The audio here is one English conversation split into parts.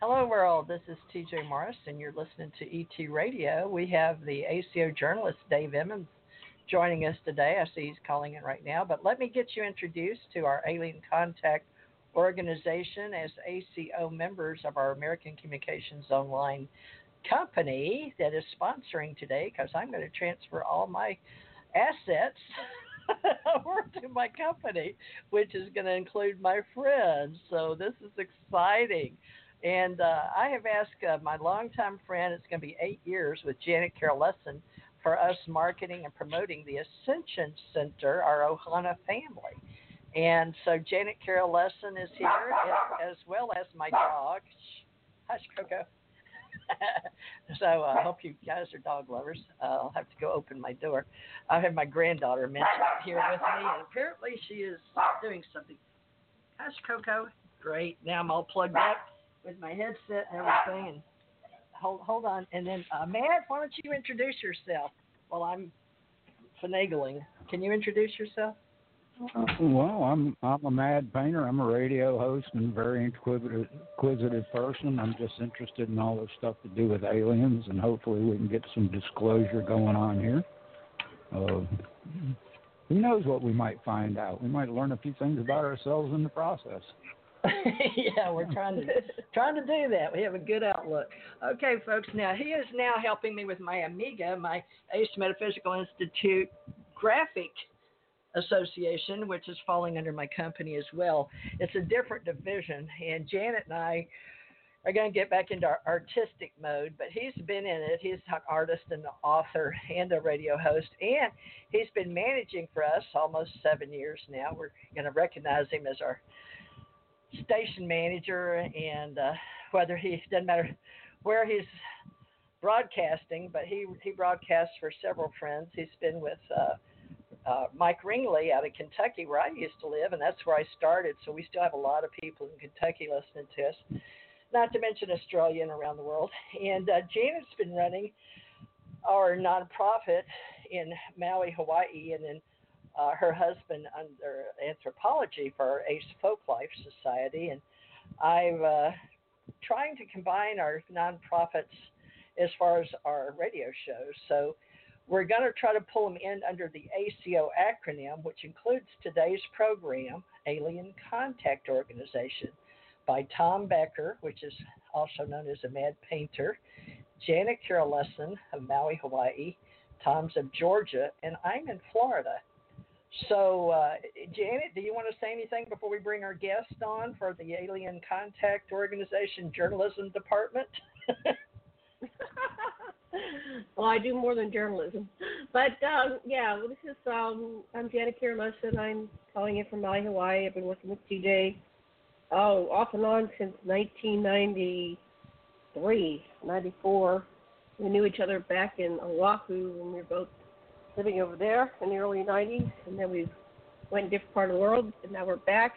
Hello, world. This is TJ Morris, and you're listening to ET Radio. We have the ACO journalist Dave Emmons joining us today. I see he's calling in right now, but let me get you introduced to our Alien Contact organization as ACO members of our American Communications Online company that is sponsoring today because I'm going to transfer all my assets over to my company, which is going to include my friends. So this is exciting. And uh, I have asked uh, my longtime friend, it's going to be eight years with Janet Kira Lessin, for us marketing and promoting the Ascension Center, our Ohana family. And so Janet Kira Lessin is here, as, as well as my dog. Hush, Coco. so uh, I uh, hope you guys are dog lovers. Uh, I'll have to go open my door. I have my granddaughter mentioned here with me, and apparently she is doing something. Hush, Coco. Great. Now I'm all plugged up with my headset and everything. And hold hold on. And then uh, Matt, why don't you introduce yourself while I'm finagling? Can you introduce yourself? Well, I'm I'm a mad painter. I'm a radio host and very inquisitive, inquisitive person. I'm just interested in all this stuff to do with aliens, and hopefully we can get some disclosure going on here. Uh, who knows what we might find out? We might learn a few things about ourselves in the process. yeah, we're trying to trying to do that. We have a good outlook. Okay, folks. Now he is now helping me with my Amiga, my Ace Metaphysical Institute graphic association, which is falling under my company as well. It's a different division, and Janet and I are going to get back into our artistic mode, but he's been in it. He's an artist and an author and a radio host, and he's been managing for us almost seven years now. We're going to recognize him as our station manager, and uh, whether he doesn't matter where he's broadcasting, but he he broadcasts for several friends. He's been with uh, uh, Mike Ringley out of Kentucky, where I used to live, and that's where I started. So we still have a lot of people in Kentucky listening to us, not to mention Australia and around the world. And uh, Janet's been running our nonprofit in Maui, Hawaii, and then uh, her husband under anthropology for Ace Folklife Society. And I'm uh, trying to combine our nonprofits as far as our radio shows. So we're going to try to pull them in under the ACO acronym, which includes today's program, Alien Contact Organization, by Tom Becker, which is also known as a mad painter, Janet Kira Lessin of Maui, Hawaii, Tom's of Georgia, and I'm in Florida. So, uh, Janet, do you want to say anything before we bring our guest on for the Alien Contact Organization Journalism Department? well, I do more than journalism, but um, yeah, this is um, I'm Janet Lessin. I'm calling in from Maui, Hawaii. I've been working with TJ oh off and on since 1993, 94. We knew each other back in Oahu when we were both living over there in the early 90s, and then we went in different part of the world, and now we're back.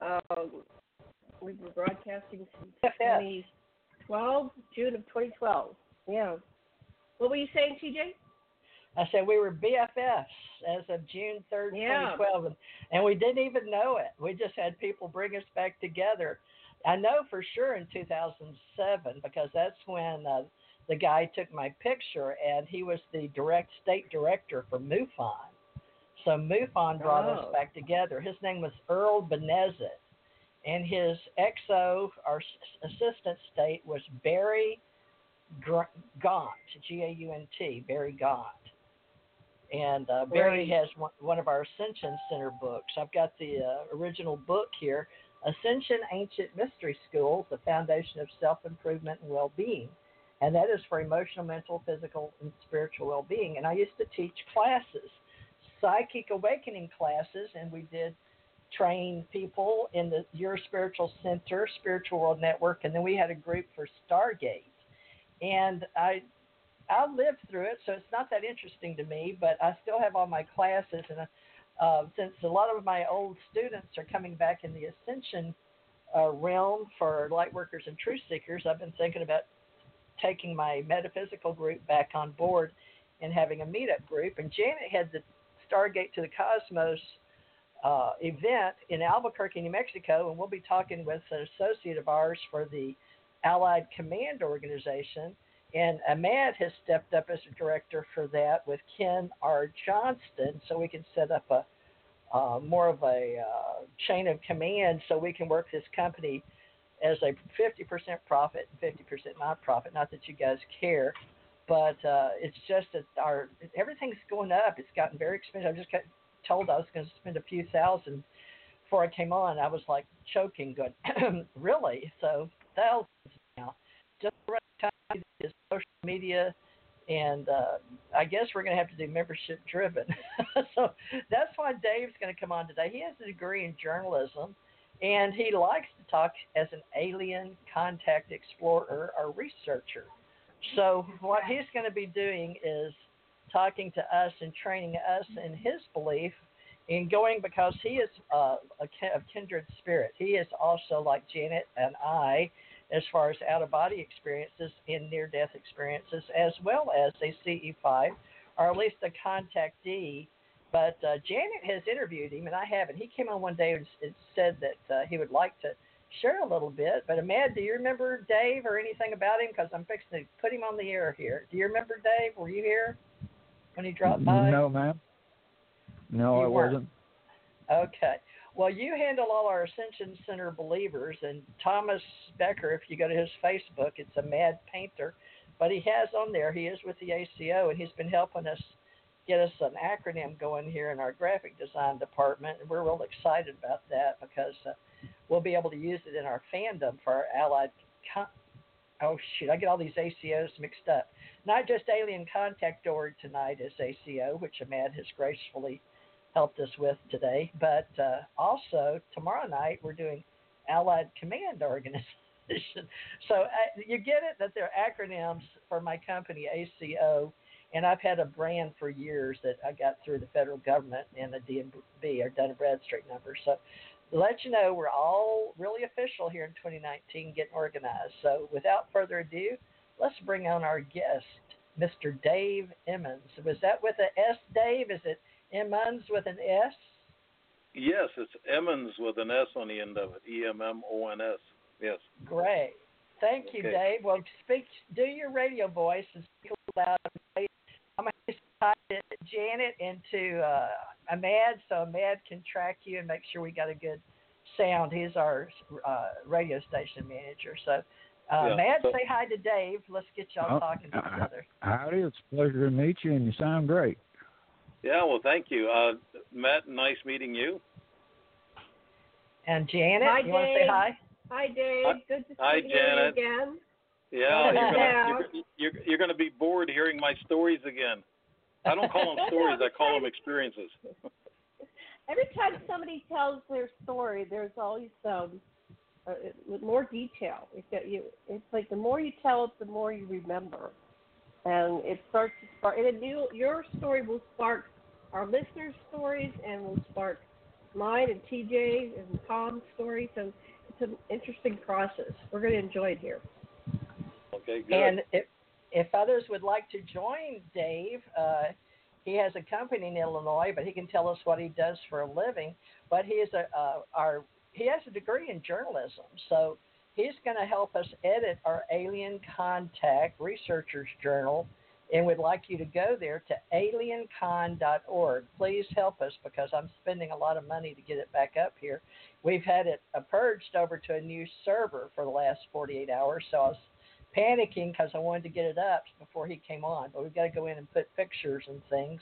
Um, we were broadcasting since 2012, June of 2012. Yeah. What were you saying, TJ? I said we were BFFs as of June 3rd, yeah. 2012, and, and we didn't even know it. We just had people bring us back together. I know for sure in 2007 because that's when uh, the guy took my picture, and he was the direct state director for MUFON. So MUFON brought oh. us back together. His name was Earl Benezet, and his XO, our assistant state, was Barry Gaunt, G A U N T, Barry Gaunt. And uh, Barry has one, one, of our Ascension Center books. I've got the uh, original book here Ascension Ancient Mystery Schools, The Foundation of Self Improvement and Well Being and that is for emotional, mental, physical, and spiritual well being. And I used to teach classes, psychic awakening classes, and we did train people in the Your Spiritual Center, Spiritual World Network, and then we had a group for Stargate. And I I lived through it, so it's not that interesting to me, but I still have all my classes. And uh, since a lot of my old students are coming back in the ascension uh, realm for light workers and truth seekers, I've been thinking about taking my metaphysical group back on board and having a meetup group. And Janet had the Stargate to the Cosmos uh, event in Albuquerque, New Mexico, and we'll be talking with an associate of ours for the Allied Command Organization. And Amad has stepped up as a director for that with Ken R. Johnston, so we can set up a uh, more of a uh, chain of command so we can work this company as a 50% profit and 50% not profit. Not that you guys care, but uh, it's just that our everything's going up. It's gotten very expensive. I just got told I was going to spend a few thousand before I came on. I was like choking, going, really? So thousands now. Just right time is social media and uh, I guess we're going to have to do membership driven. so that's why Dave's going to come on today. He has a degree in journalism, and he likes to talk as an alien contact explorer or researcher. So what he's going to be doing is talking to us and training us in his belief in going because he is uh, a, a kindred spirit. He is also like Janet and I as far as out of body experiences and near death experiences, as well as a CE5 or at least a contactee. But uh, Janet has interviewed him, and I haven't. He came on one day and, said that uh, he would like to share a little bit. But Amad, do you remember Dave or anything about him? Because I'm fixing to put him on the air here. Do you remember Dave? Were you here when he dropped by? No, ma'am. No, you I weren't. wasn't. Okay. Well, you handle all our Ascension Center believers, and Thomas Becker, if you go to his Facebook, it's a mad painter, but he has on there, he is with the ACO, and he's been helping us get us an acronym going here in our graphic design department, and we're real excited about that because uh, we'll be able to use it in our fandom for our allied. Con- oh shoot, I get all these ACOs mixed up. Not just Alien Contact Org tonight is ACO, which Amad has gracefully helped us with today. But uh, also tomorrow night we're doing Allied Command Organization. so uh, you get it that they're acronyms for my company ACO, and I've had a brand for years that I got through the federal government and the DMB or Dun and Bradstreet number. So to let you know, we're all really official here in 2019, getting organized. So without further ado, let's bring on our guest, Mr. Dave Emmons. Was that with a S, Dave? Is it Emmons with an S? Yes, it's Emmons with an S on the end of it. E M M O N S. Yes. Great. Thank you, Okay. Dave. Well, speak. Do your radio voice and speak loud. I'm going to tie Janet into uh, Amad so Amad can track you and make sure we got a good sound. He's our uh, radio station manager. So, uh, Yeah, Amad, so- say hi to Dave. Let's get y'all Oh, talking to uh, each other. Howdy, it's a pleasure to meet you, and you sound great. Yeah. Well, thank you, uh, Matt. Nice meeting you. And Janet, Hi, you want to say Dave. hi? Hi, Dave. Hi- Good to hi, see you Janet. again. Yeah, you're gonna you're, you're, you're gonna be bored hearing my stories again. I don't call them stories. I call them experiences. Every time somebody tells their story, there's always um, uh, with more detail. It's, you, it's like the more you tell it, the more you remember, and it starts to spark. And you, your story will spark our listeners' stories, and will spark mine and TJ and Tom's story. So it's an interesting process. We're going to enjoy it here. Okay. Good. And if, if others would like to join Dave, uh, he has a company in Illinois, but he can tell us what he does for a living. But he is a uh, our he has a degree in journalism, so he's going to help us edit our Alien Contact Researchers Journal, and we'd like you to go there to aliencon.org. Please help us because I'm spending a lot of money to get it back up here. We've had it uh, purged over to a new server for the last 48 hours, so I was panicking because I wanted to get it up before he came on. But we've got to go in and put pictures and things.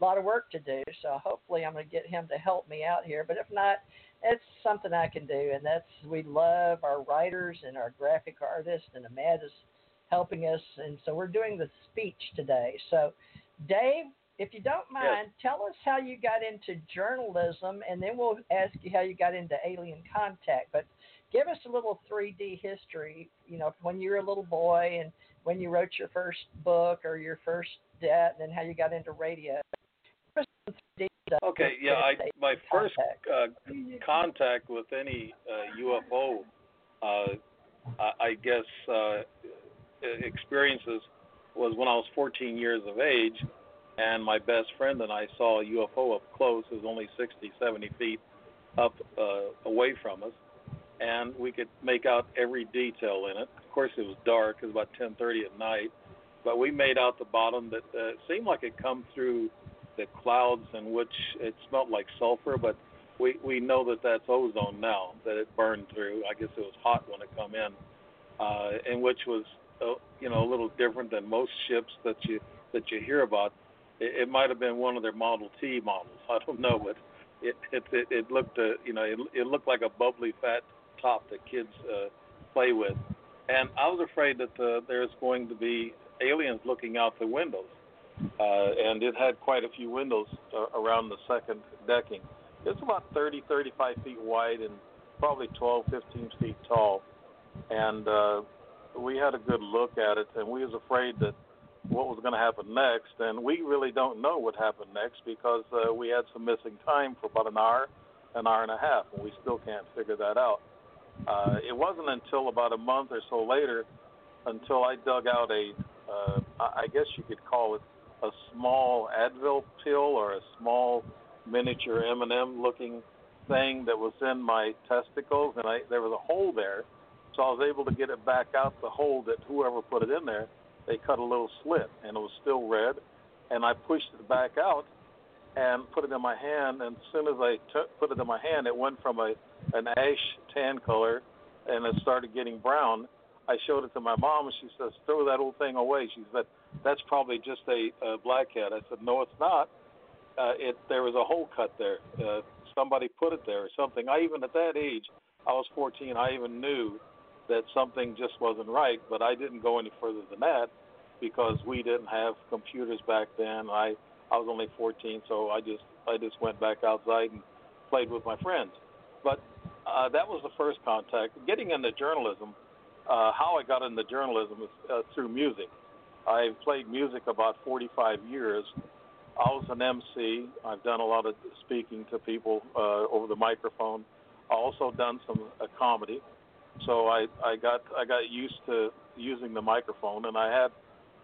A lot of work to do. So hopefully I'm going to get him to help me out here. But if not, it's something I can do. And that's we love our writers and our graphic artists, and Amad is helping us. And so we're doing the speech today. So Dave, if you don't mind, tell us how you got into journalism, and then we'll ask you how you got into alien contact. But give us a little 3D history, you know, when you were a little boy and when you wrote your first book or your first that, and then how you got into radio. Give us some 3D stuff Okay. Yeah. I my first contact. uh, contact with any uh, UFO, uh, I, I guess, uh, experiences was when I was 14 years of age, and my best friend and I saw a UFO up close. It was only 60, 70 feet up uh, away from us, and we could make out every detail in it. Of course, it was dark; it was about 10:30 at night, but we made out the bottom that uh, seemed like it come through the clouds, in which it smelled like sulfur, but we we know that that's ozone now that it burned through. I guess it was hot when it come in, uh, and which was uh, you know a little different than most ships that you that you hear about. It, it might have been one of their Model T models. I don't know, but it it it, looked uh, you know it, it looked like a bubbly fat top that kids uh, play with, and I was afraid that uh, there's going to be aliens looking out the windows, uh, and it had quite a few windows uh, around the second decking. It's about 30, 35 feet wide and probably 12, 15 feet tall, and uh, we had a good look at it, and we was afraid that what was going to happen next, and we really don't know what happened next because uh, we had some missing time for about an hour, an hour and a half, and we still can't figure that out. Uh, it wasn't until about a month or so later until I dug out a, uh, I guess you could call it a small Advil pill or a small miniature M&M looking thing that was in my testicles, and I there was a hole there, so I was able to get it back out the hole that whoever put it in there. They cut a little slit, and it was still red, and I pushed it back out and put it in my hand. And as soon as I t- put it in my hand, it went from a an ash tan color, and it started getting brown. I showed it to my mom, and she says, "Throw that old thing away." She said, "That's probably just a, a blackhead." I said, "No, it's not. Uh, it there was a hole cut there. Uh, somebody put it there or something." I even at that age, I was 14. I even knew that something just wasn't right, but I didn't go any further than that because we didn't have computers back then. I I was only 14, so I just I just went back outside and played with my friends. But uh, that was the first contact. Getting into journalism, uh, how I got into journalism is uh, through music. I've played music about 45 years. I was an MC. I've done a lot of speaking to people uh, over the microphone. I also done some uh, comedy. So I, I got I got used to using the microphone, and I had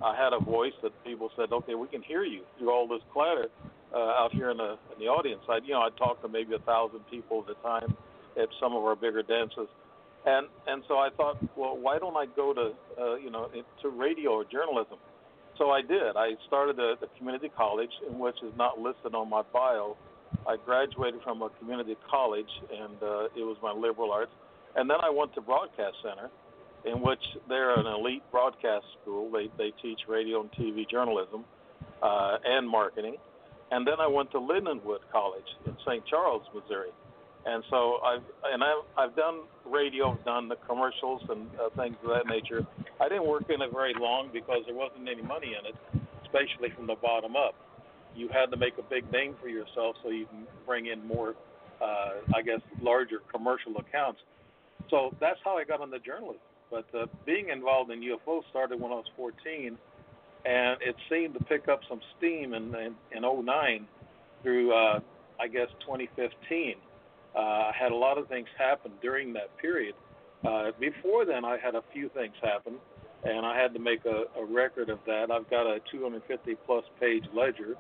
I had a voice that people said, okay, we can hear you through all this clatter uh, out here in the in the audience. I you know I talked to maybe a thousand people at a time at some of our bigger dances, and and so I thought, well, why don't I go to uh, you know to radio or journalism? So I did. I started a, a community college, in which is not listed on my bio. I graduated from a community college, and uh, it was my liberal arts. And then I went to Broadcast Center, in which they're an elite broadcast school. They they teach radio and TV journalism uh, and marketing. And then I went to Lindenwood College in St. Charles, Missouri. And so I've and I've, I've done radio, done the commercials and uh, things of that nature. I didn't work in it very long because there wasn't any money in it, especially from the bottom up. You had to make a big name for yourself so you can bring in more, uh, I guess, larger commercial accounts. So that's how I got into journalism. But uh, being involved in UFO started when I was 14, and it seemed to pick up some steam in in, in 09 through uh, I guess 2015. Uh, I had a lot of things happen during that period. Uh, before then, I had a few things happen, and I had to make a, a record of that. I've got a 250 plus page ledger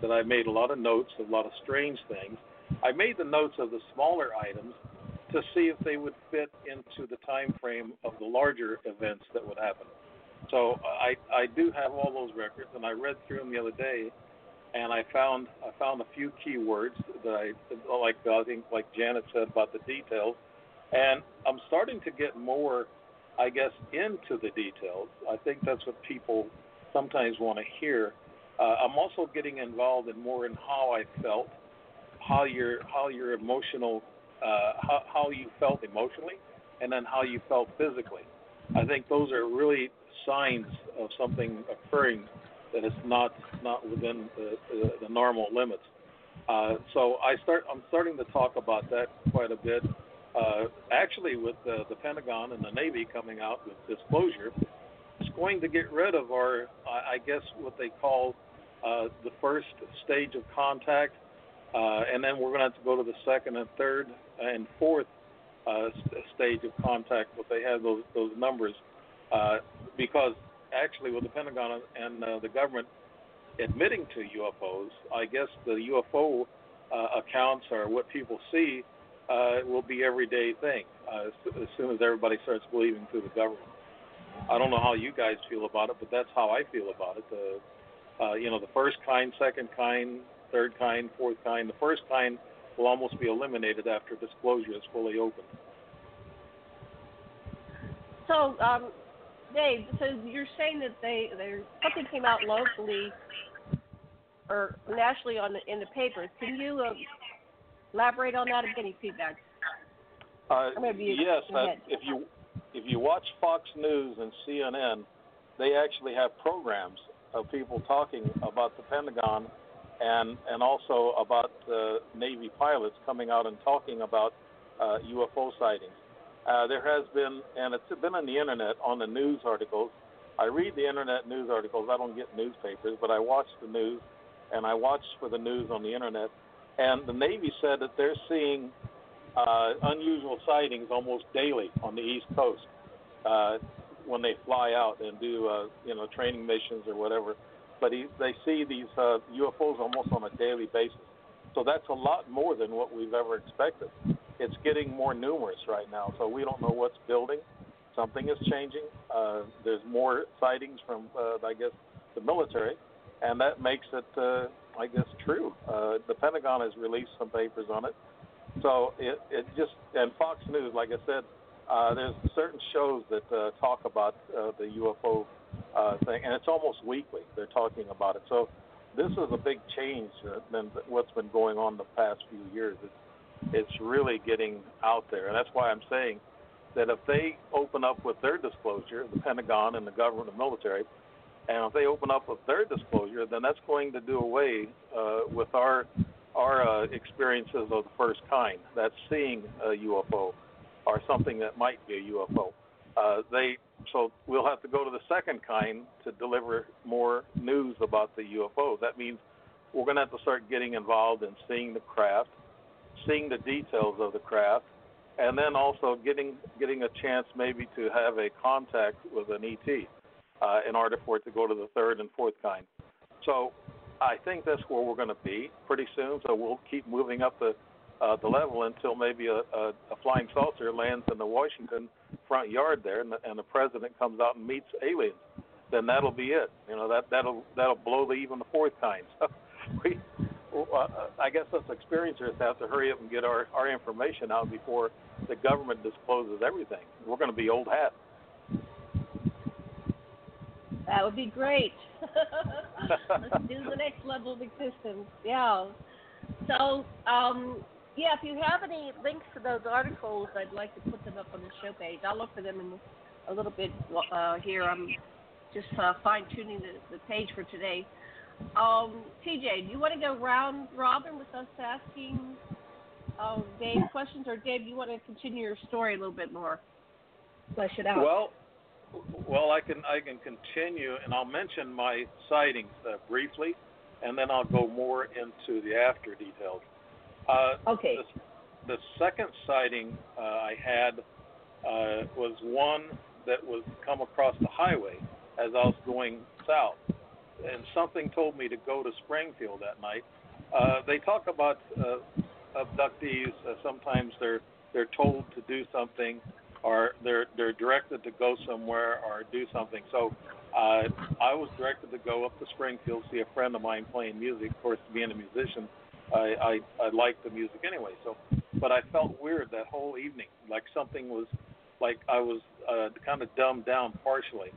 that I made a lot of notes a lot of strange things. I made the notes of the smaller items to see if they would fit into the time frame of the larger events that would happen. So I I do have all those records, and I read through them the other day, and I found I found a few keywords that I like. I think like Janet said about the details, and I'm starting to get more, I guess, into the details. I think that's what people sometimes want to hear. Uh, I'm also getting involved in more in how I felt, how your how your emotional uh, how, how you felt emotionally, and then how you felt physically. I think those are really signs of something occurring that is not not within the, the, the normal limits. Uh, so I start I'm starting to talk about that quite a bit. Uh, actually, with uh, the Pentagon and the Navy coming out with disclosure, it's going to get rid of our I guess what they call uh, the first stage of contact, uh, and then we're going to have to go to the second and third and fourth uh, stage of contact, but they have those those numbers uh, because actually, with the Pentagon and uh, the government admitting to UFOs, I guess the UFO uh, accounts or what people see uh, will be everyday thing uh, as soon as everybody starts believing through the government. I don't know how you guys feel about it, but that's how I feel about it. Uh, uh, you know, the first kind, second kind, third kind, fourth kind. The first kind will almost be eliminated after disclosure is fully open. So, um, Dave, so you're saying that they there something came out locally or nationally on the, in the papers. Can you uh, elaborate on that and get any feedback? Uh, yes, uh, if you if you watch Fox News and CNN, they actually have programs of people talking about the Pentagon and and also about uh, Navy pilots coming out and talking about uh, UFO sightings. Uh, there has been, and it's been on the internet on the news articles. I read the internet news articles. I don't get newspapers, but I watch the news, and I watch for the news on the internet. And the Navy said that they're seeing uh, unusual sightings almost daily on the East Coast uh, when they fly out and do, uh, you know, training missions or whatever. But he, they see these uh, UFOs almost on a daily basis. So that's a lot more than what we've ever expected it's getting more numerous right now. So we don't know what's building. Something is changing. Uh, there's more sightings from, uh, I guess, the military, and that makes it, uh, I guess, true. Uh, the Pentagon has released some papers on it. So it, it just, and Fox News, like I said, uh, there's certain shows that uh, talk about uh, the UFO uh, thing, and it's almost weekly. They're talking about it. So this is a big change uh, than what's been going on the past few years. It's it's really getting out there. And that's why I'm saying that if they open up with their disclosure, the Pentagon and the government and military, and if they open up with their disclosure, then that's going to do away uh, with our our uh, experiences of the first kind. That's seeing a UFO or something that might be a UFO. Uh, they so we'll have to go to the second kind to deliver more news about the UFOs. That means we're going to have to start getting involved in seeing the craft, seeing the details of the craft, and then also getting getting a chance maybe to have a contact with an ET uh, in order for it to go to the third and fourth kind. So I think that's where we're going to be pretty soon. So we'll keep moving up the uh, the level until maybe a, a, a flying saucer lands in the Washington front yard there, and the, and the president comes out and meets aliens. Then that'll be it. You know that that'll that'll blow the even the fourth kind. So we uh, I guess us experiencers have to hurry up and get our, our information out before the government discloses everything. We're going to be old hat. That would be great. Let's do the next level of existence. Yeah. So, um, yeah, if you have any links to those articles, I'd like to put them up on the show page. I'll look for them in a little bit uh, here. I'm just uh, fine tuning the, the page for today. Um, TJ, do you want to go round robin with us asking uh, Dave questions, or Dave, you want to continue your story a little bit more, flesh it out? Well, well, I can I can continue, and I'll mention my sightings uh, briefly, and then I'll go more into the after details. Uh, okay. The, the second sighting uh, I had uh, was one that was come across the highway as I was going south and something told me to go to Springfield that night. Uh, they talk about uh, abductees. Uh, sometimes they're they're told to do something, or they're they're directed to go somewhere or do something. So uh, I was directed to go up to Springfield see a friend of mine playing music. Of course, being a musician, I I, I like the music anyway. So, but I felt weird that whole evening, like something was like I was uh, kind of dumbed down partially.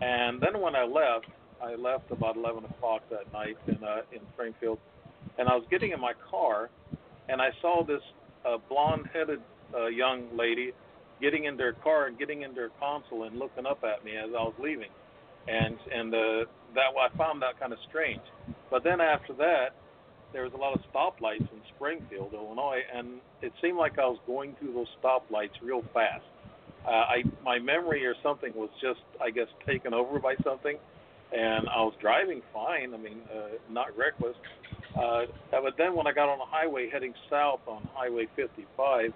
And then when I left, I left about 11 o'clock that night in uh, in Springfield, and I was getting in my car, and I saw this uh, blonde-headed uh, young lady getting into her car and getting into her console and looking up at me as I was leaving, and and uh, that I found that kind of strange. But then after that, there was a lot of stoplights in Springfield, Illinois, and it seemed like I was going through those stoplights real fast. Uh, I my memory or something was just I guess taken over by something and I was driving fine. I mean, uh, not reckless. Uh, but then when I got on the highway heading south on Highway 55,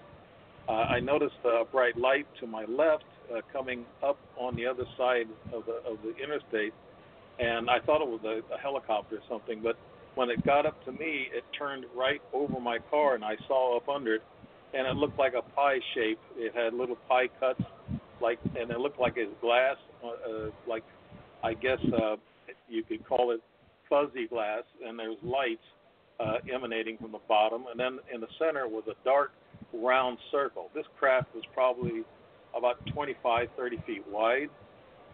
uh, I noticed a bright light to my left uh, coming up on the other side of the of the interstate, and I thought it was a, a helicopter or something. But when it got up to me, it turned right over my car, and I saw up under it and it looked like a pie shape. It had little pie cuts, like, and it looked like it's glass, uh, like I guess uh, you could call it fuzzy glass, and there's lights uh, emanating from the bottom, and then in the center was a dark round circle. This craft was probably about 25, 30 feet wide,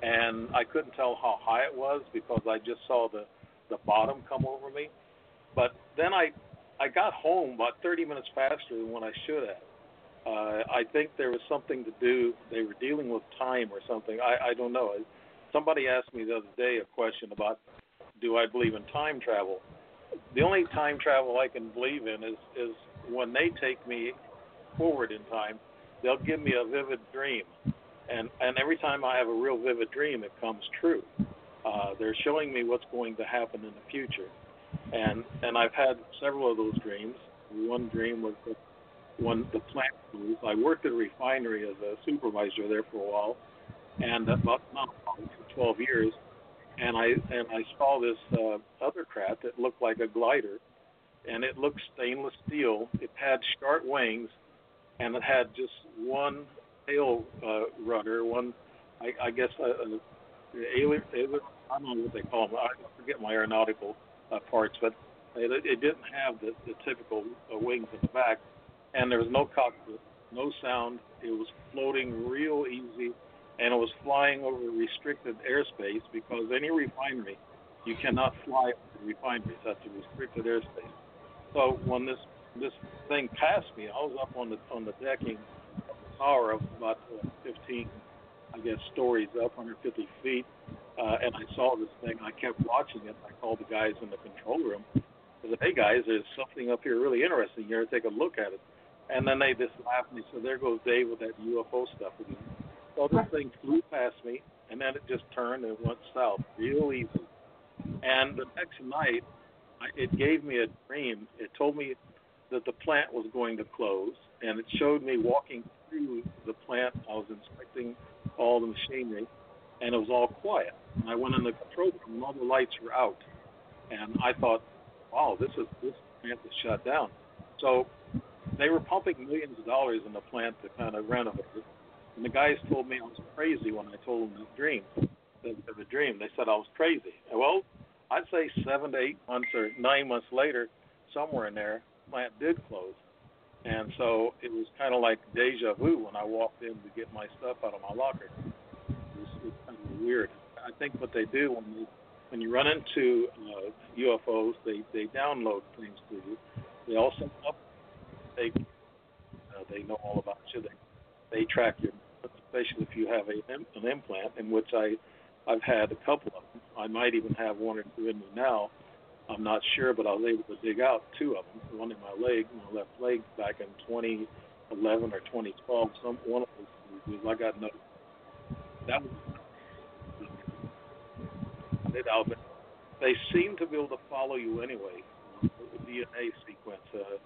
and I couldn't tell how high it was because I just saw the the bottom come over me. But then I I got home about 30 minutes faster than what I should have. Uh, I think there was something to do. They were dealing with time or something. I I don't know. Somebody asked me the other day a question about do I believe in time travel. The only time travel I can believe in is is when they take me forward in time. They'll give me a vivid dream, and and every time I have a real vivid dream, it comes true. Uh, they're showing me what's going to happen in the future, and and I've had several of those dreams. One dream was that when the plant moves. I worked at a refinery as a supervisor there for a while, and about for 12 years, and I and I saw this uh, other craft that looked like a glider, and it looked stainless steel. It had sharp wings, and it had just one tail uh, rudder, one I, I guess uh, uh, alien, alien. I don't know what they call them. I forget my aeronautical uh, parts, but it, it didn't have the, the typical uh, wings in the back, and there was no cockpit, no sound. It was floating real easy and it was flying over restricted airspace because any refinery, you cannot fly over refineries. That's a restricted airspace. So when this this thing passed me, I was up on the on the decking of the tower of about uh, 15, I guess, stories up, 150 feet, uh, and I saw this thing. I kept watching it. I called the guys in the control room. I said, "Hey guys, there's something up here really interesting. You ever take a look at it?" And then they just laughed and they said, "There goes Dave with that UFO stuff again." So this thing flew past me, and then it just turned and went south real easy. And the next night, I, it gave me a dream. It told me that the plant was going to close, and it showed me walking through the plant. I was inspecting all the machinery, and it was all quiet. And I went in the control room, and all the lights were out. And I thought, wow, this is this plant is shut down. So they were pumping millions of dollars in the plant to kind of renovate it and the guys told me I was crazy when I told them the dream, the, the dream. They said I was crazy. Well, I'd say seven to eight months or nine months later, somewhere in there, plant did close. And so it was kind of like deja vu when I walked in to get my stuff out of my locker. It was, it was kind of weird. I think what they do when you when you run into uh, UFOs, they they download things to you. They also up they uh, they know all about you. They they track your especially if you have a, an implant, in which I, I've had a couple of them. I might even have one or two in me now. I'm not sure, but I was able to dig out two of them. One in my leg, my left leg, back in 2011 or 2012. Some one of those I got no. That was it out, but they seem to be able to follow you anyway. The DNA sequence. Uh,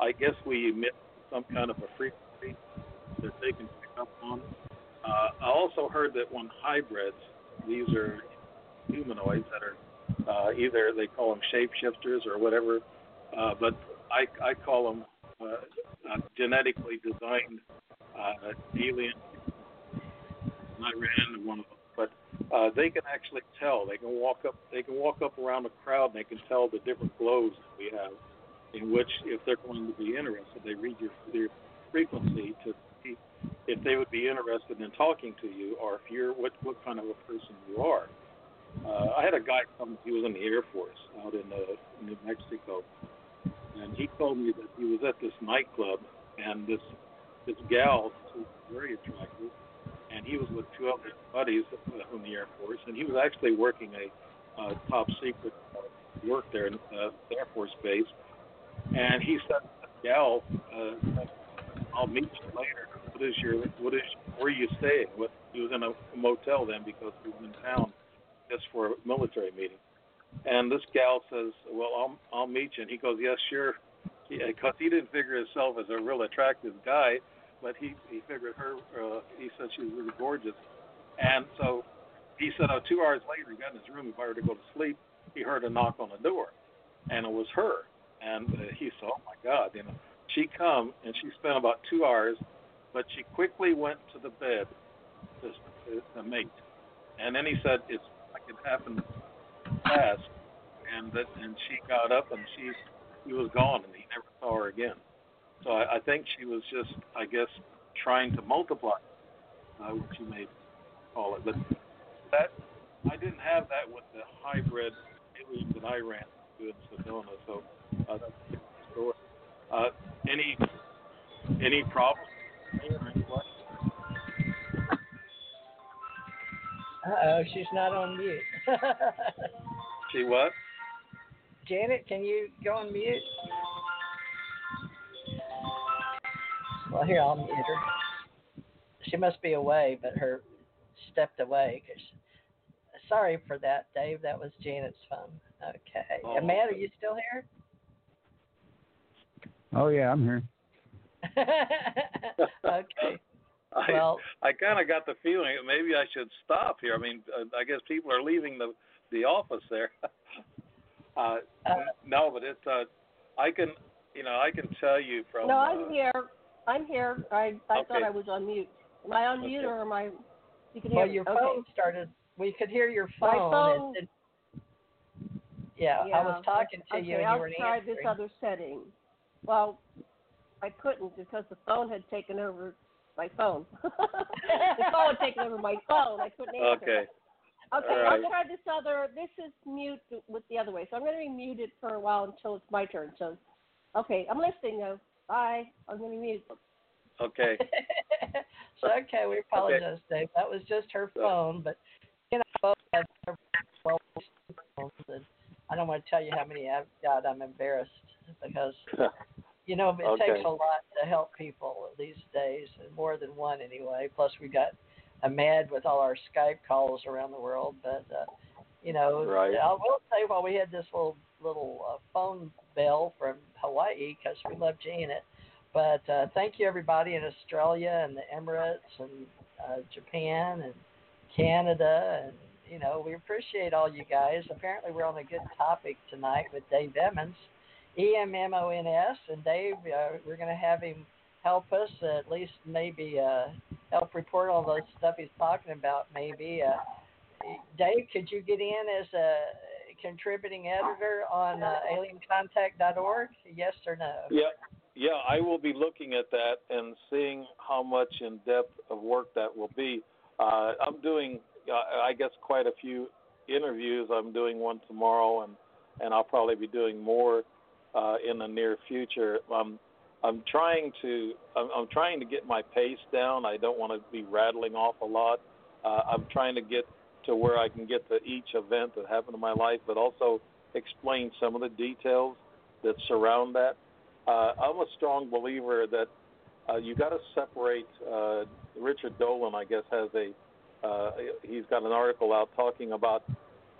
I guess we emit some kind of a frequency that they can pick up on. Uh, I also heard that when hybrids, these are humanoids that are uh, either they call them shapeshifters or whatever, uh, but I, I call them uh, uh, genetically designed uh, aliens. And I ran one of them, but uh, they can actually tell. They can walk up. They can walk up around a crowd. and They can tell the different glows that we have. In which, if they're going to be interested, they read your, your frequency to if they would be interested in talking to you, or if you're what what kind of a person you are. Uh, I had a guy come. He was in the Air Force out in uh, New Mexico, and he told me that he was at this nightclub, and this this gal was very attractive, and he was with two other buddies from the Air Force, and he was actually working a uh, top secret work there in uh, the Air Force base, and he said, "Gal, uh, I'll meet you later." What is your what is where you staying? What he was in a motel then because he was in town just for a military meeting. And this gal says, "Well, I'll I'll meet you." And he goes, "Yes, sure," because he, he didn't figure himself as a real attractive guy, but he he figured her. Uh, he said she was really gorgeous, and so he said, oh, two hours later, he got in his room. If I were to go to sleep, he heard a knock on the door, and it was her. And uh, he said, "Oh my God!" You know, she come and she spent about two hours, but she quickly went to the bed to, to, to mate. And then he said it's like it happened fast, and that and she got up and she he was gone and he never saw her again. So I, I think she was just I guess trying to multiply, uh, what you may call it. But that I didn't have that with the hybrid aliens that I ran into in Sedona. So uh, that's a story. Uh, any any problems? Uh oh, she's not on mute. She what? Janet, can you go on mute? Well, here I'll mute her. She must be away, but her stepped away. Cause, sorry for that, Dave. That was Janet's phone. Okay. Oh. Amanda, are you still here? Oh yeah, I'm here. okay. I, Well, I kind of got the feeling that maybe I should stop here. I mean, uh, I guess people are leaving the the office there. uh, Uh, no, but it's uh, I can, you know, I can tell you from. No, uh, I'm here. I'm here. I I thought I was on mute. Am I on mute or am I? You can hear well, me. your okay. phone started. We could hear your My phone. phone- It, it, yeah, I was talking to okay, you and I'll you weren't try this other setting. Well, I couldn't because the phone had taken over my phone. the phone had taken over my phone. I couldn't answer. Okay. Okay, All I'll right. try this other. This is mute with the other way, so I'm going to be muted for a while until it's my turn. So, okay, I'm listening though. Bye. I'm going to mute. Okay. so okay, we apologize, Dave. That was just her phone, but you know, both have their well phones, and I don't want to tell you how many I've got. I'm embarrassed because you know it Okay. takes a lot to help people these days, and more than one anyway. Plus, we got a mad with all our Skype calls around the world, but uh, you know, Right. I will say while we had this little little uh, phone bell from Hawaii because we love Janet. But uh, thank you everybody in Australia and the Emirates and uh, Japan and Canada and you know we appreciate all you guys. Apparently we're on a good topic tonight with Dave Emmons, E M M O N S, and Dave. Uh, we're going to have him help us at least maybe uh, help report all those stuff he's talking about. Maybe uh, Dave, could you get in as a contributing editor on uh, aliencontact.org? Yes or no? Yeah, yeah, I will be looking at that and seeing how much in depth of work that will be. Uh, I'm doing, uh, I guess, quite a few interviews. I'm doing one tomorrow, and and I'll probably be doing more uh, in the near future. Um, I'm trying to, I'm, I'm trying to get my pace down. I don't want to be rattling off a lot. Uh, I'm trying to get to where I can get to each event that happened in my life, but also explain some of the details that surround that. Uh, I'm a strong believer that uh, you got to separate. Uh, Richard Dolan, I guess, has a uh, he's got an article out talking about,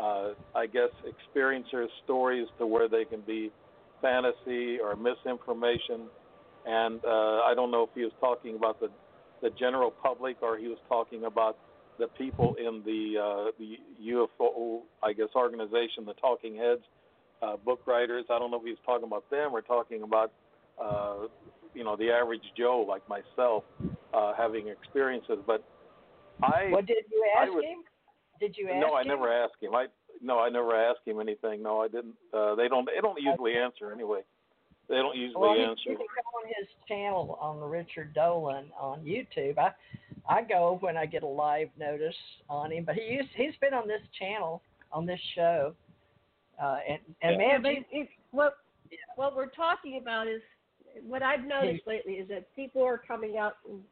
uh, I guess, experiencers' stories to where they can be fantasy or misinformation, and uh, I don't know if he was talking about the the general public or he was talking about the people in the uh, the UFO, I guess, organization, the Talking Heads, uh, book writers. I don't know if he was talking about them or talking about, uh, you know, the average Joe like myself uh, having experiences. But I What did you ask would- him? Did you ask him? no, I him? never asked him. I no, I never asked him anything. No, I didn't. Uh, they don't. They don't usually answer anyway. They don't usually Well, you can go on his channel on Richard Dolan on YouTube. I I go when I get a live notice on him, but he used, he's been on this channel on this show, uh, and and Yeah, man, but you- it's what what we're talking about is what I've noticed lately is that people are coming out and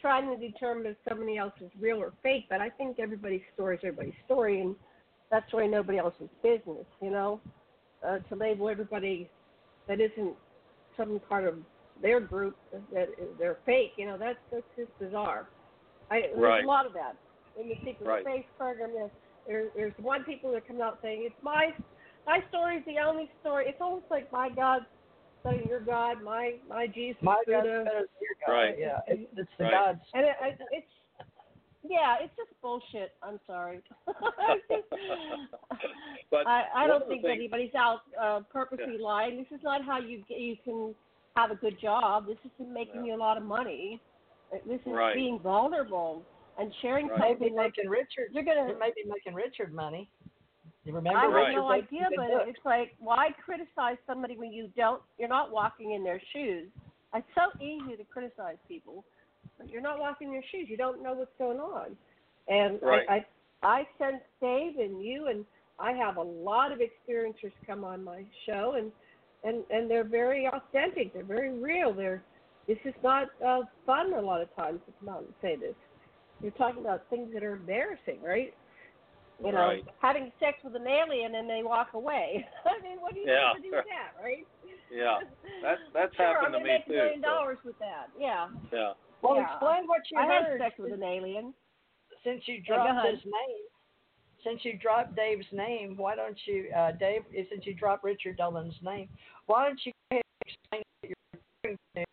trying to determine if somebody else is real or fake. But I think everybody's story is everybody's story, and that's really nobody else's business, you know. Uh, to label everybody that isn't some part of their group that they're fake, you know, that's that's just bizarre. I, there's Right. a lot of that in the secret Right. space program. There's, there, there's one people that come out saying it's my my story is the only story. It's almost like my God, so your God, my my Jesus, my God's Buddha. better than your God. Right. Yeah, it's, it's the Right. God's. and it, it, it's yeah, it's just bullshit. I'm sorry. But I, I don't think things- anybody's out uh, purposely lying. This is not how you you can have a good job. This isn't making you a lot of money. This is Right. being vulnerable and sharing Right. Maybe something like making Richard. you're gonna. It may be making Richard money. You remember I have Right. no Richard idea, but good it's like, why criticize somebody when you don't? You're not walking in their shoes. It's so easy to criticize people, but you're not walking your shoes. You don't know what's going on. And Right. I, I, I sense Dave and you, and I have a lot of experiencers come on my show, and and and they're very authentic. They're very real. They're this is not uh, fun a lot of times to come out and say this. You're talking about things that are embarrassing, right? you know, Right. having sex with an alien and they walk away. I mean, what do you Yeah. do with that, right? Yeah, that's that's sure, happened I'm to gonna me make a too. million so, dollars with that. Yeah. yeah. Well, Yeah. explain what you I had heard sex with an alien. since you dropped ahead. his name. Since you dropped Dave's name, why don't you, uh, Dave? Since you dropped Richard Dolan's name, why don't you go ahead and explain what you're doing?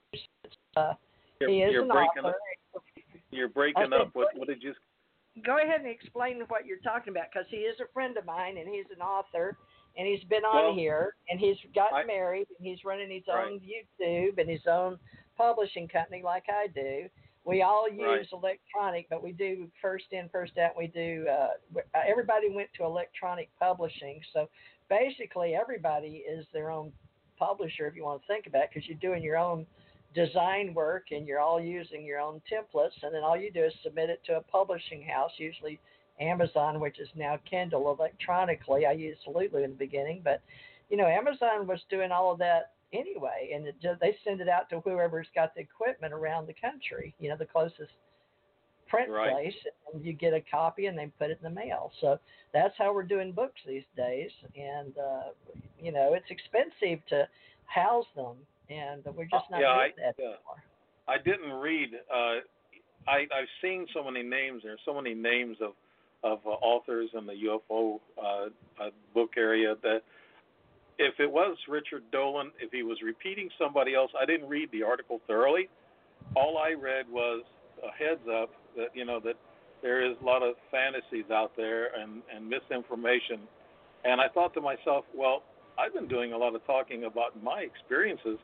Uh, You're, he is you're an breaking author. up. You're breaking said, up. What what did you? Go ahead and explain what you're talking about, because he is a friend of mine and he's an author, and he's been on Well, here and he's gotten I- married and he's running his Right. own YouTube and his own publishing company like I do. We all use Right. electronic, but we do first in, first out. We do. Uh, everybody went to electronic publishing, so basically everybody is their own publisher if you want to think about it, because you're doing your own design work and you're all using your own templates, and then all you do is submit it to a publishing house, usually Amazon, which is now Kindle electronically. I used Lulu in the beginning, but you know Amazon was doing all of that anyway, and it just, they send it out to whoever's got the equipment around the country. You know, the closest print Right. place, and you get a copy and they put it in the mail. So that's how we're doing books these days, and uh, you know it's expensive to house them, and we're just not Yeah, doing I- that yeah. anymore. I didn't read. Uh, I I've seen so many names. There's so many names of of uh, authors in the UFO uh, uh, book area that if it was Richard Dolan, if he was repeating somebody else, I didn't read the article thoroughly. All I read was a heads up that you know that there is a lot of fantasies out there and and misinformation. And I thought to myself, well, I've been doing a lot of talking about my experiences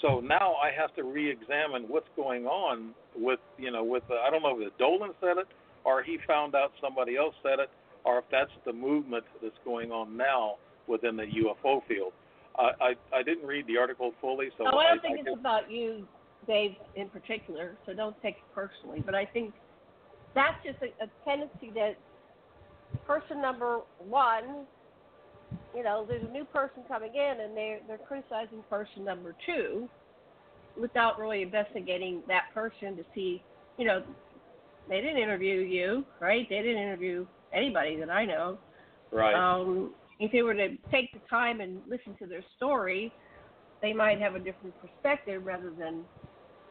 so now I have to re-examine what's going on with, you know, with uh, I don't know if Dolan said it or he found out somebody else said it, or if that's the movement that's going on now within the UFO field. I I, I didn't read the article fully, so No, I don't think I it's guess- about you, Dave, in particular. So don't take it personally. But I think that's just a, a tendency that person number one, you know, there's a new person coming in and they're they're criticizing person number two without really investigating that person to see, you know, they didn't interview you, right? They didn't interview anybody that I know. right. Um, if they were to take the time and listen to their story, they might have a different perspective rather than,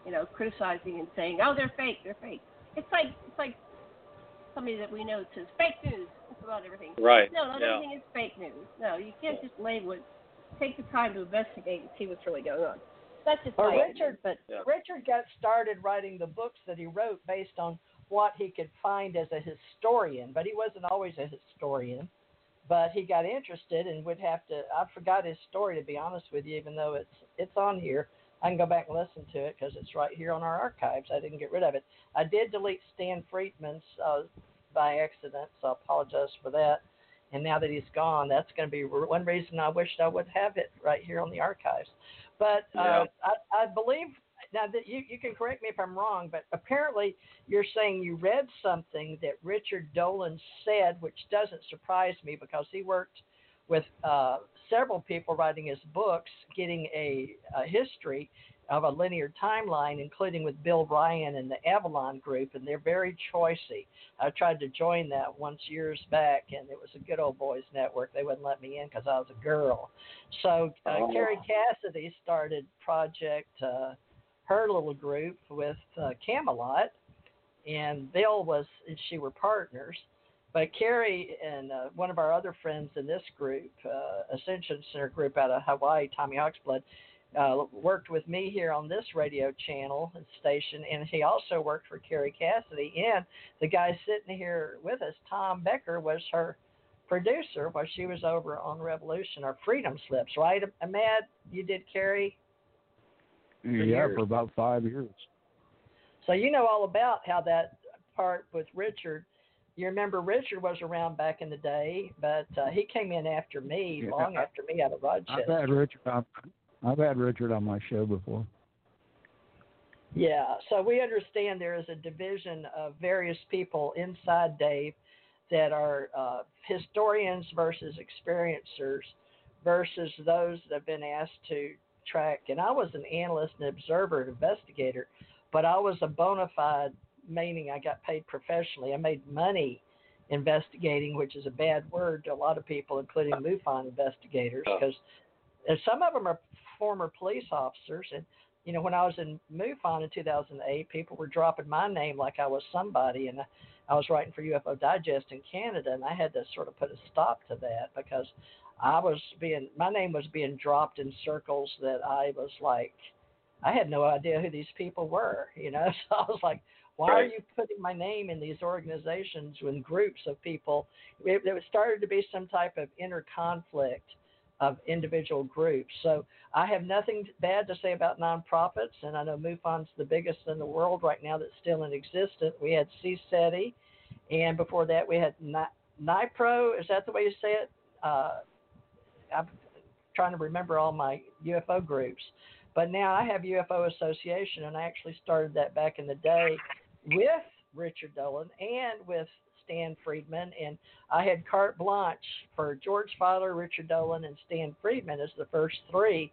you know, criticizing and saying, "Oh, they're fake, they're fake." It's like it's like somebody that we know says fake news about everything. right. No, not yeah. everything is fake news. No, you can't just label it. Take the time to investigate and see what's really going on. That's just Or my Richard- opinion, but Yeah. Richard got started writing the books that he wrote based on what he could find as a historian, but he wasn't always a historian. But he got interested and would have to. I forgot his story to be honest with you, even though it's it's on here. I can go back and listen to it because it's right here on our archives. I didn't get rid of it. I did delete Stan Friedman's uh, by accident, so I apologize for that. And now that he's gone, that's going to be one reason I wished I would have it right here on the archives. But uh, I, I believe now that you, you can correct me if I'm wrong, but apparently you're saying you read something that Richard Dolan said, which doesn't surprise me because he worked with uh, several people writing his books, getting a, a history of a linear timeline, including with Bill Ryan and the Avalon Group, and they're very choicy. I tried to join that once years back, and it was a good old boys network. They wouldn't let me in because I was a girl. So uh, Oh. Kerry Cassidy started Project, uh, her little group with uh, Camelot, and Bill was and she were partners. But Kerry and uh, one of our other friends in this group, uh, Ascension Center group out of Hawaii, Tommy Oxblood, uh, worked with me here on this radio channel and station, and he also worked for Kerry Cassidy. And the guy sitting here with us, Tom Becker, was her producer while she was over on Revolution or Freedom Slips, right? Amad, you did Kerry? For yeah, years. for about five years. So you know all about how that part with Richard. You remember Richard was around back in the day, but uh, he came in after me, Yeah, long I- after me out of Rochester. I've had Richard. On, I've had Richard on my show before. Yeah, so we understand there is a division of various people inside Dave that are uh, historians versus experiencers versus those that have been asked to track. And I was an analyst and observer and investigator, but I was a bona fide, meaning I got paid professionally. I made money investigating, which is a bad word to a lot of people, including uh-huh. MUFON investigators, uh-huh. because and some of them are former police officers. And, you know, when I was in MUFON in 2008, people were dropping my name like I was somebody. And I, was writing for UFO Digest in Canada, and I had to sort of put a stop to that because I was being, my name was being dropped in circles that I was like, I had no idea who these people were, you know? So I was like, why are you putting my name in these organizations when groups of people? It, it started to be some type of inner conflict of individual groups. So I have nothing bad to say about nonprofits, and I know MUFON's the biggest in the world right now that's still in existence. We had CSETI, and before that we had Ni- NIPRO. Is that the way you say it? Uh, I'm trying to remember all my UFO groups. But now I have UFO Association, and I actually started that back in the day with Richard Dolan and with Stan Friedman, and I had carte blanche for George Fowler, Richard Dolan, and Stan Friedman as the first three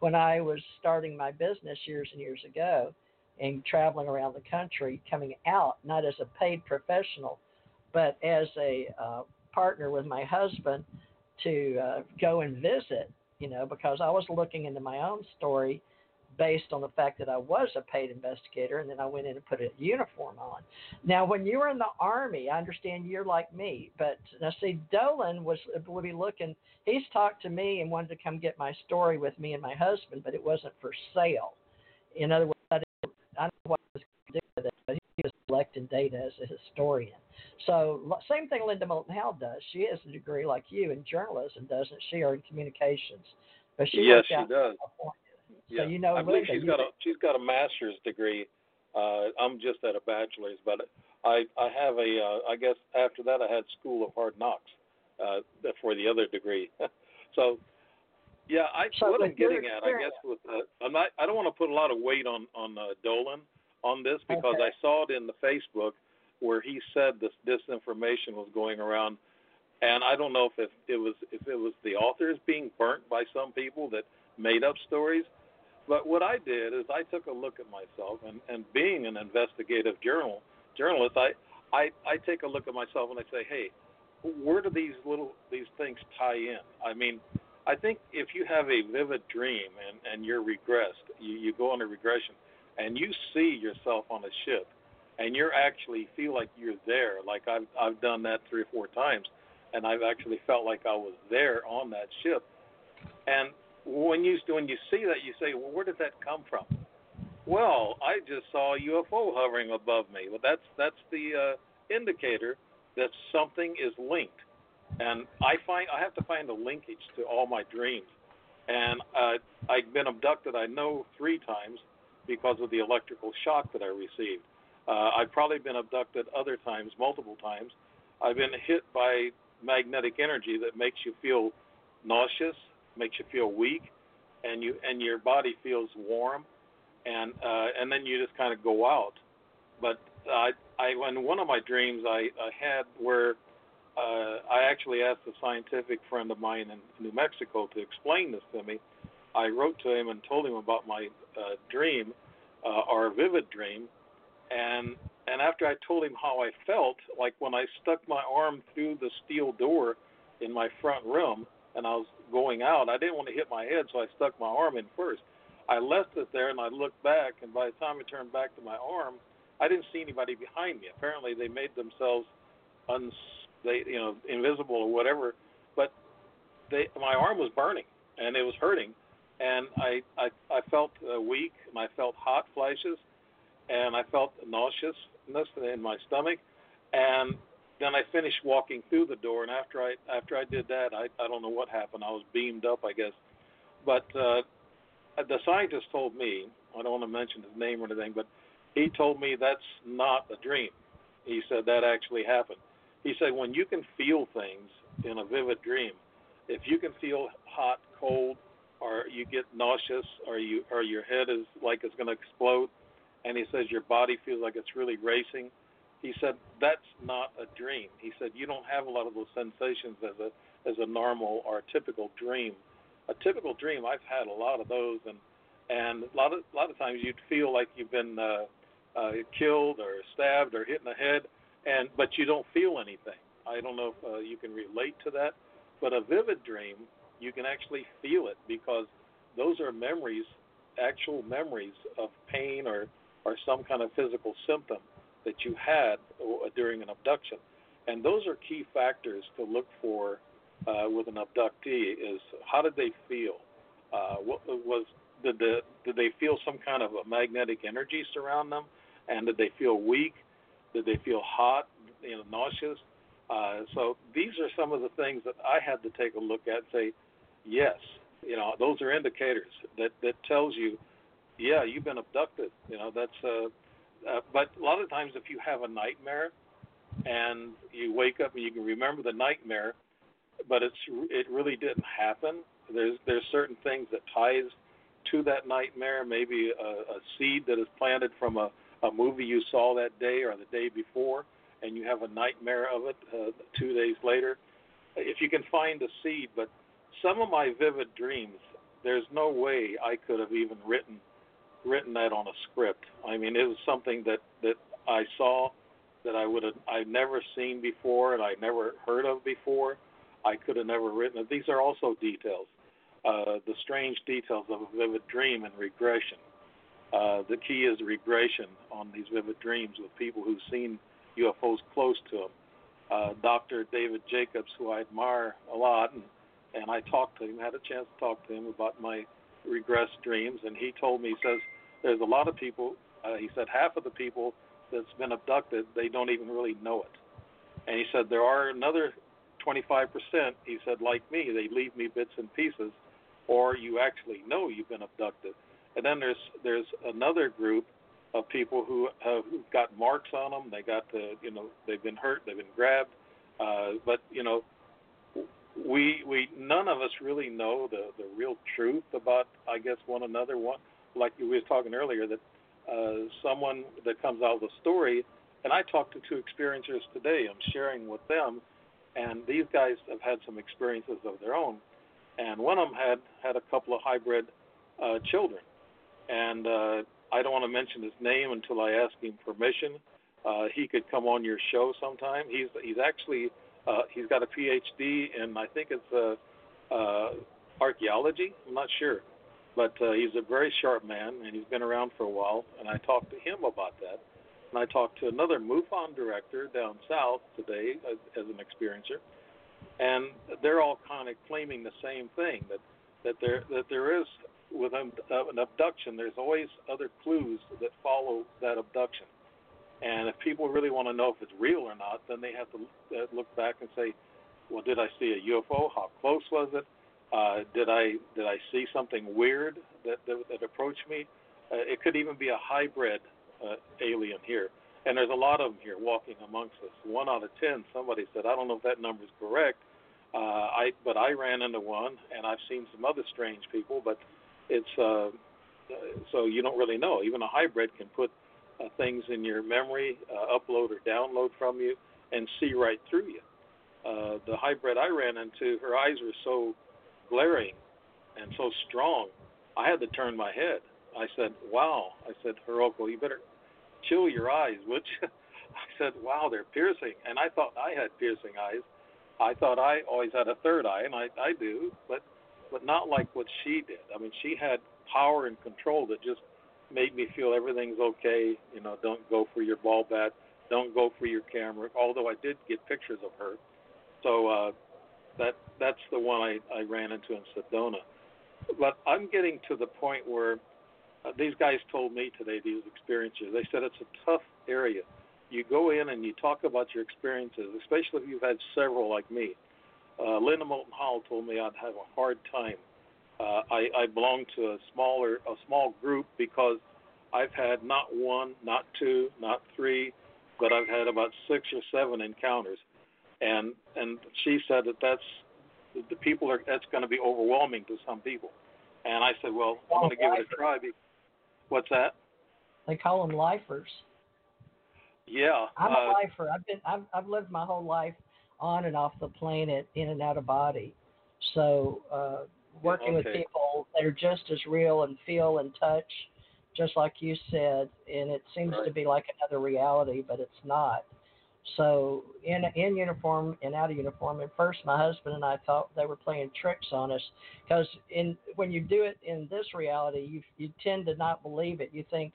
when I was starting my business years and years ago and traveling around the country, coming out not as a paid professional, but as a uh, partner with my husband to uh, go and visit, you know, because I was looking into my own story based on the fact that I was a paid investigator, and then I went in and put a uniform on. Now, when you were in the army, I understand you're like me, but now see, Dolan was will be looking. He's talked to me and wanted to come get my story with me and my husband, but it wasn't for sale. In other words, I, didn't, I know what I was going to do with it, but he was collecting data as a historian. So same thing Linda Moulton Howe does. She has a degree like you in journalism, doesn't she, or in communications? But she yes, she does. California. Yeah. So you know, I believe she's got a she's got a master's degree. Uh, I'm just at a bachelor's, but I I have a uh, I guess after that I had School of Hard Knocks uh, for the other degree. so yeah, I So what I'm getting at, I guess, with uh, I'm not I don't want to put a lot of weight on on uh, Dolan on this because Okay. I saw it in the Facebook where he said this disinformation was going around, and I don't know if it, it was if it was the authors being burnt by some people that made up stories. But what I did is I took a look at myself, and, and being an investigative journal journalist, I, I I take a look at myself and I say, hey, where do these little these things tie in? I mean, I think if you have a vivid dream and and you're regressed, you you go on a regression, and you see yourself on a ship, and you're actually feel like you're there. Like I've I've done that three or four times, and I've actually felt like I was there on that ship, and when you when you see that, you say, well, where did that come from? Well, I just saw a UFO hovering above me. Well, that's that's the uh, indicator that something is linked, and I find I have to find a linkage to all my dreams. And uh, I've been abducted, I know, three times because of the electrical shock that I received. Uh, I've probably been abducted other times, multiple times. I've been hit by magnetic energy that makes you feel nauseous, makes you feel weak, and you and your body feels warm, and uh, and then you just kind of go out. But I I in one of my dreams I, I had where uh, I actually asked a scientific friend of mine in New Mexico to explain this to me. I wrote to him and told him about my uh, dream, uh, or vivid dream, and and after I told him how I felt, like when I stuck my arm through the steel door in my front room and I was going out, I didn't want to hit my head, so I stuck my arm in first. I left it there and I looked back, and by the time I turned back to my arm, I didn't see anybody behind me. Apparently, they made themselves uns they you know invisible or whatever, but they my arm was burning and it was hurting, and I I I felt uh, weak and I felt hot flashes, and I felt nauseousness in my stomach, and then I finished walking through the door, and after I after I did that, I I don't know what happened. I was beamed up, I guess, but uh, the scientist told me, I don't want to mention his name or anything, but he told me that's not a dream. He said that actually happened. He said when you can feel things in a vivid dream, if you can feel hot, cold, or you get nauseous, or you or your head is like it's going to explode, and he says your body feels like it's really racing, he said that's not a dream. He said you don't have a lot of those sensations as a as a normal or a typical dream. A typical dream, I've had a lot of those, and and a lot of a lot of times you'd feel like you've been uh, uh, killed or stabbed or hit in the head, and but you don't feel anything. I don't know if uh, you can relate to that, but a vivid dream, you can actually feel it because those are memories, actual memories of pain or or some kind of physical symptom that you had uh, during an abduction, and those are key factors to look for uh, with an abductee. Is how did they feel? Uh, what was did the did they feel some kind of a magnetic energy surround them? And did they feel weak? Did they feel hot? You know, nauseous? Uh, so these are some of the things that I had to take a look at. And say, yes, you know, those are indicators that that tells you, yeah, you've been abducted. You know, that's. Uh, uh, but a lot of times, if you have a nightmare and you wake up and you can remember the nightmare, but it's it really didn't happen. There's there's certain things that ties to that nightmare, maybe a, a seed that is planted from a, a movie you saw that day or the day before, and you have a nightmare of it uh, two days later. If you can find a seed, but some of my vivid dreams, there's no way I could have even written written that on a script. I mean, it was something that that I saw that I would have I'd never seen before and I never heard of before. I could have never written it. These are also details uh, the strange details of a vivid dream and regression. Uh, the key is regression on these vivid dreams with people who've seen UFOs close to them. Uh, Dr. David Jacobs, who I admire a lot, and, and I talked to him, had a chance to talk to him about my regressed dreams, and he told me, he says, there's a lot of people, uh, he said, half of the people that's been abducted, they don't even really know it. And he said, there are another 25%, he said, like me, they leave me bits and pieces or you actually know you've been abducted. And then there's there's another group of people who have got marks on them. They got the you know they've been hurt, they've been grabbed, uh, but you know we we none of us really know the the real truth about I guess one another. One like we were talking earlier that uh, someone that comes out with a story, and I talked to two experiencers today. I'm sharing with them, and these guys have had some experiences of their own and one of them had had a couple of hybrid uh, children, and uh, I don't want to mention his name until I ask him permission. Uh, he could come on your show sometime. He's he's actually uh, he's got a PhD in I think it's uh, uh, archaeology. I'm not sure, but uh, he's a very sharp man and he's been around for a while. And I talked to him about that. And I talked to another MUFON director down south today as, as an experiencer and they're all kind of claiming the same thing that that there that there is with an, uh, an abduction. There's always other clues that follow that abduction, and if people really want to know if it's real or not, then they have to uh, look back and say, well, did I see a UFO? How close was it? Uh, did I did I see something weird that that, that approached me? Uh, it could even be a hybrid uh, alien here. And there's a lot of them here walking amongst us. One out of ten, somebody said, I don't know if that number is correct, uh, I but I ran into one, and I've seen some other strange people, but it's uh, so you don't really know. Even a hybrid can put uh, things in your memory, uh, upload or download from you, and see right through you. Uh, the hybrid I ran into, her eyes were so glaring and so strong, I had to turn my head. I said, "Wow!" I said, "Hiroko, you better chill your eyes, would you?" I said, "Wow, they're piercing," and I thought I had piercing eyes I thought I always had a third eye, and I I do, but but not like what she did. I mean, she had power and control that just made me feel everything's okay. You know, don't go for your ball bat, don't go for your camera. Although I did get pictures of her, so uh, that that's the one I I ran into in Sedona. But I'm getting to the point where uh, these guys told me today, these experiencers, they said it's a tough area you go in and you talk about your experiences, especially if you've had several like me. Uh, Linda Moulton Howe told me I'd have a hard time uh, I, I belong to a smaller a small group because I've had not one, not two, not three, but I've had about six or seven encounters, and and she said that that's the people are that's going to be overwhelming to some people, and I said, well, I'm going to give it a try. What's that? They call them lifers. Yeah, I'm uh, a lifer. I've been I've I've lived my whole life on and off the planet, in and out of body. So uh, working with people that are just as real and feel and touch, just like you said, and it seems to be like another reality, but it's not. So in in uniform and out of uniform, and first my husband and I thought they were playing tricks on us, because in when you do it in this reality, you you tend to not believe it. You think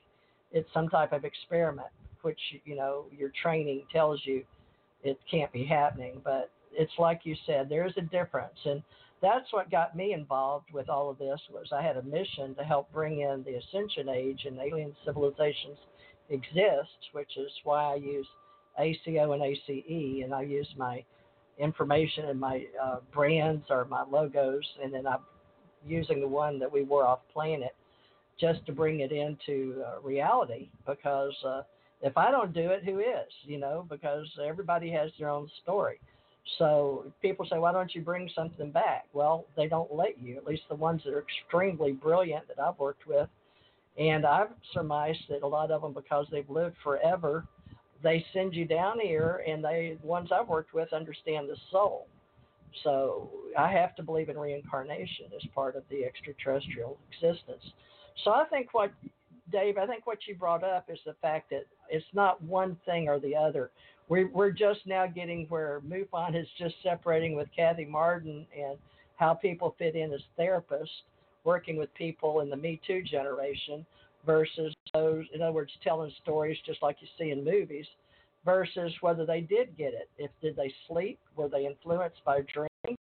it's some type of experiment, which you know your training tells you it can't be happening. But it's like you said, there is a difference, and that's what got me involved with all of this. Was I had a mission to help bring in the ascension age and alien civilizations exist, which is why I use ACO and ACE, and I use my information and my uh, brands or my logos, and then I'm using the one that we wore off planet just to bring it into uh, reality because uh, if I don't do it, who is? You know, because everybody has their own story. So people say, why don't you bring something back? Well, they don't let you, at least the ones that are extremely brilliant that I've worked with. And I've surmised that a lot of them, because they've lived forever, they send you down here, and they, the ones I've worked with, understand the soul. So I have to believe in reincarnation as part of the extraterrestrial existence. So I think what Dave, I think what you brought up is the fact that it's not one thing or the other. We're, we're just now getting where MUFON is just separating with Kathy Marden and how people fit in as therapists, working with people in the Me Too generation versus those, in other words, telling stories just like you see in movies, versus whether they did get it. If did they sleep? Were they influenced by a dream?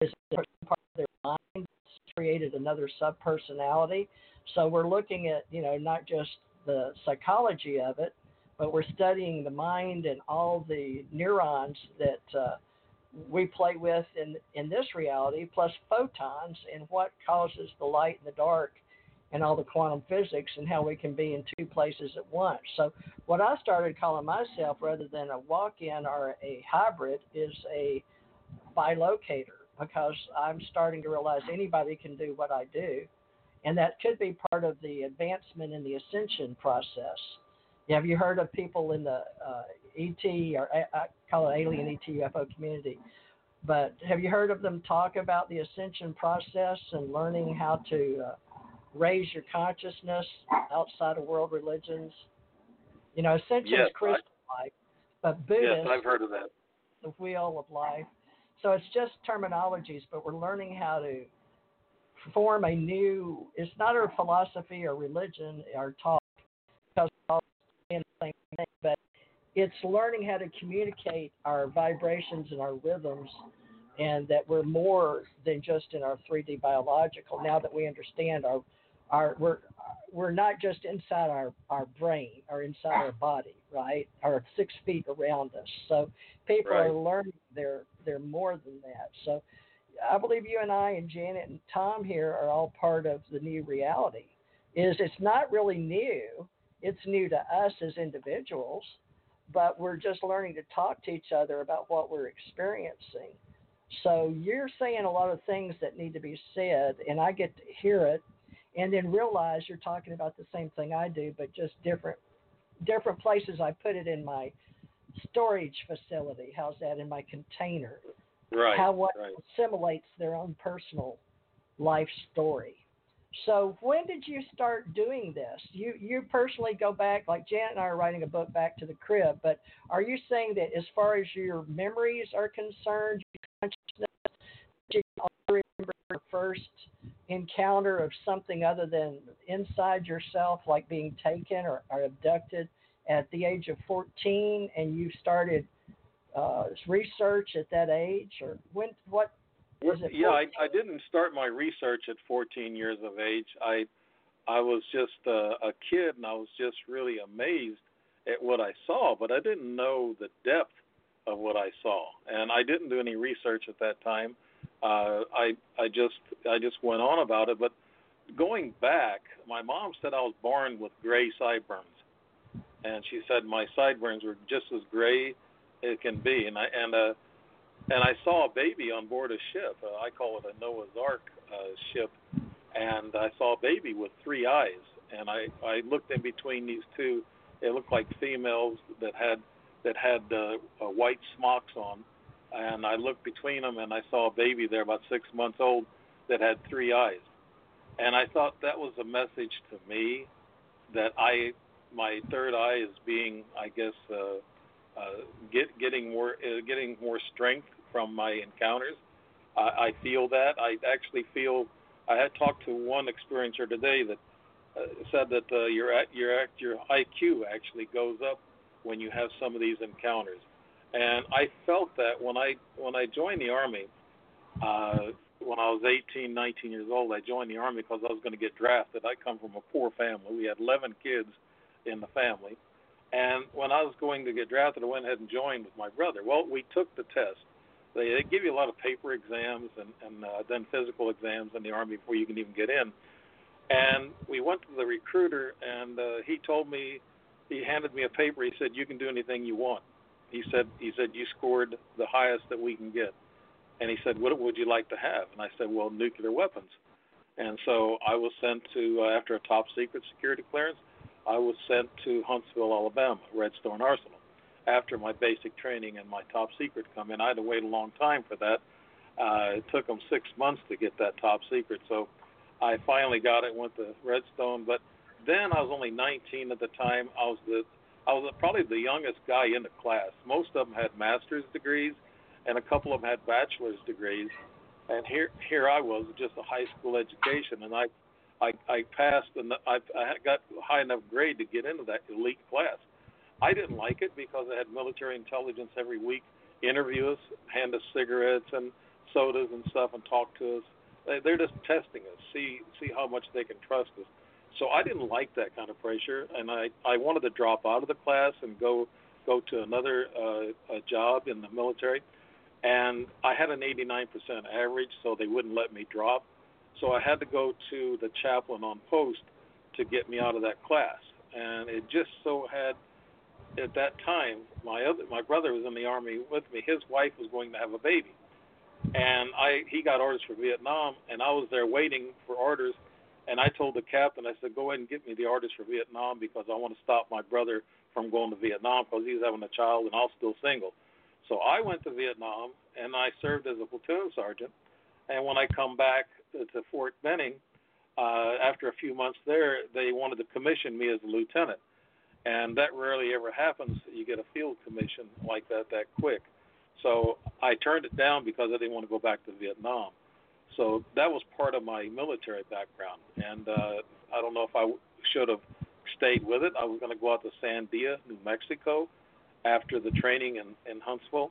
Is it part of their mind created another subpersonality? So we're looking at, you know, not just the psychology of it, but we're studying the mind and all the neurons that uh, we play with in in this reality, plus photons and what causes the light and the dark, and all the quantum physics and how we can be in two places at once. So what I started calling myself, rather than a walk-in or a hybrid, is a bilocator because I'm starting to realize anybody can do what I do and that could be part of the advancement in the ascension process. Have you heard of people in the uh, ET or I call it alien ET UFO community? But have you heard of them talk about the ascension process and learning how to uh, raise your consciousness outside of world religions? You know, essentially Yes, is crystal life, but yes, I've heard of that. the wheel of life. So it's just terminologies, but we're learning how to form a new. It's not our philosophy or religion or talk, because we're all saying the same thing, but it's learning how to communicate our vibrations and our rhythms, and that we're more than just in our 3D biological. Now that we understand our, our we're we're not just inside our our brain or inside our body, right? Or six feet around us. So people Right. are learning they're they're more than that. So I believe you and I and Janet and Tom here are all part of the new reality. Is it's not really new. It's new to us as individuals, but we're just learning to talk to each other about what we're experiencing. So you're saying a lot of things that need to be said, and I get to hear it, and then realize you're talking about the same thing I do, but just different different places. I put it in my storage facility. How's that in my container? Right. how what right. assimilates their own personal life story. So when did you start doing this? You you personally go back, like Janet and I are writing a book back to the crib, but are you saying that as far as your memories are concerned, your consciousness, did you remember your first encounter of something other than inside yourself, like being taken or, or abducted at the age of 14, and you started uh, research at that age, or when? What is it? yeah, I, I didn't start my research at 14 years of age. I I was just a, a kid, and I was just really amazed at what I saw, but I didn't know the depth of what I saw, and I didn't do any research at that time. Uh, I I just I just went on about it. But going back, my mom said I was born with gray sideburns, and she said my sideburns were just as gray it can be. And I and uh, and I saw a baby on board a ship. Uh, I call it a Noah's Ark uh, ship, and I saw a baby with three eyes. And I I looked in between these two. It looked like females that had that had uh, uh, white smocks on, and I looked between them and I saw a baby there about six months old that had three eyes, and I thought that was a message to me that I my third eye is being I guess uh, uh, get getting more uh, getting more strength from my encounters. I, I feel that I actually feel I had talked to one experiencer today that uh, said that uh, your your your IQ actually goes up when you have some of these encounters. And I felt that when I when I joined the army, uh, when I was 18, 19 years old, I joined the army because I was going to get drafted. I come from a poor family. We had 11 kids in the family, and when I was going to get drafted, I went ahead and joined with my brother. Well, we took the test. They, they give you a lot of paper exams and, and uh, then physical exams in the army before you can even get in. And we went to the recruiter, and uh, he told me he handed me a paper. He said, "You can do anything you want." He said, "He said you scored the highest that we can get." And he said, "What would you like to have?" And I said, "Well, nuclear weapons." And so I was sent to uh, after a top secret security clearance. I was sent to Huntsville, Alabama, Redstone Arsenal. After my basic training and my top secret come in, I had to wait a long time for that. Uh, it took them six months to get that top secret, so I finally got it. Went to Redstone, but then I was only 19 at the time. I was the I was probably the youngest guy in the class. Most of them had master's degrees, and a couple of them had bachelor's degrees. And here here I was, just a high school education, and I I, I passed and I, I got high enough grade to get into that elite class. I didn't like it because I had military intelligence every week interview us, hand us cigarettes and sodas and stuff, and talk to us. They're just testing us, see see how much they can trust us. So I didn't like that kind of pressure, and I I wanted to drop out of the class and go go to another uh, a job in the military. And I had an 89% average, so they wouldn't let me drop. So I had to go to the chaplain on post to get me out of that class. And it just so had at that time my other my brother was in the army with me. His wife was going to have a baby. And I he got orders for Vietnam and I was there waiting for orders and I told the captain I said go ahead and get me the orders for Vietnam because I want to stop my brother from going to Vietnam because he's having a child and I'm still single. So I went to Vietnam and I served as a platoon sergeant. And when I come back to Fort Benning, uh, after a few months there, they wanted to commission me as a lieutenant, and that rarely ever happens. You get a field commission like that that quick. So I turned it down because I didn't want to go back to Vietnam. So that was part of my military background, and uh, I don't know if I should have stayed with it. I was going to go out to Sandia, New Mexico, after the training in, in Huntsville,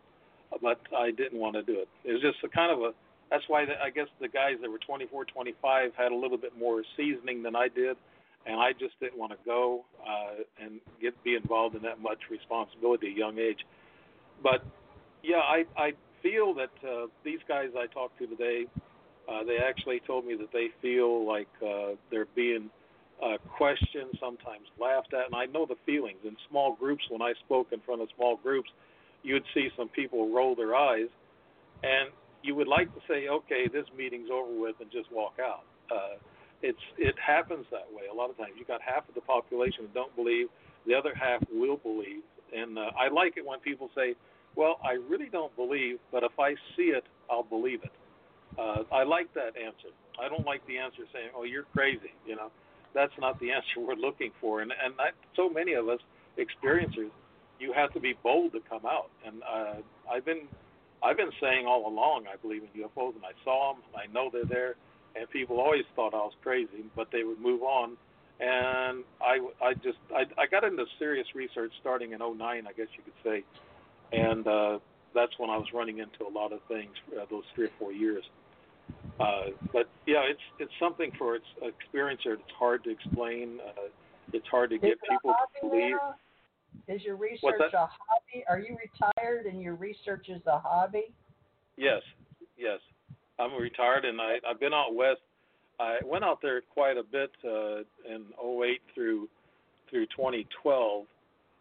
but I didn't want to do it. It was just a kind of a that's why the, I guess the guys that were 24, 25 had a little bit more seasoning than I did, and I just didn't want to go uh, and get be involved in that much responsibility at a young age. But yeah, I I feel that uh, these guys I talked to today, uh, they actually told me that they feel like uh, they're being uh, questioned, sometimes laughed at, and I know the feelings. In small groups, when I spoke in front of small groups, you'd see some people roll their eyes, and you would like to say, okay, this meeting's over with, and just walk out. Uh, it's it happens that way a lot of times. You got half of the population that don't believe, the other half will believe, and uh, I like it when people say, well, I really don't believe, but if I see it, I'll believe it. Uh, I like that answer. I don't like the answer saying, "Oh, you're crazy." You know, that's not the answer we're looking for. And and I, so many of us experiencers, you have to be bold to come out. And uh, I've been I've been saying all along I believe in UFOs, and I saw them. I know they're there, and people always thought I was crazy, but they would move on. And I, I just, I, I got into serious research starting in '09, I guess you could say, and uh, that's when I was running into a lot of things uh, those three or four years. Uh, but yeah, it's it's something for its experiencer. It's hard to explain. Uh, it's hard to get people to believe. Now? Is your research a hobby? Are you retired and your research is a hobby? Yes, yes. I'm retired, and I I've been out west. I went out there quite a bit uh, in 08 through through 2012.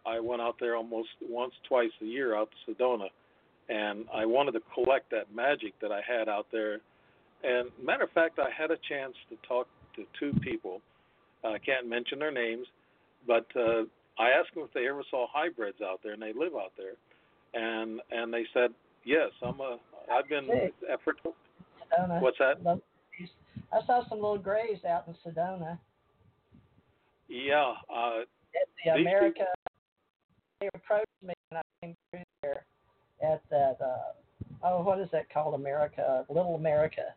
I went out there almost once, twice a year out to Sedona, and I wanted to collect that magic that I had out there. And matter of fact, I had a chance to talk to two people. I can't mention their names, but uh, I asked them if they ever saw hybrids out there, and they live out there, and and they said yes. I'm a I've been effort. Sedona. What's that? I saw some little grays out in Sedona. Yeah. Uh, At the America, they approached me and I came through there at that. Uh, oh, what is that called? America, Little America.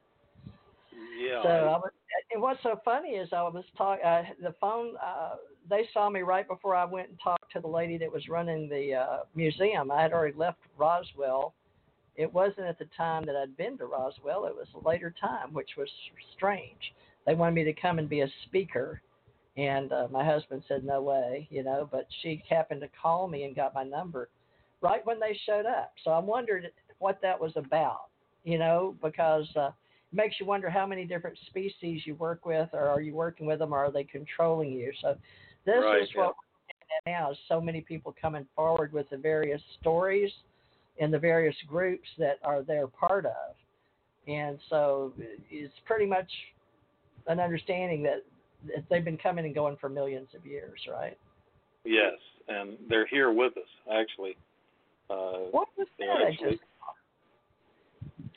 Yeah. So I- was, and what's so funny is I was talking. Uh, the phone. Uh, they saw me right before I went and talked to the lady that was running the uh, museum. I had already left Roswell. It wasn't at the time that I'd been to Roswell. It was a later time, which was strange. They wanted me to come and be a speaker, and uh, my husband said no way, you know. But she happened to call me and got my number right when they showed up. So I wondered what that was about, you know, because. Uh, makes you wonder how many different species you work with, or are you working with them, or are they controlling you? So, this Right, is what we're now: is so many people coming forward with the various stories and the various groups that are they're part of, and so it's pretty much an understanding that, they've been coming and going for millions of years, right? Yes, and they're here with us actually. Uh, What was that? I just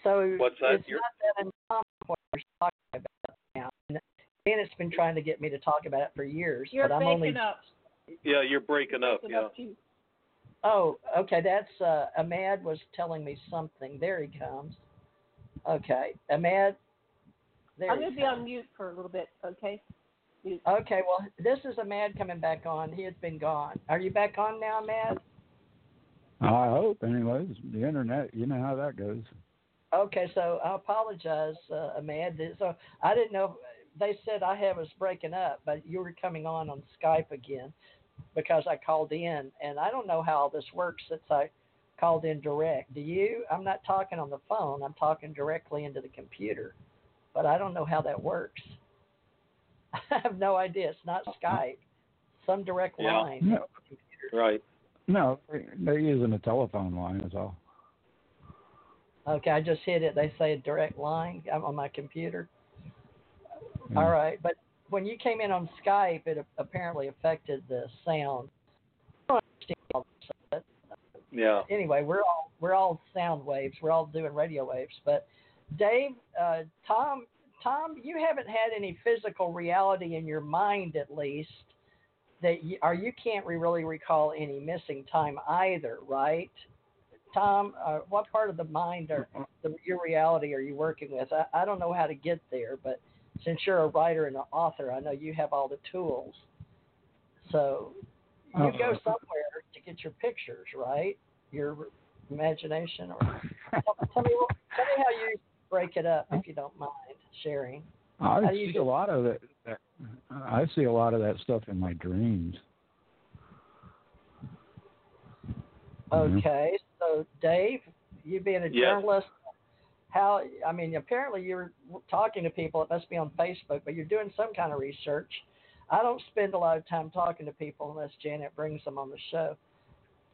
so What's that? it's You're- not that uncommon what we're talking about now. And Janet's been trying to get me to talk about it for years, You're but I'm only. up. yeah, you're breaking up. Faking Yeah. up. Oh, okay. That's uh, Amad was telling me something. There he comes. Okay, Amad. There I'm going to be on mute for a little bit, okay? Mute. Okay, well, this is Amad coming back on. He has been gone. Are you back on now, Amad? I hope, anyways. The internet, you know how that goes. Okay, so I apologize, uh, Amad. So I didn't know. They said I had us breaking up, but you were coming on on Skype again because I called in, and I don't know how all this works since I called in direct. Do you? I'm not talking on the phone. I'm talking directly into the computer, but I don't know how that works. I have no idea. It's not Skype. Some direct Yeah. line. No, Right. no, they- they're using a telephone line. Is all. Okay, I just hit it. They say direct line. I'm on my computer. Yeah. All right, but when you came in on Skype, it apparently affected the sound. I don't understand all this, Yeah. anyway, we're all we're all sound waves. We're all doing radio waves. But Dave, uh, Tom, Tom, you haven't had any physical reality in your mind, at least, that you, or you can't really recall any missing time either, right? Tom, uh, what part of the mind or the, your reality are you working with? I, I don't know how to get there, but since you're a writer and an author, I know you have all the tools. So you go Uh, somewhere to get your pictures, right? Your imagination, or tell, tell me tell me how you break it up if you don't mind sharing. I How do you see a lot of it. That, I see a lot of that stuff in my dreams. Okay, so Dave, you being a Yes. journalist, how? I mean, apparently you're talking to people. It must be on Facebook, but you're doing some kind of research. I don't spend a lot of time talking to people unless Janet brings them on the show.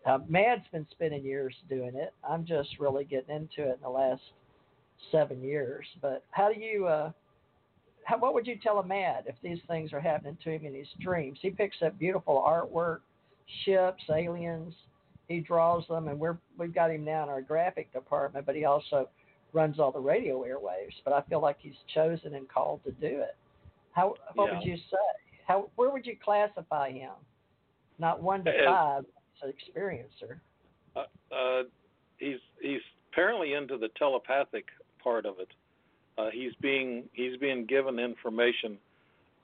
Uh, Mad's been spending years doing it. I'm just really getting into it in the last seven years. But how do you? Uh, how, what would you tell Amad if these things are happening to him in his dreams? He picks up beautiful artwork, ships, aliens. He draws them, and we're we've got him now in our graphic department. But he also runs all the radio airwaves. But I feel like he's chosen and called to do it. How? What would you say? How? Where would you classify him? Not one to five. He's an experiencer. Uh, uh, he's he's apparently into the telepathic part of it. Uh, he's being he's being given information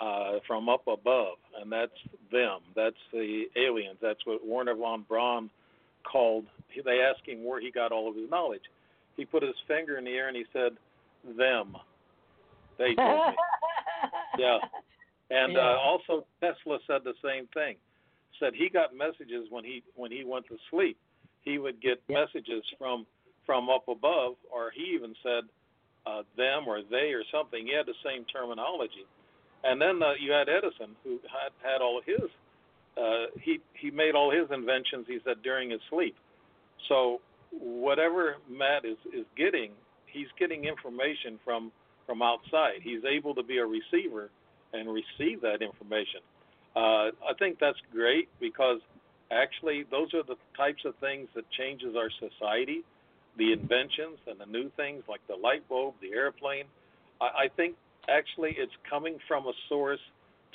uh, from up above, and that's them. That's the aliens. That's what Wernher von Braun called. They asked him where he got all of his knowledge. He put his finger in the air and he said, "Them." They told me. Yeah. And Yeah. uh, also Tesla said the same thing. Said he got messages when he when he went to sleep. He would get Yeah. messages from from up above, or he even said uh, them or they or something. He had the same terminology. And then uh, you had Edison, who had had all of his. Uh, he he made all his inventions. He said during his sleep. So whatever Matt is is getting, he's getting information from from outside. He's able to be a receiver and receive that information. Uh, I think that's great because actually those are the types of things that changes our society the inventions and the new things like the light bulb the airplane I, I think actually it's coming from a source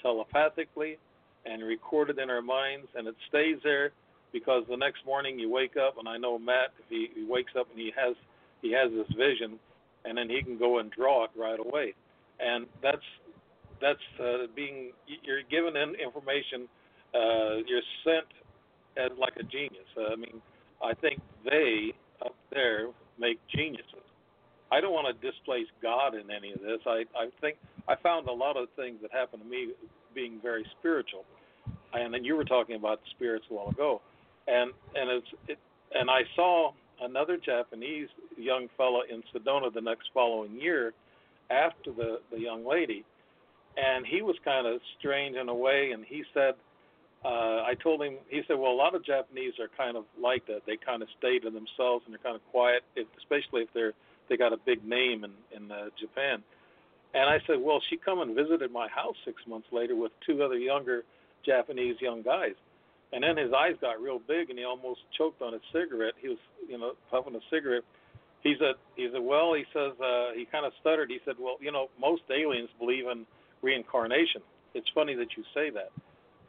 telepathically and recorded in our minds and it stays there because the next morning you wake up and I know Matt if he, he wakes up and he has he has this vision and then he can go and draw it right away and that's that's uh, being you're given information uh, you're sent as like a genius. I mean, I think they up there make geniuses. I don't want to displace God in any of this. I I think I found a lot of things that happened to me being very spiritual, and then you were talking about spirits a while ago, and and it's it, and I saw another Japanese young fellow in Sedona the next following year, after the the young lady, and he was kind of strange in a way, and he said uh, I told him, he said, well, a lot of Japanese are kind of like that. They kind of stay to themselves and they're kind of quiet, if, especially if they're they got a big name in in uh, Japan. And I said, well, she come and visited my house six months later with two other younger Japanese young guys. And then his eyes got real big and he almost choked on his cigarette. He was, you know, puffing a cigarette. He said, he said, well, he says, uh, he kind of stuttered. He said, well, you know, most aliens believe in reincarnation. It's funny that you say that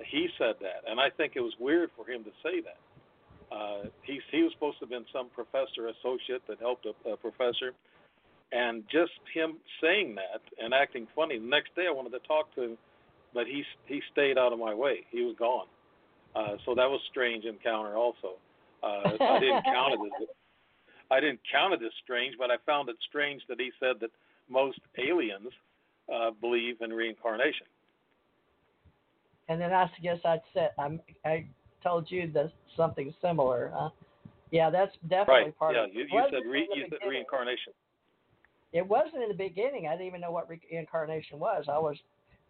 he said that, and I think it was weird for him to say that. Uh, he he was supposed to have been some professor associate that helped a, a professor, and just him saying that and acting funny. The next day, I wanted to talk to him, but he he stayed out of my way. He was gone. Uh, so that was strange encounter also. Uh, I didn't count it as I didn't count it as strange, but I found it strange that he said that most aliens uh, believe in reincarnation and then I guess I'd said I'm, I told you the something similar. Huh? Yeah, that's definitely right. part yeah, of it. you, you said re, you said reincarnation. It wasn't in the beginning. I didn't even know what reincarnation was. I was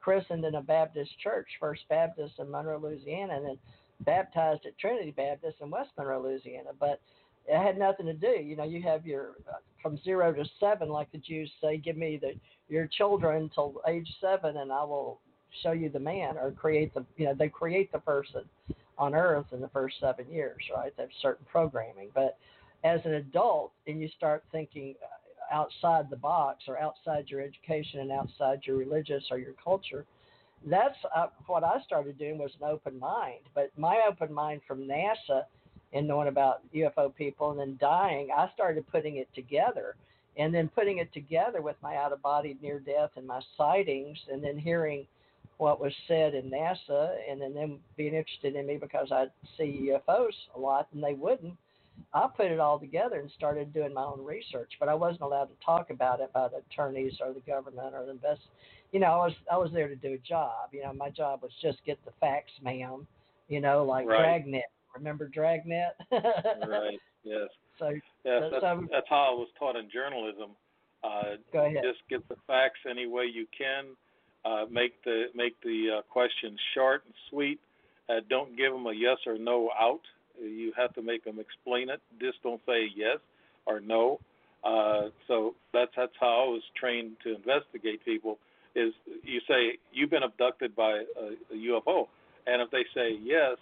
christened in a Baptist church, First Baptist in Monroe, Louisiana, and then baptized at Trinity Baptist in West Monroe, Louisiana. But it had nothing to do. You know, you have your uh, from zero to seven, like the Jews say, give me the your children till age seven, and I will show you the man or create the you know they create the person on earth in the first seven years right they have certain programming but as an adult and you start thinking uh, outside the box or outside your education and outside your religious or your culture that's uh, what i started doing was an open mind but my open mind from nasa and knowing about ufo people and then dying i started putting it together and then putting it together with my out of body near death and my sightings and then hearing what was said in NASA and then them being interested in me because I'd see UFOs a lot and they wouldn't. I put it all together and started doing my own research, but I wasn't allowed to talk about it by the attorneys or the government or the best. You know, I was I was there to do a job. You know, my job was just get the facts, ma'am. You know, like right. Dragnet. Remember Dragnet? right. Yes. So yes, that's, so, that's how I was taught in journalism. Uh, go ahead. Just get the facts any way you can uh, make the make the uh, questions short and sweet. Uh, don't give them a yes or no out. You have to make them explain it. Just don't say yes or no. Uh, so that's that's how I was trained to investigate people. Is you say you've been abducted by a, a UFO, and if they say yes,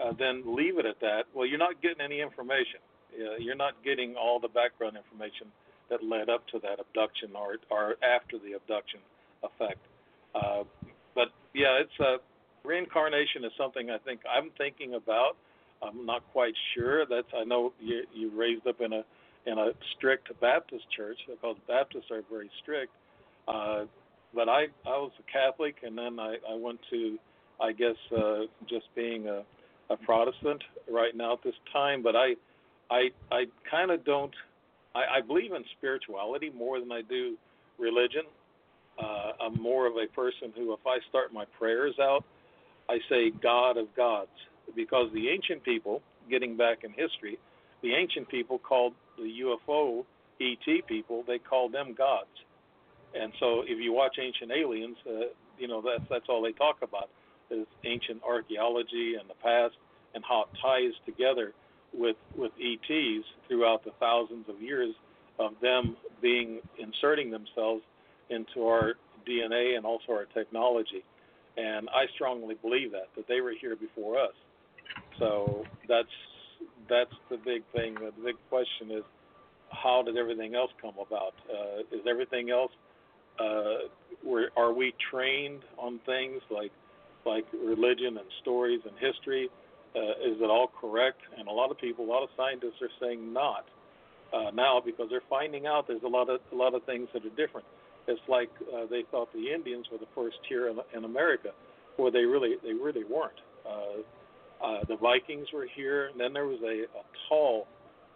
uh, then leave it at that. Well, you're not getting any information. Uh, you're not getting all the background information that led up to that abduction or or after the abduction effect. Uh, but yeah, it's a uh, reincarnation is something I think I'm thinking about. I'm not quite sure. That's I know you you raised up in a in a strict Baptist church because Baptists are very strict. Uh, but I I was a Catholic and then I I went to I guess uh, just being a a Protestant right now at this time. But I I I kind of don't. I, I believe in spirituality more than I do religion. Uh, I'm more of a person who, if I start my prayers out, I say God of gods, because the ancient people, getting back in history, the ancient people called the UFO ET people, they called them gods. And so, if you watch Ancient Aliens, uh, you know that's that's all they talk about is ancient archaeology and the past and how it ties together with with ETs throughout the thousands of years of them being inserting themselves into our DNA and also our technology. And I strongly believe that that they were here before us. So that's that's the big thing. The big question is how did everything else come about? Uh, is everything else uh, were, are we trained on things like like religion and stories and history? Uh, is it all correct? And a lot of people, a lot of scientists are saying not uh, now because they're finding out there's a lot of a lot of things that are different. It's like uh, they thought the Indians were the first here in, in America, where they really they really weren't. Uh, uh, the Vikings were here, and then there was a, a tall,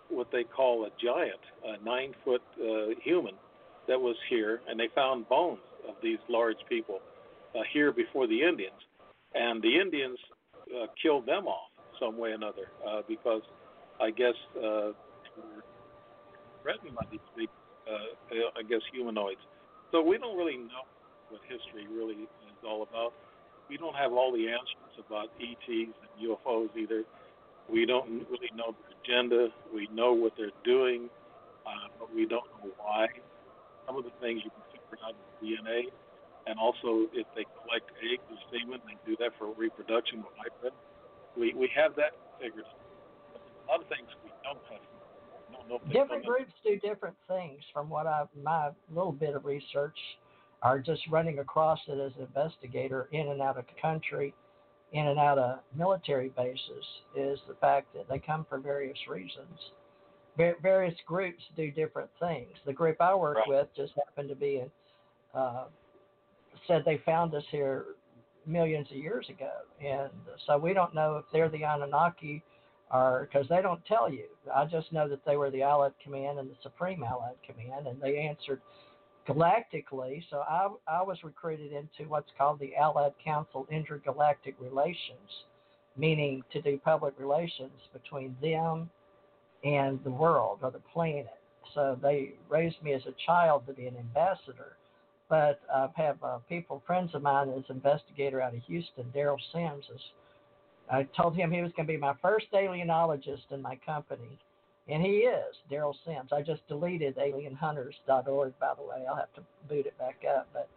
what they call a giant, a nine foot uh, human that was here, and they found bones of these large people uh, here before the Indians, and the Indians uh, killed them off some way or another uh, because I guess uh, threatened by these big, uh, I guess, humanoids. So we don't really know what history really is all about. We don't have all the answers about ETs and UFOs either. We don't really know their agenda. We know what they're doing, uh, but we don't know why. Some of the things you can figure out in DNA, and also if they collect eggs or semen, they do that for reproduction with hybrid. We we have that figured out. A lot of things we don't have Don't know. different groups do different things. From what I my little bit of research, are just running across it as an investigator in and out of the country, in and out of military bases, is the fact that they come for various reasons. various groups do different things. The group I work right. with just happened to be in, uh, said they found us here millions of years ago, and so we don't know if they're the Anunnaki are because they don't tell you. I just know that they were the Allied Command and the Supreme Allied Command, and they answered galactically. So I, I was recruited into what's called the Allied Council Intergalactic Relations, meaning to do public relations between them and the world or the planet. So they raised me as a child to be an ambassador. But I have uh, people, friends of mine, as investigator out of Houston, Derrel Sims, is I told him he was going to be my first alienologist in my company, and he is, Derrel Sims. I just deleted alienhunters.org, by the way. I'll have to boot it back up, but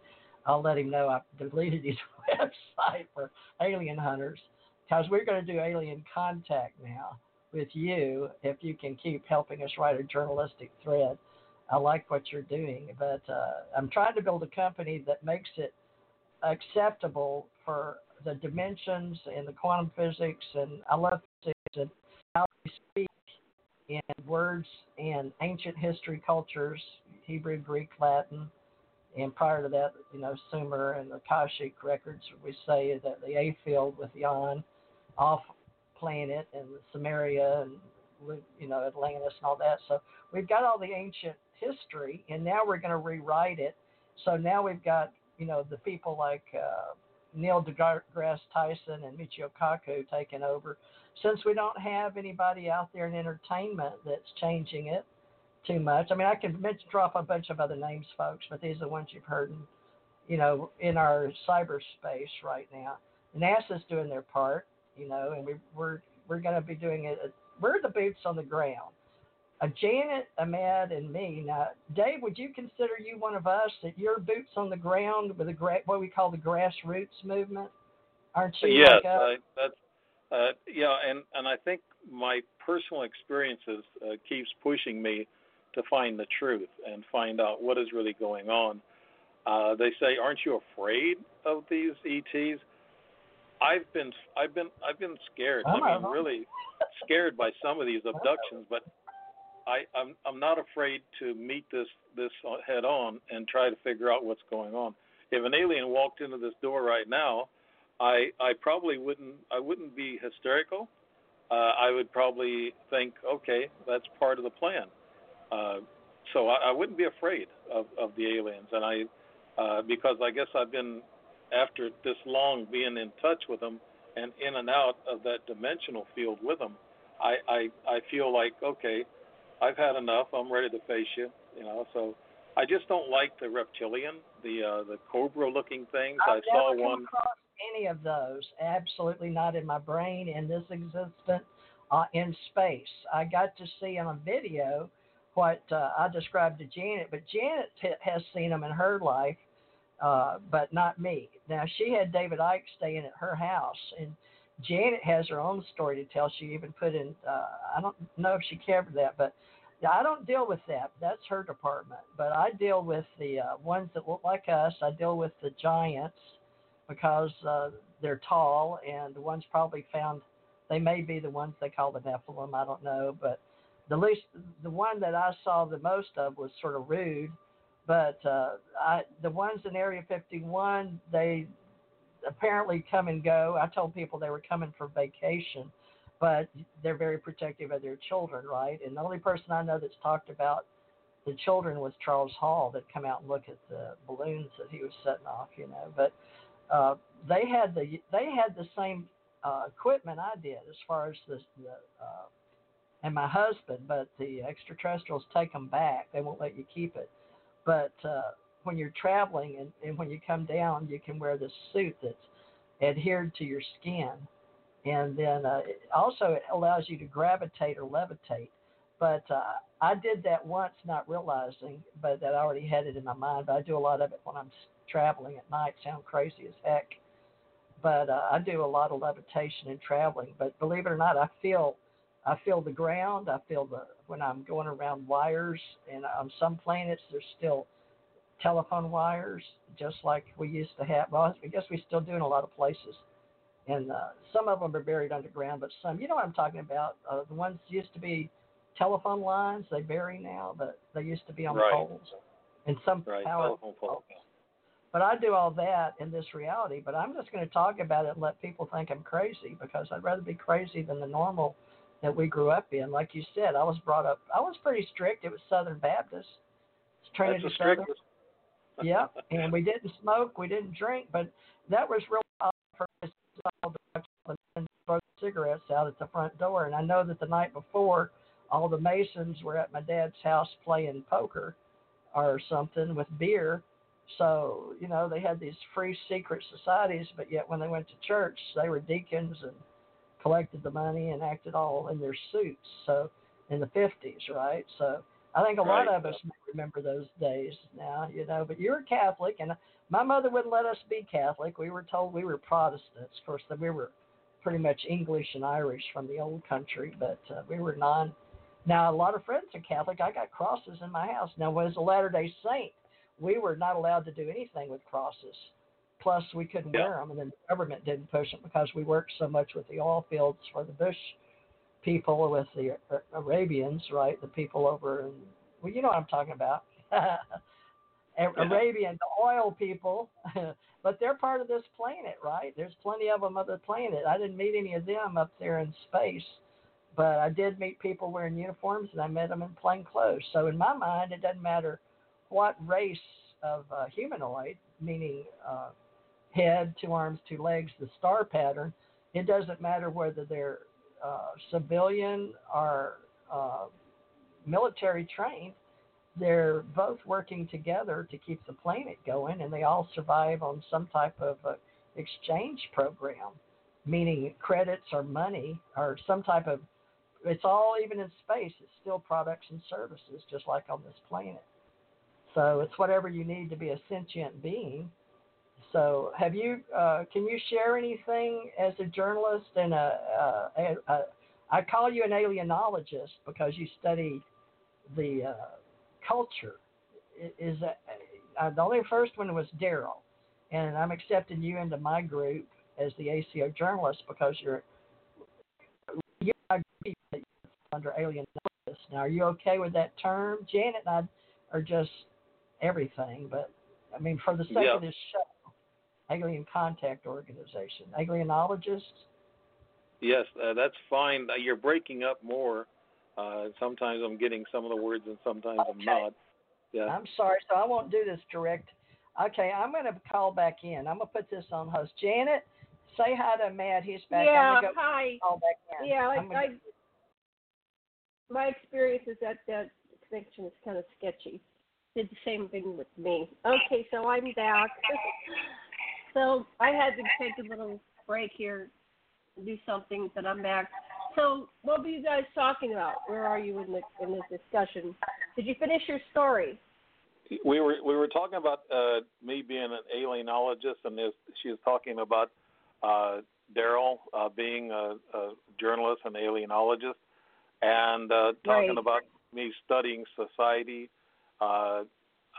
I'll let him know I deleted his website for Alien Hunters because we're going to do alien contact now with you if you can keep helping us write a journalistic thread. I like what you're doing, but uh, I'm trying to build a company that makes it acceptable for the dimensions and the quantum physics, and I love physics and in words and ancient history cultures, Hebrew, Greek, Latin, and prior to that, you know, Sumer and the Akashic records, we say that the A field with Yan off planet and Samaria and you know Atlantis and all that. So we've got all the ancient history, and now we're going to rewrite it. So now we've got you know the people like uh, Neil deGrasse Tyson and Michio Kaku taking over. Since we don't have anybody out there in entertainment that's changing it too much, I mean, I can mention, drop a bunch of other names, folks, but these are the ones you've heard, in, you know, in our cyberspace right now. NASA's doing their part, you know, and we, we're we're going to be doing it. We're the boots on the ground uh, Janet, Amad, and me. Now, Dave, would you consider you one of us that you're boots on the ground with the gra- what we call the grassroots movement? Aren't you? Yes, like I, that's uh, yeah, and and I think my personal experiences uh, keeps pushing me to find the truth and find out what is really going on. Uh, they say, "Aren't you afraid of these ETs?" I've been, I've been, I've been scared. I mean, really scared by some of these abductions, but I, I'm I'm not afraid to meet this this head on and try to figure out what's going on. If an alien walked into this door right now, I I probably wouldn't I wouldn't be hysterical. Uh, I would probably think, okay, that's part of the plan. Uh, so I, I wouldn't be afraid of, of the aliens, and I uh, because I guess I've been after this long being in touch with them and in and out of that dimensional field with them. I I, I feel like okay, I've had enough. I'm ready to face you. You know, so I just don't like the reptilian, the uh, the cobra looking things. I've I saw never come one. across any of those. Absolutely not in my brain, in this existence, uh, in space. I got to see on a video what uh, I described to Janet, but Janet t- has seen them in her life, uh, but not me. Now she had David Icke staying at her house, and Janet has her own story to tell. She even put in. Uh, I don't know if she covered that, but I don't deal with that. That's her department. But I deal with the uh, ones that look like us. I deal with the giants because uh, they're tall, and the ones probably found. They may be the ones they call the Nephilim. I don't know, but the least the one that I saw the most of was sort of rude. But uh, I, the ones in Area 51, they apparently come and go. I told people they were coming for vacation, but they're very protective of their children, right? And the only person I know that's talked about the children was Charles Hall that come out and look at the balloons that he was setting off, you know. But uh, they had the they had the same uh, equipment I did as far as the, the uh, and my husband, but the extraterrestrials take them back. They won't let you keep it. But uh, when you're traveling and, and when you come down, you can wear this suit that's adhered to your skin. And then uh, it also it allows you to gravitate or levitate. But uh, I did that once, not realizing, but that I already had it in my mind. But I do a lot of it when I'm traveling at night. Sound crazy as heck. But uh, I do a lot of levitation and traveling. But believe it or not, I feel I feel the ground. I feel the when I'm going around wires, and on some planets there's still telephone wires, just like we used to have. Well, I guess we still do in a lot of places, and uh, some of them are buried underground, but some, you know what I'm talking about. Uh, the ones used to be telephone lines, they bury now, but they used to be on Right. poles, and some Right, power. telephone pole. But I do all that in this reality. But I'm just going to talk about it and let people think I'm crazy because I'd rather be crazy than the normal that we grew up in. Like you said, I was brought up. I was pretty strict. It was Southern Baptist. It's Trinity That's the Southern. strictest. Yep. And we didn't smoke. We didn't drink. But that was real for and throw cigarettes out at the front door. And I know that the night before, all the Masons were at my dad's house playing poker or something with beer. So, you know, they had these free secret societies, but yet when they went to church, they were deacons and collected the money and acted all in their suits. So, in the 50s, right? So, I think a lot of us may remember those days now, you know, but you're Catholic, and my mother wouldn't let us be Catholic. We were told we were Protestants. Of course, that we were pretty much English and Irish from the old country, but uh, we were non. Now, a lot of friends are Catholic. I got crosses in my house. Now, as a Latter day Saint, we were not allowed to do anything with crosses. Plus, we couldn't Yeah. wear them, and then the government didn't push them because we worked so much with the oil fields for the Bush people, with the uh, Arabians, right? The people over in, well, you know what I'm talking about. Arabian, the oil people, but they're part of this planet, right? There's plenty of them on the planet. I didn't meet any of them up there in space, but I did meet people wearing uniforms, and I met them in plain clothes. So in my mind, it doesn't matter what race of uh, humanoid, meaning uh, head, two arms, two legs, the star pattern. It doesn't matter whether they're civilian or uh, military trained. They're both working together to keep the planet going, and they all survive on some type of uh, exchange program, meaning credits or money or some type of. It's all even in space. It's still products and services, just like on this planet. So it's whatever you need to be a sentient being. So have you? Uh, can you share anything as a journalist and a, a, a, a I call you an alienologist because you study the uh, culture. Is that uh, the only first one was Derrel, and I'm accepting you into my group as the ACO journalist because you're you agree that you're under alienologist. Now, are you okay with that term? Janet and I are just everything, but I mean, for the sake Yeah. of this show, Alien Contact Organization, alienologist. Yes, uh, that's fine. Uh, You're breaking up more. Uh, sometimes I'm getting some of the words, and sometimes I'm not. Yeah. I'm sorry, so I won't do this direct. Okay, I'm going to call back in. I'm going to put this on host. Janet, say hi to Matt. He's back. yeah, I'm going to go hi. call back in. Yeah, I'm I, I my experience is that that connection is kind of sketchy. Did the same thing with me. Okay, so I'm back. So I had to take a little break here, do something, but I'm back. So what were you guys talking about? Where are you in the in this discussion? Did you finish your story? We were we were talking about uh, me being an alienologist, and this, she was talking about uh, Derrel uh, being a, a journalist and alienologist, and uh, talking Right. about me studying society. Uh,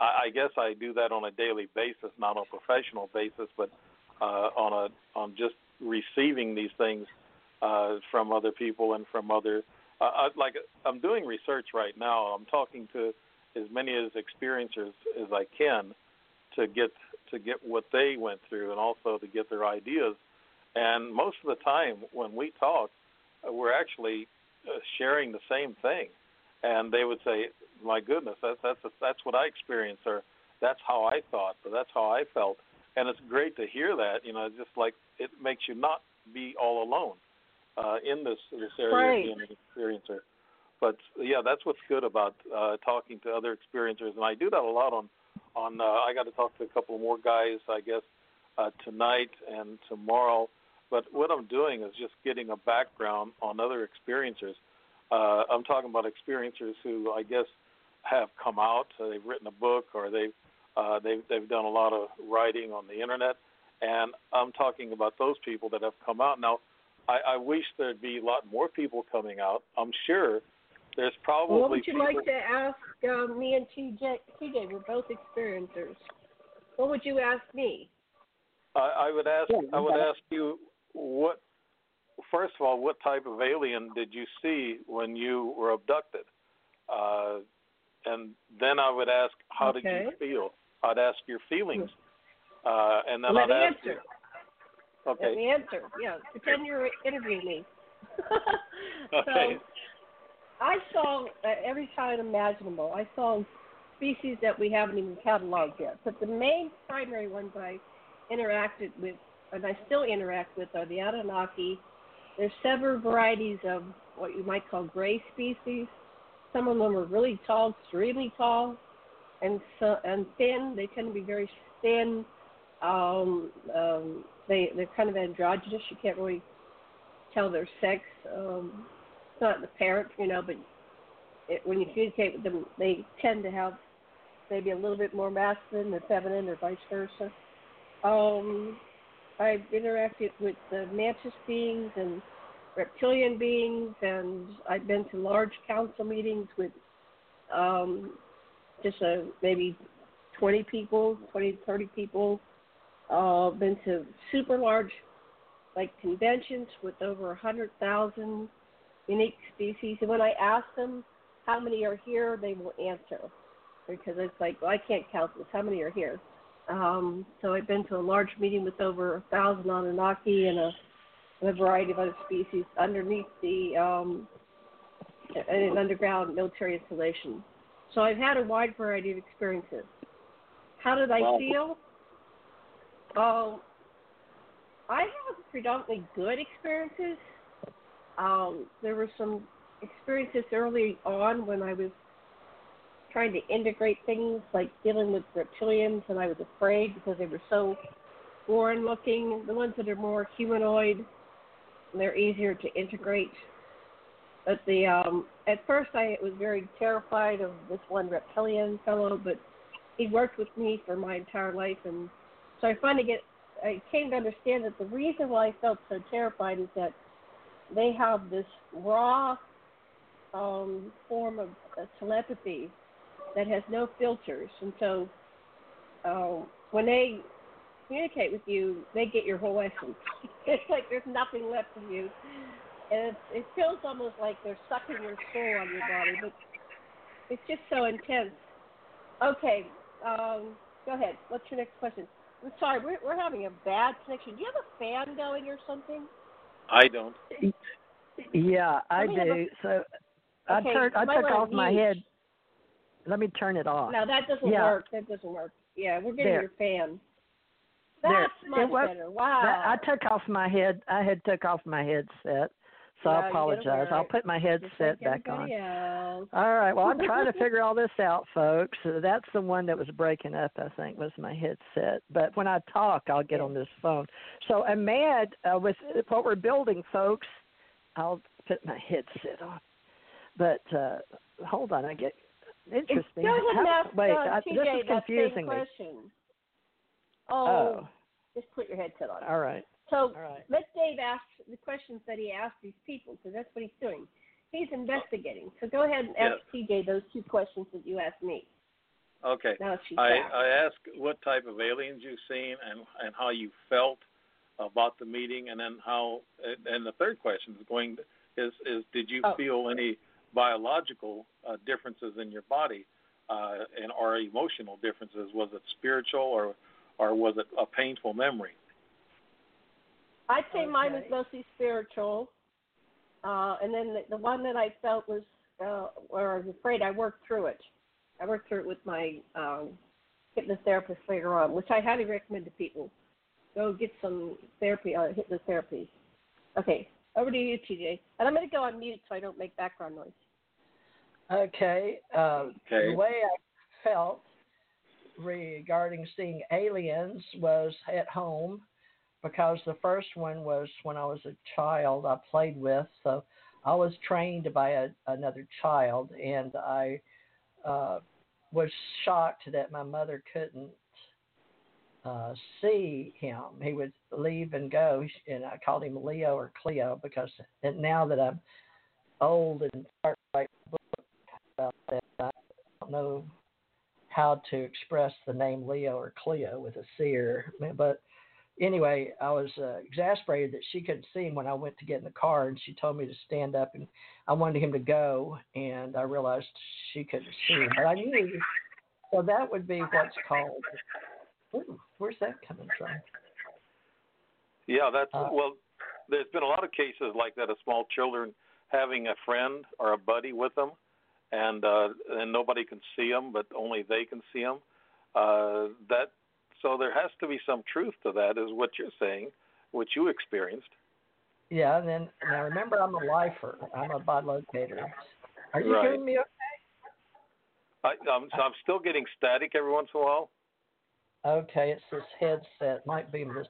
I, I guess I do that on a daily basis, not on a professional basis, but uh, on a on just receiving these things uh, from other people and from other. Uh, I, like I'm doing research right now. I'm talking to as many as experiencers as I can to get to get what they went through and also to get their ideas. And most of the time when we talk, uh, we're actually uh, sharing the same thing. And they would say, "My goodness, that's that's that's what I experienced, or that's how I thought, or that's how I felt." And it's great to hear that. You know, just like it makes you not be all alone uh, in this this area Right. of being an experiencer. But yeah, that's what's good about uh, talking to other experiencers, and I do that a lot on on. Uh, I got to talk to a couple more guys, I guess, uh, tonight and tomorrow. But what I'm doing is just getting a background on other experiencers. Uh, I'm talking about experiencers who I guess have come out. Uh, they've written a book, or they've uh, they've they've done a lot of writing on the internet, and I'm talking about those people that have come out now. I, I wish there'd be a lot more people coming out. I'm sure there's probably what would you people, like to ask uh, me and TJ? TJ, we're both experiencers. What would you ask me? I, I would ask. Yeah, I would ask you what. First of all, what type of alien did you see when you were abducted? Uh, and then I would ask, how did you feel? I'd ask your feelings, uh, and then Let I'd me ask answer. you. Okay. Let me answer. Yeah, pretend you're interviewing me. Okay. So I saw uh, every kind imaginable. I saw species that we haven't even cataloged yet. But the main primary ones I interacted with, and I still interact with, are the Anunnaki. There's several varieties of what you might call gray species. Some of them are really tall, extremely tall, and so and thin. They tend to be very thin. Um, um, they they're kind of androgynous. You can't really tell their sex. Um, it's not the parent, you know, but it, when you communicate with them, they tend to have maybe a little bit more masculine than feminine, or vice versa. Um, I've interacted with the mantis beings and reptilian beings, and I've been to large council meetings with um, just a, maybe 20 people, 20 30 people. Uh, been to super large like conventions with over hundred thousand unique species. And when I ask them how many are here, they will answer because it's like, well, I can't count this. How many are here? Um, so I've been to a large meeting with over a thousand Anunnaki and a, and a variety of other species underneath the um, an underground military installation. So I've had a wide variety of experiences. How did I Wow. feel? Um, I have predominantly good experiences. Um, there were some experiences early on when I was trying to integrate things like dealing with reptilians, and I was afraid because they were so foreign looking. The ones that are more humanoid, they're easier to integrate. But the um, at first I was very terrified of this one reptilian fellow, but he worked with me for my entire life, and so I finally get I came to understand that the reason why I felt so terrified is that they have this raw um, form of uh, telepathy that has no filters, and so uh, when they communicate with you, they get your whole essence. it's like there's nothing left of you, and it, it feels almost like they're sucking your soul on your body, but it's just so intense. Okay, um, go ahead. What's your next question? I'm sorry, we're, we're having a bad connection. Do you have a fan going or something? I don't. Yeah, I Let me have a- do. So I turned I took off my mute. head. Let me turn it off. No, that doesn't Yeah. work. That doesn't work. Yeah, we're getting There. your fan. There. That's It much was- better. Wow. That- I took off my head. I had took off my headset, So Yeah, I apologize. I'll put my headset back on. else. All right. Well, I'm trying to figure all this out, folks. Uh, That's the one that was breaking up. I think was my headset. But when I talk, I'll get on this phone. So I'm mad uh, with what we're building, folks. I'll put my headset on. But uh hold on, I get interesting. Go ahead and How- ask wait, uh, TJ this is that same confusing me. question. Oh, Oh, just put your headset on. all right, So all right. let Dave ask the questions that he asked these people because that's what he's doing. He's investigating. So go ahead and ask TJ those two questions that you asked me. Okay. Now that she's I, back. I asked what type of aliens you've seen and and how you felt about the meeting, and then how. And the third question is going is is did you Oh. feel any biological uh, differences in your body, uh, and or emotional differences? Was it spiritual or or was it a painful memory? I'd say mine was mostly spiritual, uh, and then the, the one that I felt was, uh, or I was afraid, I worked through it. I worked through it with my um, hypnotherapist later on, which I highly recommend to people. Go get some therapy, uh, hypnotherapy. Okay, over to you, TJ. And I'm going to go on mute so I don't make background noise. Okay. Uh, Okay. The way I felt regarding seeing aliens was at home because the first one was when I was a child I played with. So I was trained by a, another child, and I uh, was shocked that my mother couldn't uh, see him. He would leave and go, and I called him Leo or Cleo because and now that I'm old and start books about that, I don't know how to express the name Leo or Cleo with a seer. But anyway, I was uh, exasperated that she couldn't see him when I went to get in the car, and she told me to stand up, and I wanted him to go, and I realized she couldn't see him, but I knew. So that would be what's called. Ooh, where's that coming from? Yeah, that's Uh, well. There's been a lot of cases like that of small children having a friend or a buddy with them, and uh, and nobody can see them, but only they can see them. Uh, that so there has to be some truth to that, is what you're saying, what you experienced. Yeah, and then now remember, I'm a lifer. I'm a bilocator. Are you Right. hearing me? I, I'm, so I'm still getting static every once in a while. Okay, it's this headset. Might be this.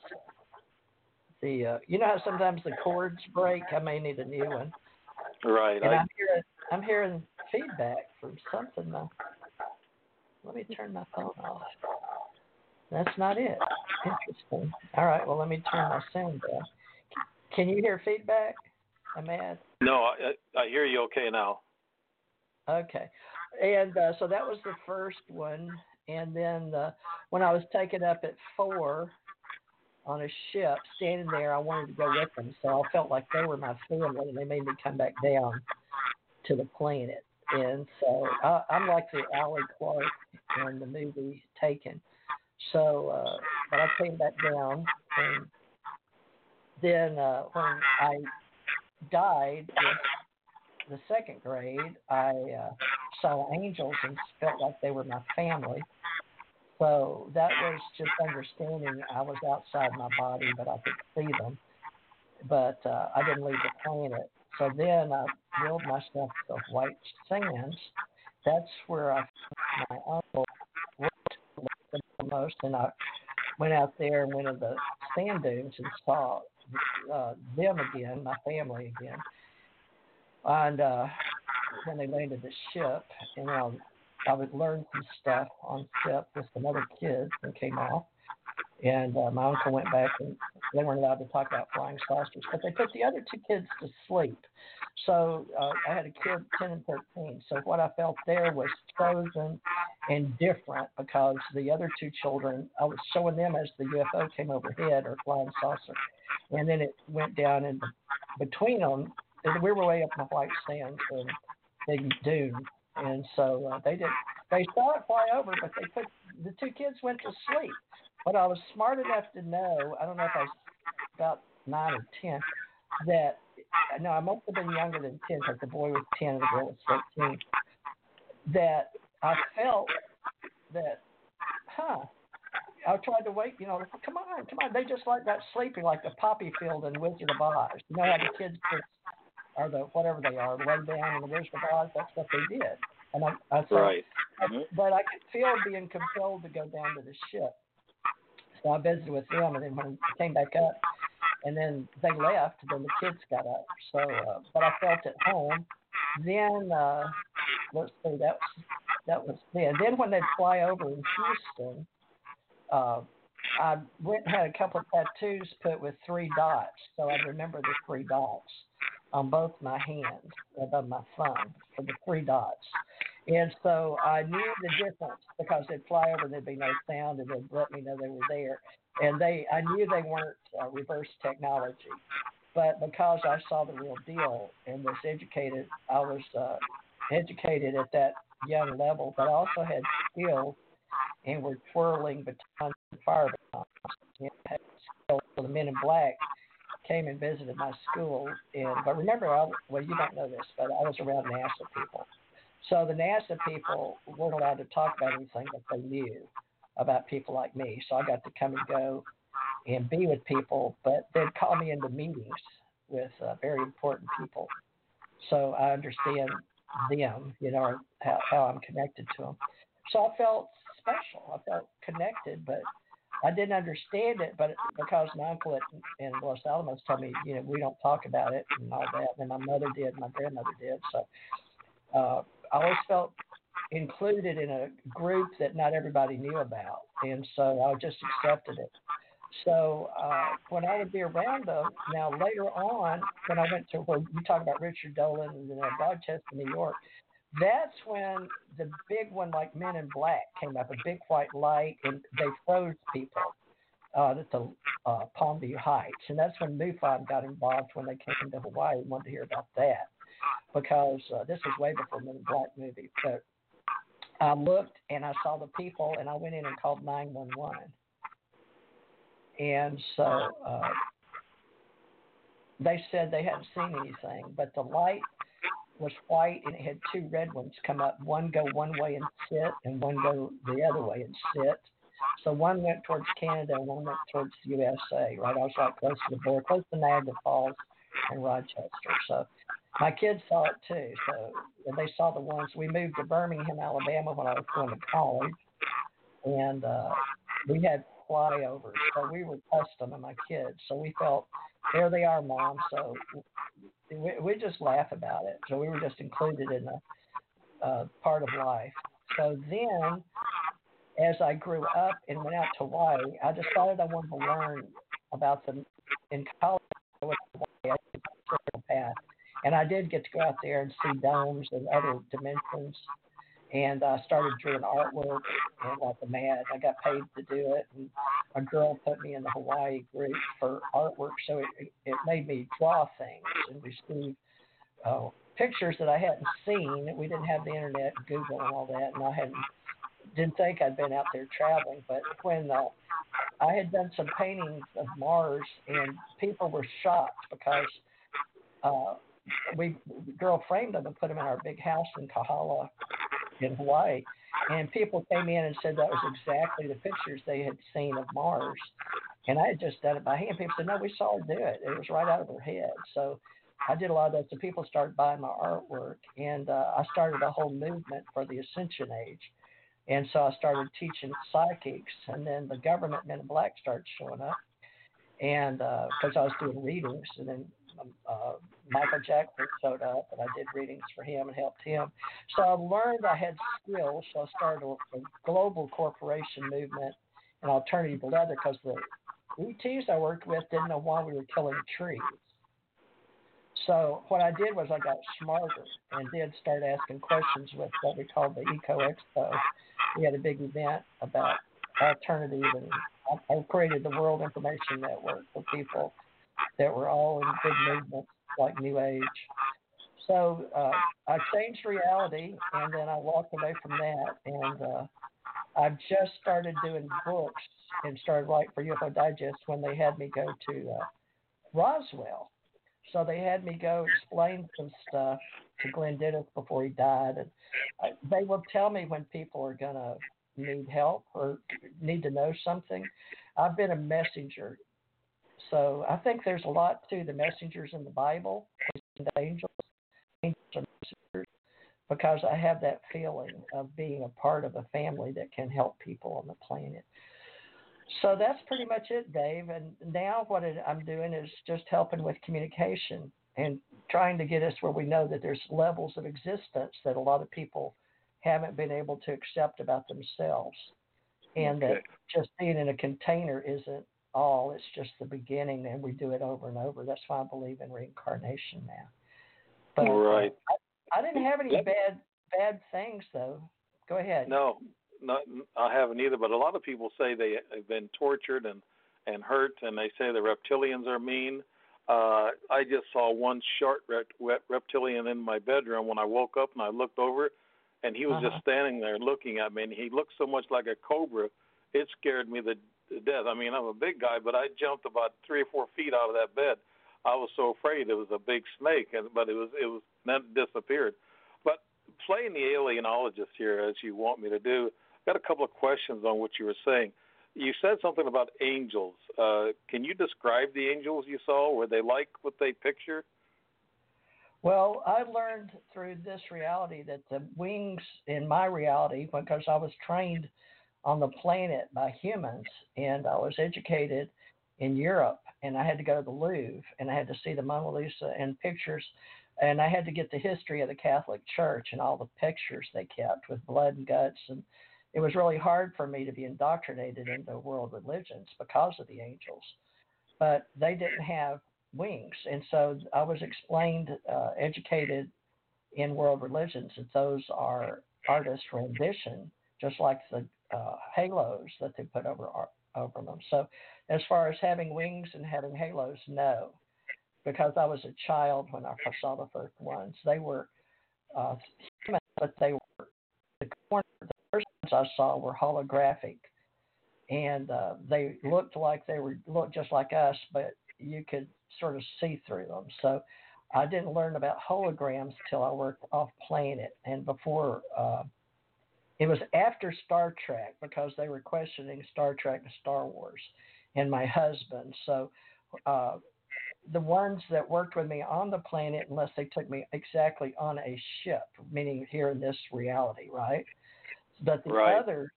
The uh, you know how sometimes the cords break. I may need a new one. Right. And I, I'm hearing I'm hearing feedback from something. Though. Let me turn my phone off. That's not it. Interesting. All right. Well, let me turn my sound down. Can you hear feedback? I'm mad. no, I, I hear you okay now. Okay. And uh, so that was the first one. And then uh, when I was taken up at four on a ship, standing there, I wanted to go with them. So I felt like they were my family, and they made me come back down to the planet. And so I, I'm like the Allie Clark in the movie Taken. So, uh, but I came back down, and then uh, when I died with the second grade, I uh, saw angels and felt like they were my family. So that was just understanding I was outside my body, but I could see them. But uh, I didn't leave the planet. So then I willed myself to White Sands. That's where I my uncle worked the most, and I went out there and went to the sand dunes and saw uh, them again, my family again. And uh, when they landed the ship, and I, I would learn some stuff on ship with some other kids and came off. And uh, my uncle went back, and they weren't allowed to talk about flying saucers, but they put the other two kids to sleep. So uh, I had a kid, 10 and 13. So what I felt there was frozen and different because the other two children, I was showing them as the UFO came overhead or flying saucer. And then it went down in between them. And we were way up in the white sands and big dune. And so uh, they did, they saw it fly over, but they put, the two kids went to sleep. But I was smart enough to know, I don't know if I was about nine or 10, that no, I must have been younger than 10 because the boy was 10 and the girl was 13. That I felt that, huh, I tried to wake, you know, come on, come on. They just like that sleeping like the poppy field in Wizard of Oz. You know how the kids just or the whatever they are, way down in the Wizard of Oz. That's what they did. And I, I said, Right. Mhm. but I could feel being compelled to go down to the ship. So I visited with them, and then when I came back up, and then they left, then the kids got up. So, uh, but I felt at home. Then uh, let's see, that was that was then. Then when they'd fly over in Houston, uh, I went and had a couple of tattoos put with three dots, so I remember the three dots on both my hands above my thumb for the three dots. And so I knew the difference because they'd fly over, there'd be no sound, and they'd let me know they were there. And they, I knew they weren't uh, reverse technology, but because I saw the real deal and was educated, I was uh, educated at that young level, but I also had skills and were twirling batons and fire batons. And had skills. So the men in black came and visited my school, and but remember, I, well, you don't know this, but I was around NASA people. So the NASA people weren't allowed to talk about anything that they knew about people like me. So I got to come and go and be with people, but they'd call me into meetings with uh, very important people. So I understand them, you know, how, how I'm connected to them. So I felt special. I felt connected, but I didn't understand it. But because my uncle in Los Alamos told me, you know, we don't talk about it and all that, and my mother did, my grandmother did. So uh, I always felt included in a group that not everybody knew about, and so I just accepted it. So uh, when I would be around them, now later on, when I went to where you talk about Richard Dolan and uh, Rochester, New York, that's when the big one like Men in Black came up, a big white light, and they froze people uh, at the uh, Palmview Heights, and that's when MUFON got involved when they came to Hawaii. And wanted to hear about that because uh, this was way before in Black movie. But I looked and I saw the people, and I went in and called 911. And so uh, they said they hadn't seen anything, but the light was white and it had two red ones come up. One go one way and sit, and one go the other way and sit. So one went towards Canada and one went towards the USA. Right, I was right close to the border, close to Niagara Falls and Rochester. So my kids saw it too. So they saw the ones. We moved to Birmingham, Alabama when I was going to college, and uh, we had flyovers. So we were custom and my kids. So we felt there they are, mom. So we, we just laugh about it. So we were just included in a uh, part of life. So then, as I grew up and went out to Hawaii, I decided I wanted to learn about them in college. I went to Hawaii. I took a path, and I did get to go out there and see domes and other dimensions. And I started doing artwork and like a mad. I got paid to do it, and a girl put me in the Hawaii group for artwork, so it, it made me draw things and receive uh, pictures that I hadn't seen. We didn't have the internet, Google, and all that, and I hadn't didn't think I'd been out there traveling. But when uh, I had done some paintings of Mars, and people were shocked because uh, we girl framed them and put them in our big house in Kahala in Hawaii. And people came in and said that was exactly the pictures they had seen of Mars. And I had just done it by hand. People said, no, we saw her do it. It was right out of her head. So I did a lot of that. So people started buying my artwork. And uh, I started a whole movement for the Ascension Age. And so I started teaching psychics. And then the government Men in Black started showing up. And because uh, I was doing readings. And then uh, Michael Jackson showed up, and I did readings for him and helped him. So I learned I had skills. So I started a, a global corporation movement in alternative leather because the ETs I worked with didn't know why we were killing trees. So what I did was I got smarter and did start asking questions with what we called the Eco Expo. We had a big event about alternative, and I, I created the World Information Network for people that were all in big movements like New Age. So uh, I changed reality, and then I walked away from that, and uh, I've just started doing books and started writing for UFO Digest when they had me go to uh, Roswell. So they had me go explain some stuff to Glenn Dennis before he died, and I, they will tell me when people are gonna need help or need to know something. I've been a messenger so I think there's a lot to the messengers in the Bible, the angels, angels and messengers, because I have that feeling of being a part of a family that can help people on the planet. So that's pretty much it, Dave. And now what I'm doing is just helping with communication and trying to get us where we know that there's levels of existence that a lot of people haven't been able to accept about themselves. And okay. that just being in a container isn't all, it's just the beginning, and we do it over and over. That's why I believe in reincarnation now. But, all right. I, I didn't have any bad bad things though. Go ahead. No, not I haven't either. But a lot of people say they have been tortured and and hurt, and they say the reptilians are mean. Uh, I just saw one short reptilian in my bedroom when I woke up and I looked over, and he was uh-huh. just standing there looking at me, and he looked so much like a cobra, it scared me to, to death. I mean, I'm a big guy, but I jumped about three or four feet out of that bed. I was so afraid it was a big snake, and but it was it was then disappeared. But playing the alienologist here, as you want me to do, I got a couple of questions on what you were saying. You said something about angels. Uh, can you describe the angels you saw? Were they like what they picture? Well, I learned through this reality that the wings in my reality, because I was trained on the planet by humans and I was educated in Europe and I had to go to the Louvre and I had to see the Mona Lisa and pictures and I had to get the history of the Catholic Church and all the pictures they kept with blood and guts and it was really hard for me to be indoctrinated into world religions because of the angels. But they didn't have wings. And so I was explained, uh, educated in world religions that those are artist rendition, just like the uh, halos that they put over over them. So, as far as having wings and having halos, no, because I was a child when I first saw the first ones. They were uh, human, but they were the corner, I saw were holographic, and uh, they looked like they were looked just like us, but you could sort of see through them. So I didn't learn about holograms till I worked off planet, and before uh, it was after Star Trek because they were questioning Star Trek and Star Wars, and my husband. So. Uh, the ones that worked with me on the planet, unless they took me exactly on a ship, meaning here in this reality, right? But the right. other,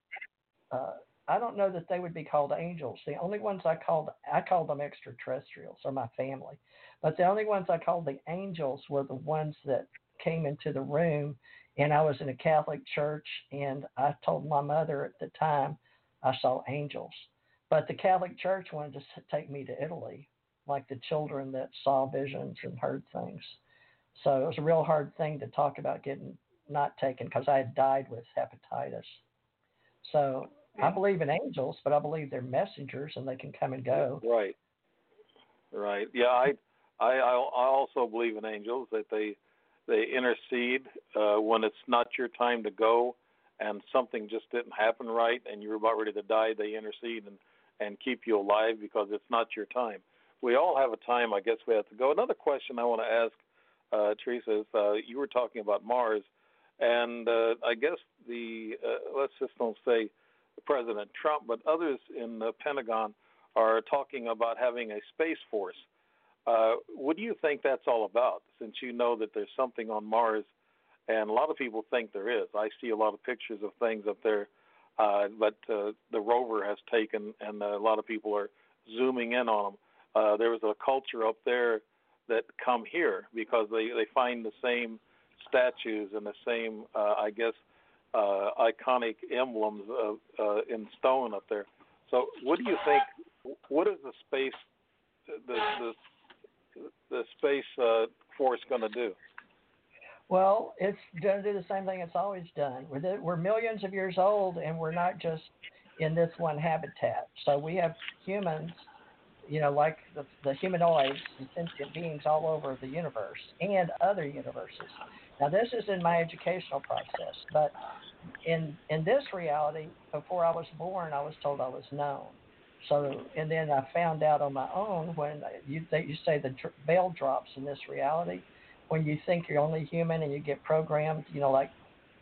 uh, I don't know that they would be called angels. The only ones I called, I called them extraterrestrials or my family. But the only ones I called the angels were the ones that came into the room. And I was in a Catholic church, and I told my mother at the time I saw angels. But the Catholic Church wanted to take me to Italy, like the children that saw visions and heard things. So it was a real hard thing to talk about getting not taken because I had died with hepatitis. So I believe in angels, but I believe they're messengers and they can come and go. Right. Right. Yeah, I I I also believe in angels that they they intercede uh, when it's not your time to go and something just didn't happen right and you're about ready to die. They intercede and and keep you alive because it's not your time. We all have a time. I guess we have to go. Another question I want to ask uh, Theresa is uh, you were talking about Mars and uh, I guess the uh, let's just don't say President Trump, but others in the Pentagon are talking about having a space force. Uh, what do you think that's all about? Since you know that there's something on Mars, and a lot of people think there is. I see a lot of pictures of things up there, uh, but uh, the rover has taken, and a lot of people are zooming in on them. Uh, there was a culture up there that come here because they they find the same statues and the same, uh, I guess, uh, iconic emblems of, uh, in stone up there. So, what do you think? What is the space, the the, the space uh, force going to do? Well, it's going to do the same thing it's always done. We're, the, we're millions of years old, and we're not just in this one habitat. So we have humans, you know, like the, the humanoids and sentient beings all over the universe and other universes. Now, this is in my educational process, but in in this reality, before I was born, I was told I was known. So, and then I found out on my own when you they, you say the dr- veil drops in this reality, when you think you're only human and you get programmed, you know, like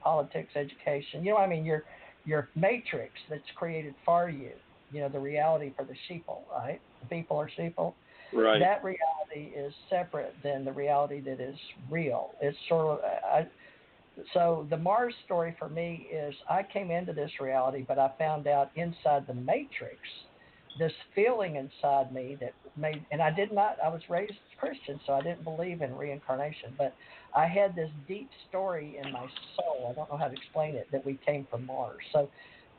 politics, education. You know I mean? Your your matrix that's created for you you know, the reality for the sheeple, right? The people are sheeple. Right. That reality is separate than the reality that is real. It's sort of I, so the Mars story for me is I came into this reality, but I found out inside the matrix this feeling inside me that made, and I did not, I was raised Christian, so I didn't believe in reincarnation, but I had this deep story in my soul. I don't know how to explain it, that we came from Mars. So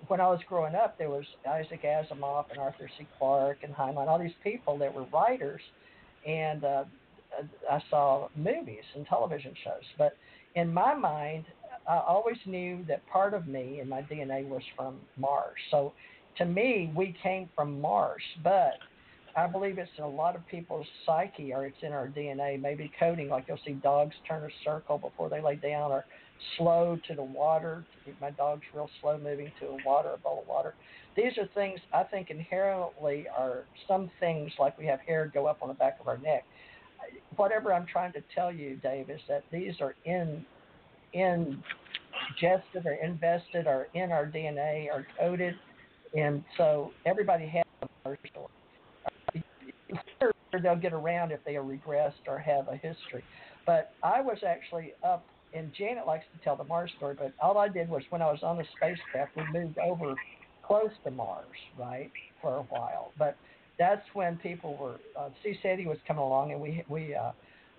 when I was growing up, there was Isaac Asimov and Arthur C. Clarke and Heinlein, all these people that were writers, and uh, I saw movies and television shows. But in my mind, I always knew that part of me and my DNA was from Mars. So to me, we came from Mars, but I believe it's in a lot of people's psyche or it's in our DNA, maybe coding, like you'll see dogs turn a circle before they lay down or slow to the water. My dog's real slow moving to a water, a bowl of water. These are things I think inherently are some things like we have hair go up on the back of our neck. Whatever I'm trying to tell you, Dave, is that these are in ingested or invested or in our DNA or coded and so everybody has a story. They'll get around if they are regressed or have a history. But I was actually up, and Janet likes to tell the Mars story, but all I did was when I was on the spacecraft, we moved over close to Mars, right, for a while. But that's when people were, uh, C. SETI was coming along, and we, we uh,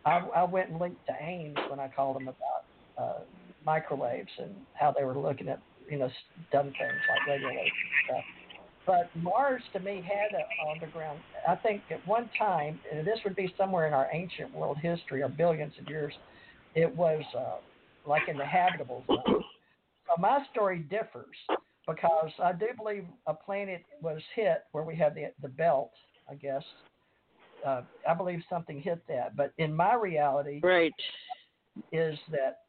I, I went and linked to Ames when I called them about uh, microwaves and how they were looking at you know, dumb things like and stuff. But Mars to me had an underground. I think at one time, and this would be somewhere in our ancient world history or billions of years, it was uh, like in the habitable zone. So my story differs because I do believe a planet was hit where we have the the belt, I guess. Uh, I believe something hit that, but in my reality, right, is that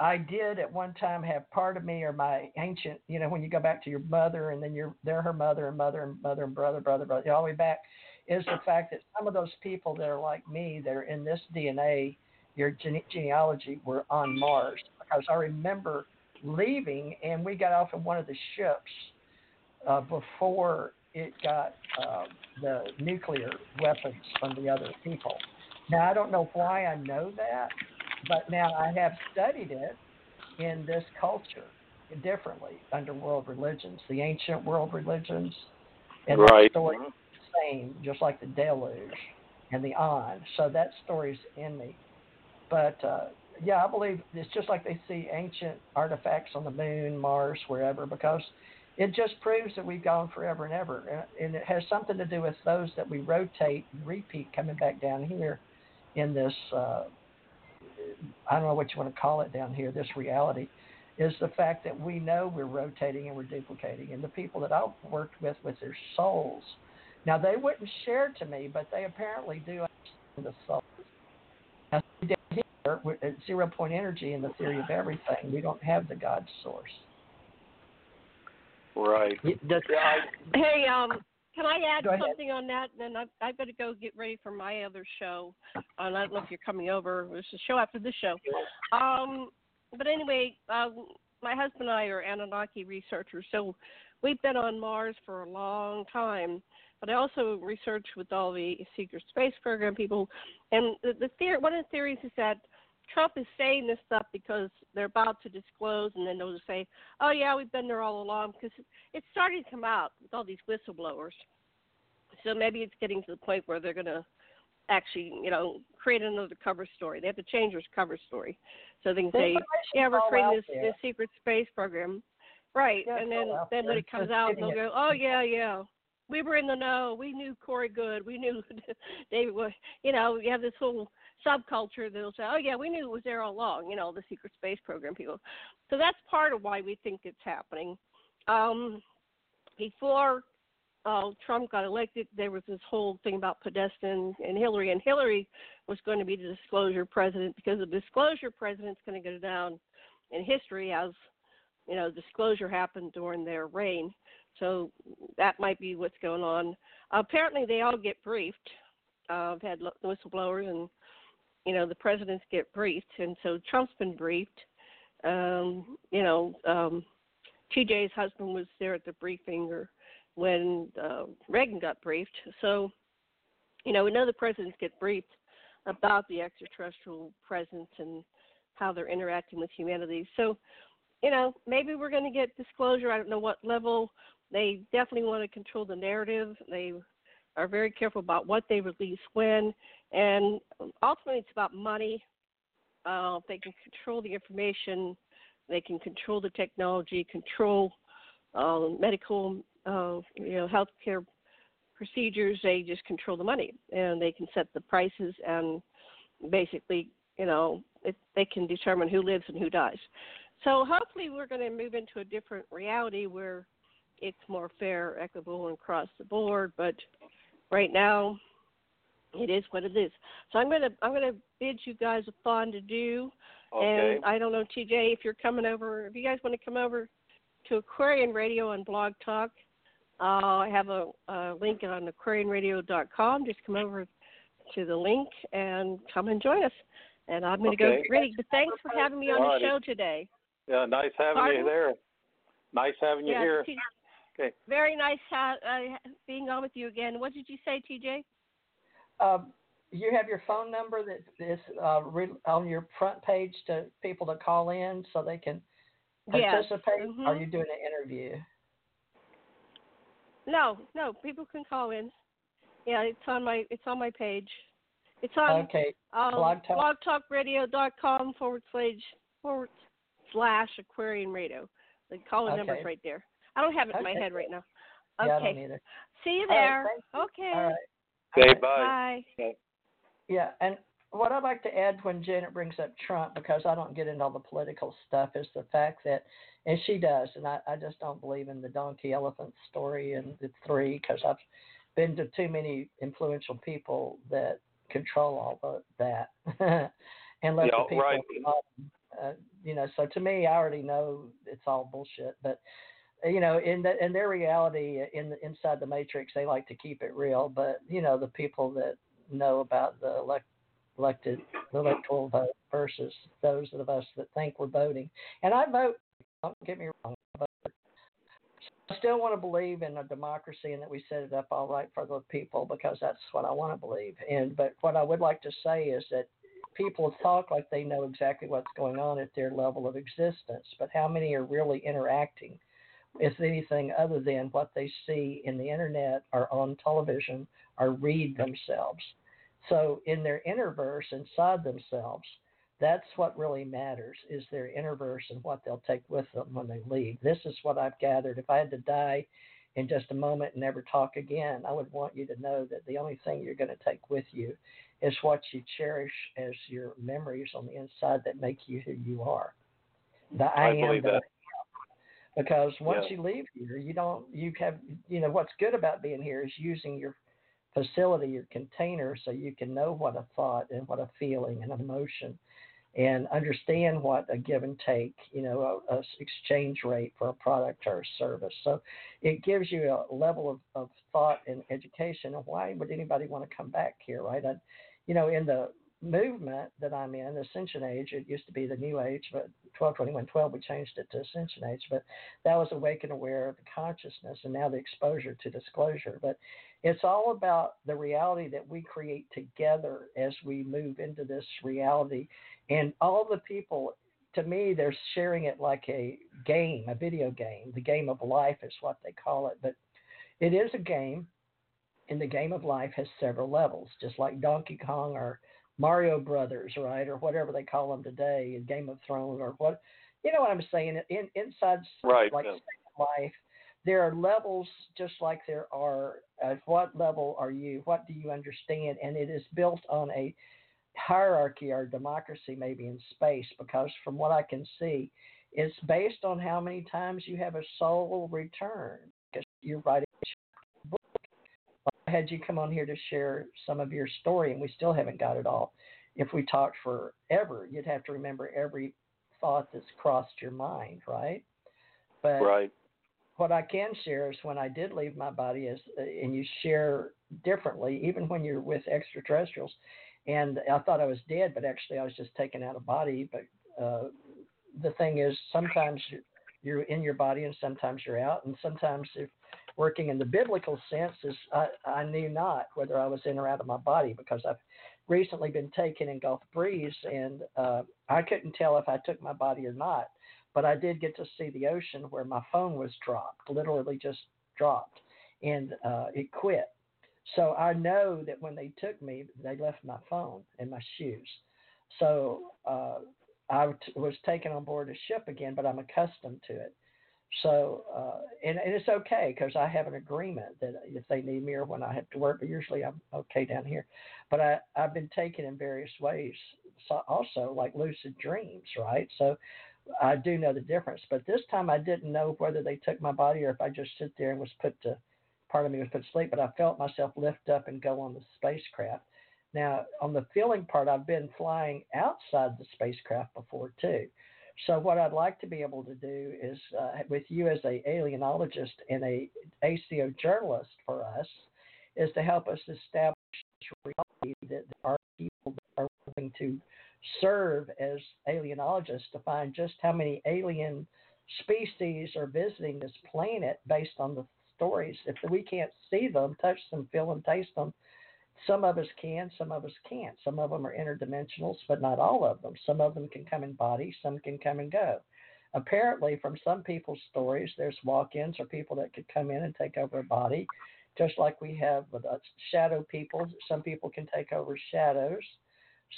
I did at one time have part of me or my ancient, you know, when you go back to your mother and then you're they're her mother and mother and mother and brother, brother, brother, all the way back, is the fact that some of those people that are like me that are in this DNA, your gene- genealogy, were on Mars. Because I remember leaving and we got off of one of the ships uh, before it got uh, the nuclear weapons from the other people. Now I don't know why I know that but now I have studied it in this culture differently under world religions, the ancient world religions, and right. that story same, just like the deluge and the on. So that story's in me. But uh, yeah, I believe it's just like they see ancient artifacts on the moon, Mars, wherever, because it just proves that we've gone forever and ever. And it has something to do with those that we rotate and repeat coming back down here in this uh, I don't know what you want to call it down here, this reality, is the fact that we know we're rotating and we're duplicating. And the people that I've worked with with their souls, now they wouldn't share to me, but they apparently do understand the soul. Now, here, at zero point energy in the theory of everything, we don't have the God source. Right. Hey, um, can I add something on that? And then I've I better go get ready for my other show. And I don't know if you're coming over. It's a show after this show. Um, but anyway, um, my husband and I are Anunnaki researchers, so we've been on Mars for a long time. But I also research with all the secret space program people, and the, the theory, one of the theories is that Trump is saying this stuff because they're about to disclose, and then they'll just say, "Oh yeah, we've been there all along," because it's starting to come out with all these whistleblowers. So maybe it's getting to the point where they're going to actually, you know, create another cover story. They have to change their cover story, so they can say, "Yeah, we're creating this, this secret space program." Right, yeah, and then then when it comes out, they'll go, "Oh yeah, yeah, we were in the know. We knew Corey Goode. We knew David was. You know, we have this whole subculture that'll say, "Oh yeah, we knew it was there all along." You know, the secret space program people. So that's part of why we think it's happening. Um, before uh, Trump got elected, there was this whole thing about Podesta and Hillary, and Hillary was going to be the disclosure president because the disclosure president's going to go down in history as you know disclosure happened during their reign. So that might be what's going on. apparently, they all get briefed. Uh, I've had whistleblowers and you know the presidents get briefed, and so Trump's been briefed. Um, you know, um, TJ's husband was there at the briefing, or when uh, Reagan got briefed. So, you know, we know the presidents get briefed about the extraterrestrial presence and how they're interacting with humanity. So, you know, maybe we're going to get disclosure. I don't know what level. They definitely want to control the narrative. They are very careful about what they release when, and ultimately it's about money. Uh, they can control the information, they can control the technology, control uh, medical, uh, you know, healthcare procedures. They just control the money, and they can set the prices and basically, you know, it, they can determine who lives and who dies. So hopefully, we're going to move into a different reality where it's more fair, equitable, and across the board. But right now, it is what it is. So I'm gonna I'm gonna bid you guys a fond to do. Okay. And I don't know, TJ, if you're coming over, if you guys want to come over to Aquarian Radio on Blog Talk, uh, I have a, a link on aquarianradio.com. Just come over to the link and come and join us. And I'm going to Okay. go ready. But thanks for having me on the show today. Yeah, nice having Pardon? you there. Nice having you yeah, here. T- Okay. Very nice ha- uh, being on with you again. What did you say, TJ? Um, you have your phone number that is uh, re- on your front page to people to call in so they can Yes. participate. Mhm. Are you doing an interview? No, no. People can call in. Yeah, it's on my it's on my page. It's on Okay. um, Blog Talk? blogtalkradio.com forward slash forward slash Aquarian Radio. The calling number's Okay. right there. I don't have it in my head right now. Yeah, I Okay. don't either. See you there. thank you. okay. All right. Okay, All right. bye. Bye. Yeah, and what I'd like to add when Janet brings up Trump, because I don't get into all the political stuff, is the fact that, and she does, and I, I just don't believe in the donkey elephant story and the three, because I've been to too many influential people that control all the, that, and let Yeah, the people, right. uh, you know. So to me, I already know it's all bullshit, but you know, in the, in their reality, in the, inside the matrix, they like to keep it real. But you know, the people that know about the elect, elected electoral vote versus those of us that think we're voting. And I vote. Don't get me wrong. I. I still want to believe in a democracy and that we set it up all right for the people because that's what I want to believe. And but what I would like to say is that people talk like they know exactly what's going on at their level of existence, but how many are really interacting with anything other than what they see in the internet or on television or read themselves? So in their inner verse inside themselves, that's what really matters is their inner verse and what they'll take with them when they leave. This is what I've gathered. If I had to die in just a moment and never talk again, I would want you to know that the only thing you're going to take with you is what you cherish as your memories on the inside that make you who you are. The I, I am that. Because once Yeah. you leave here, you don't you have you know what's good about being here is using your facility, your container, so you can know what a thought and what a feeling and an emotion, and understand what a give and take, you know, a, a exchange rate for a product or a service. So it gives you a level of, of thought and education. Why would anybody want to come back here, right? I, you know, in the movement that I'm in, Ascension Age, it used to be the New Age, but 122112, we changed it to Ascension Age. But that was awaken aware of the consciousness and now the exposure to disclosure. But it's all about the reality that we create together as we move into this reality. And all the people, to me, they're sharing it like a game, a video game. The game of life is what they call it. But it is a game, and the game of life has several levels, just like Donkey Kong or Mario Brothers, right, or whatever they call them today, Game of Thrones, or what, you know what I'm saying? In inside Right, like yeah. life, there are levels just like there are. At what level are you? What do you understand? And it is built on a hierarchy or democracy, maybe in space, because from what I can see, it's based on how many times you have a soul return. Because you're writing a book. I had you come on here to share some of your story, and we still haven't got it all. If we talked forever, you'd have to remember every thought that's crossed your mind, right? But Right. what I can share is when I did leave my body is, uh, and you share differently, even when you're with extraterrestrials. And I thought I was dead, but actually I was just taken out of body. But uh, the thing is, sometimes you're in your body and sometimes you're out. And sometimes, if working in the biblical sense, is I, I knew not whether I was in or out of my body because I've recently been taken in Gulf Breeze and uh, I couldn't tell if I took my body or not. But I did get to see the ocean where my phone was dropped, literally just dropped, and uh, it quit. So I know that when they took me, they left my phone and my shoes. So uh, I was taken on board a ship again, but I'm accustomed to it. So, uh, and, and it's okay because I have an agreement that if they need me or when I have to work, but usually I'm okay down here. But I, I've been taken in various ways, so also like lucid dreams, right? So I do know the difference. But this time I didn't know whether they took my body or if I just sit there and was put to, part of me was put to sleep, but I felt myself lift up and go on the spacecraft. Now, on the feeling part, I've been flying outside the spacecraft before too. So, what I'd like to be able to do is, uh, with you as a alienologist and a ACO journalist for us, is to help us establish reality that there are people that are willing to serve as alienologists to find just how many alien species are visiting this planet based on the stories. If we can't see them, touch them, feel them, taste them, some of us can, some of us can't. Some of them are interdimensionals, but not all of them. Some of them can come in bodies, some can come and go. Apparently, from some people's stories, there's walk ins or people that could come in and take over a body, just like we have with us shadow people. Some people can take over shadows.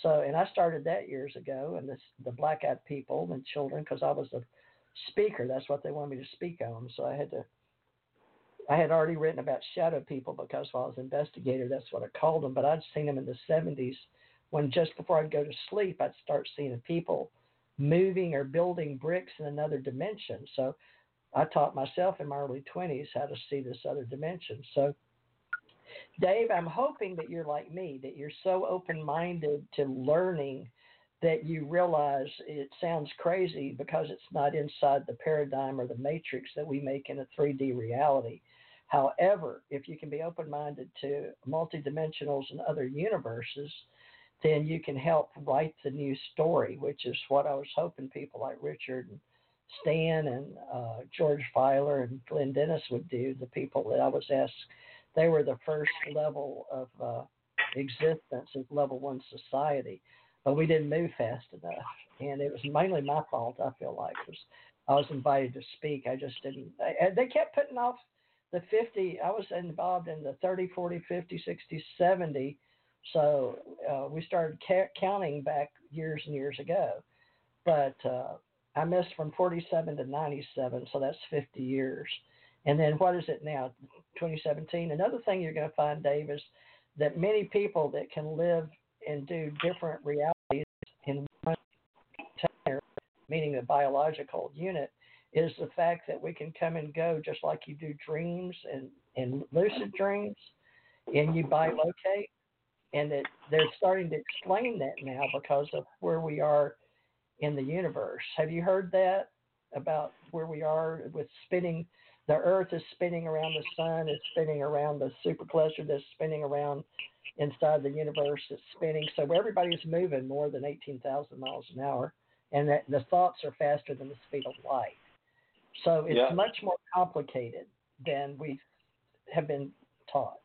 So, and I started that years ago, and this, the black eyed people and children, because I was a speaker. That's what they wanted me to speak on. So I had to I had already written about shadow people because while I was an investigator, that's what I called them. But I'd seen them in the 70s when just before I'd go to sleep, I'd start seeing people moving or building bricks in another dimension. So I taught myself in my early 20s how to see this other dimension. So, Dave, I'm hoping that you're like me, that you're so open minded to learning that you realize it sounds crazy because it's not inside the paradigm or the matrix that we make in a 3D reality. However, if you can be open minded to multidimensionals and other universes, then you can help write the new story, which is what I was hoping people like Richard and Stan and uh, George Filer and Glenn Dennis would do. The people that I was asked, they were the first level of uh, existence of level one society, but we didn't move fast enough, and it was mainly my fault. I feel like because I was invited to speak, I just didn't. They kept putting off the 50, I was involved in the 30, 40, 50, 60, 70. So uh, we started ca- counting back years and years ago. But uh, I missed from 47 to 97, so that's 50 years. And then what is it now, 2017? Another thing you're going to find, Dave, is that many people that can live and do different realities in one container, meaning the biological unit, is the fact that we can come and go just like you do dreams and, and lucid dreams and you bilocate and that they're starting to explain that now because of where we are in the universe. Have you heard that about where we are with spinning? The Earth is spinning around the sun, it's spinning around the supercluster that's spinning around inside the universe. It's spinning, so everybody's moving more than 18,000 miles an hour, and that the thoughts are faster than the speed of light. So it's yeah. much more complicated than we have been taught.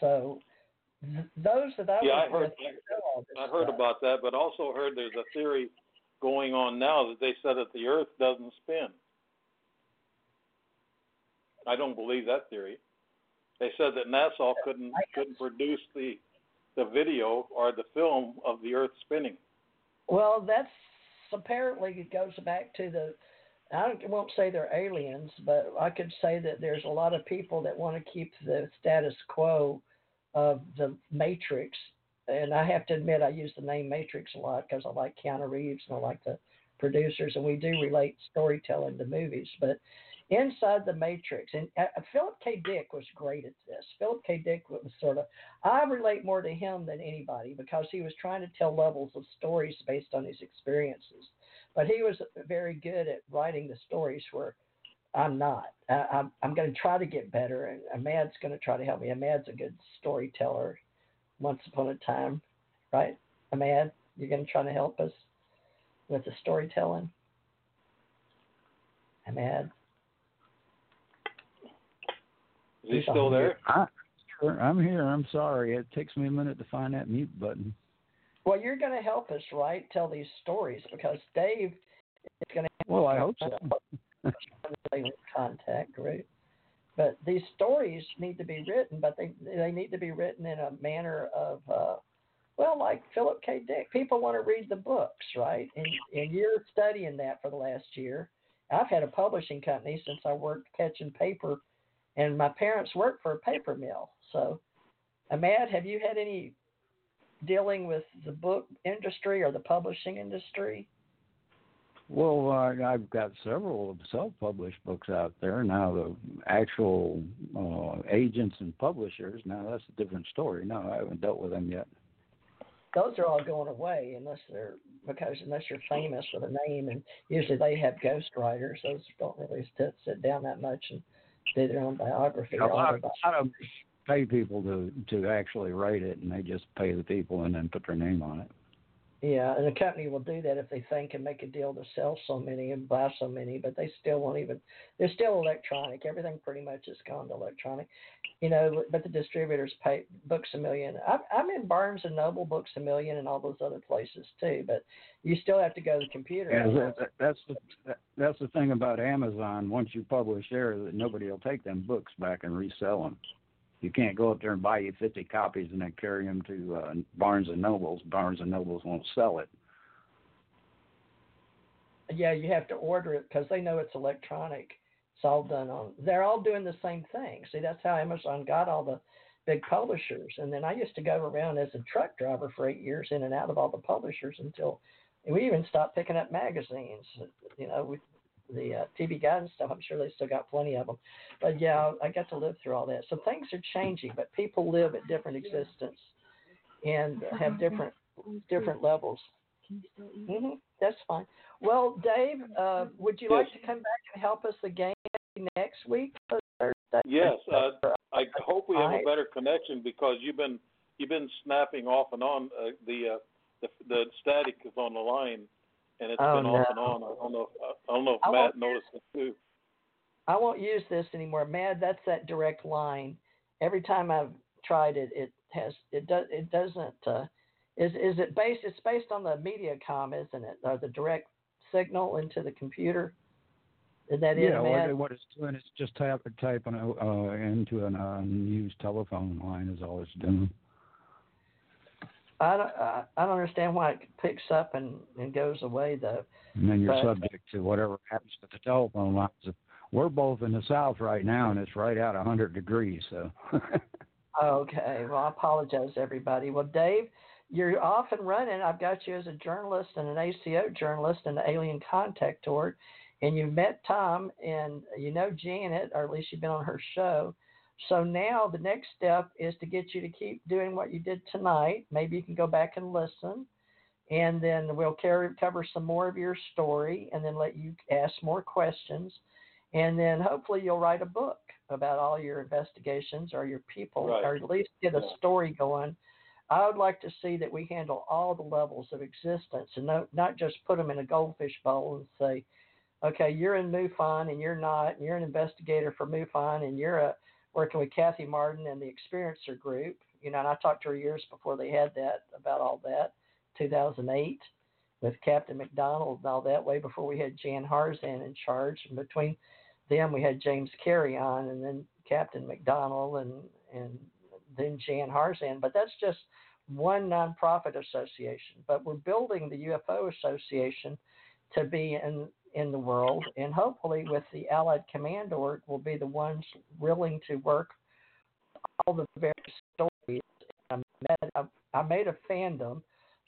So th- those that I yeah, I heard, I, I heard stuff. about that, but also heard there's a theory going on now that they said that the Earth doesn't spin. I don't believe that theory. They said that NASA couldn't couldn't produce the the video or the film of the Earth spinning. Well, that's apparently it goes back to the I won't say they're aliens, but I could say that there's a lot of people that want to keep the status quo of the Matrix. And I have to admit, I use the name Matrix a lot because I like Keanu Reeves and I like the producers, and we do relate storytelling to movies. But inside the Matrix, and uh, Philip K. Dick was great at this. Philip K. Dick was sort of, I relate more to him than anybody because he was trying to tell levels of stories based on his experiences. But he was very good at writing the stories where I'm not. I, I'm, I'm going to try to get better, and Amad's going to try to help me. Amad's a good storyteller. Once upon a time, right? Amad, you're going to try to help us with the storytelling. Mad. Is he still there? I, I'm here. I'm sorry. It takes me a minute to find that mute button. Well, you're going to help us, right? Tell these stories because Dave is going to. Well, I hope so. contact group. But these stories need to be written, but they they need to be written in a manner of, uh, well, like Philip K. Dick. People want to read the books, right? And and you're studying that for the last year. I've had a publishing company since I worked catching paper, and my parents worked for a paper mill. So, Amad, have you had any dealing with the book industry or the publishing industry? Well, uh, I've got several self-published books out there now. The actual uh, agents and publishers. Now that's a different story. No, I haven't dealt with them yet. Those are all going away unless they're because unless you're famous with a name, and usually they have ghostwriters. Those don't really sit, sit down that much and do their own biography. A lot, of, a lot of pay people to to actually write it, and they just pay the people and then put their name on it. Yeah, and the company will do that if they think and make a deal to sell so many and buy so many, but they still won't even. They're still electronic. Everything pretty much has gone to electronic, you know. But the distributors pay Books a Million. I'm, I'm in Barnes and Noble, Books a Million, and all those other places too. But you still have to go to the computer. Yeah, that, that's the that's the thing about Amazon. Once you publish there, that nobody will take them books back and resell them. You can't go up there and buy you 50 copies and then carry them to uh, Barnes and Nobles. Barnes and Nobles won't sell it. Yeah, you have to order it because they know it's electronic. It's all done on. They're all doing the same thing. See, that's how Amazon got all the big publishers. And then I used to go around as a truck driver for eight years, in and out of all the publishers until we even stopped picking up magazines. You know, we the uh, TV and stuff. I'm sure they still got plenty of them. But yeah, I got to live through all that. So things are changing, but people live at different existence and have different different levels. Mm-hmm, that's fine. Well, Dave, uh, would you yes. like to come back and help us again next week? Yes, uh, I hope we have a better connection because you've been you've been snapping off and on. Uh, the, uh, the the static is on the line and it's oh, been no. off and on. I don't know. If, I don't know if I Matt noticed it too. I won't use this anymore. Mad, that's that direct line. Every time I've tried it, it has it does it doesn't. Uh, is is it based? It's based on the MediaCom, isn't it? Or the direct signal into the computer. Is that yeah, it, Mad? what it's doing is just type typing uh, into an unused telephone line is all it's doing. I don't, I, I don't understand why it picks up and, and goes away though. And then you're But- subject to whatever happens to the telephone lines. We're both in the south right now, and it's right out 100 degrees. So Okay, well I apologize everybody. Well, Dave, you're off and running. I've got you as a journalist and an ACO journalist and an alien contactor, and you've met Tom and you know Janet, or at least you've been on her show. So now the next step is to get you to keep doing what you did tonight. Maybe you can go back and listen, and then we'll carry, cover some more of your story, and then let you ask more questions, and then hopefully you'll write a book about all your investigations or your people, Right. or at least get a story going. I would like to see that we handle all the levels of existence and not, not just put them in a goldfish bowl and say, okay, you're in MUFON and you're not, and you're an investigator for MUFON and you're a working with Kathy Marden and the Experiencer Group. You know, and I talked to her years before they had that about all that, 2008, with Captain McDonald and all that, way before we had Jan Harzan in charge. And between them, we had James Carey on, and then Captain McDonald, and and then Jan Harzan. But that's just one nonprofit association. But we're building the UFO Association to be in in the world, and hopefully with the Alien Contact Org, will be the ones willing to work all the various stories. I made, made a fandom,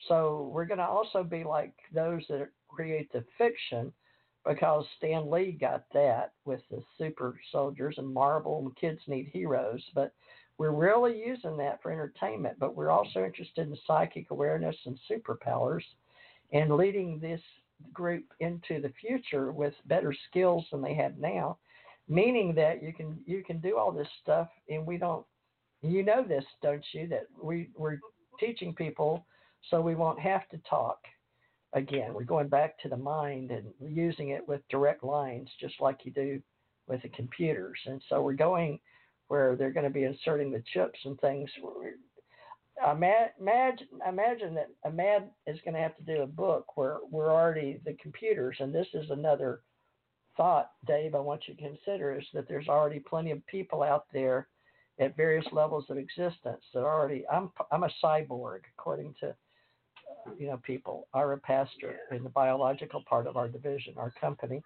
so we're going to also be like those that create the fiction, because Stan Lee got that with the super soldiers and Marvel and Kids Need Heroes, but we're really using that for entertainment. But we're also interested in psychic awareness and superpowers, and leading this group into the future with better skills than they have now, meaning that you can you can do all this stuff and we don't you know this, don't you, that we, we're teaching people so we won't have to talk. again. We're going back to the mind and using it with direct lines, just like you do with the computers. And so we're going where they're going to be inserting the chips and things. Imagine, imagine that Amad is going to have to do a book where we're already the computers, and this is another thought, Dave. I want you to consider is that there's already plenty of people out there at various levels of existence that already. I'm I'm a cyborg according to you know people. Ira Pastor in the biological part of our division, our company.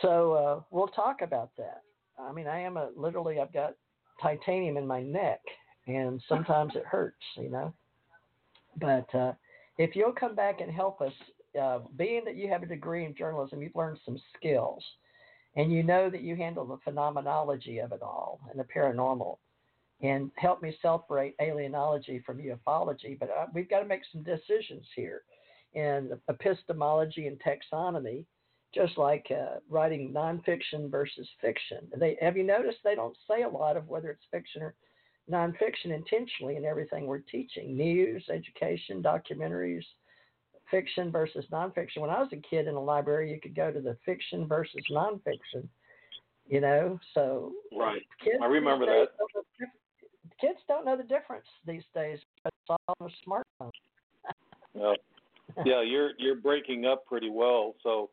So uh, we'll talk about that. I mean, I am a literally. I've got titanium in my neck, and sometimes it hurts, you know. But uh, if you'll come back and help us, uh, being that you have a degree in journalism, you've learned some skills, and you know that you handle the phenomenology of it all and the paranormal, and help me separate alienology from ufology. But uh, we've got to make some decisions here, in epistemology and taxonomy just like uh, writing nonfiction versus fiction. They have you noticed they don't say a lot of whether it's fiction or nonfiction intentionally in everything we're teaching news, education, documentaries, fiction versus nonfiction. When I was a kid in a library, you could go to the fiction versus nonfiction. You know, so right. Kids I remember that. Kids don't know the difference these days. but It's all on a smartphone. yeah, yeah, you're you're breaking up pretty well. So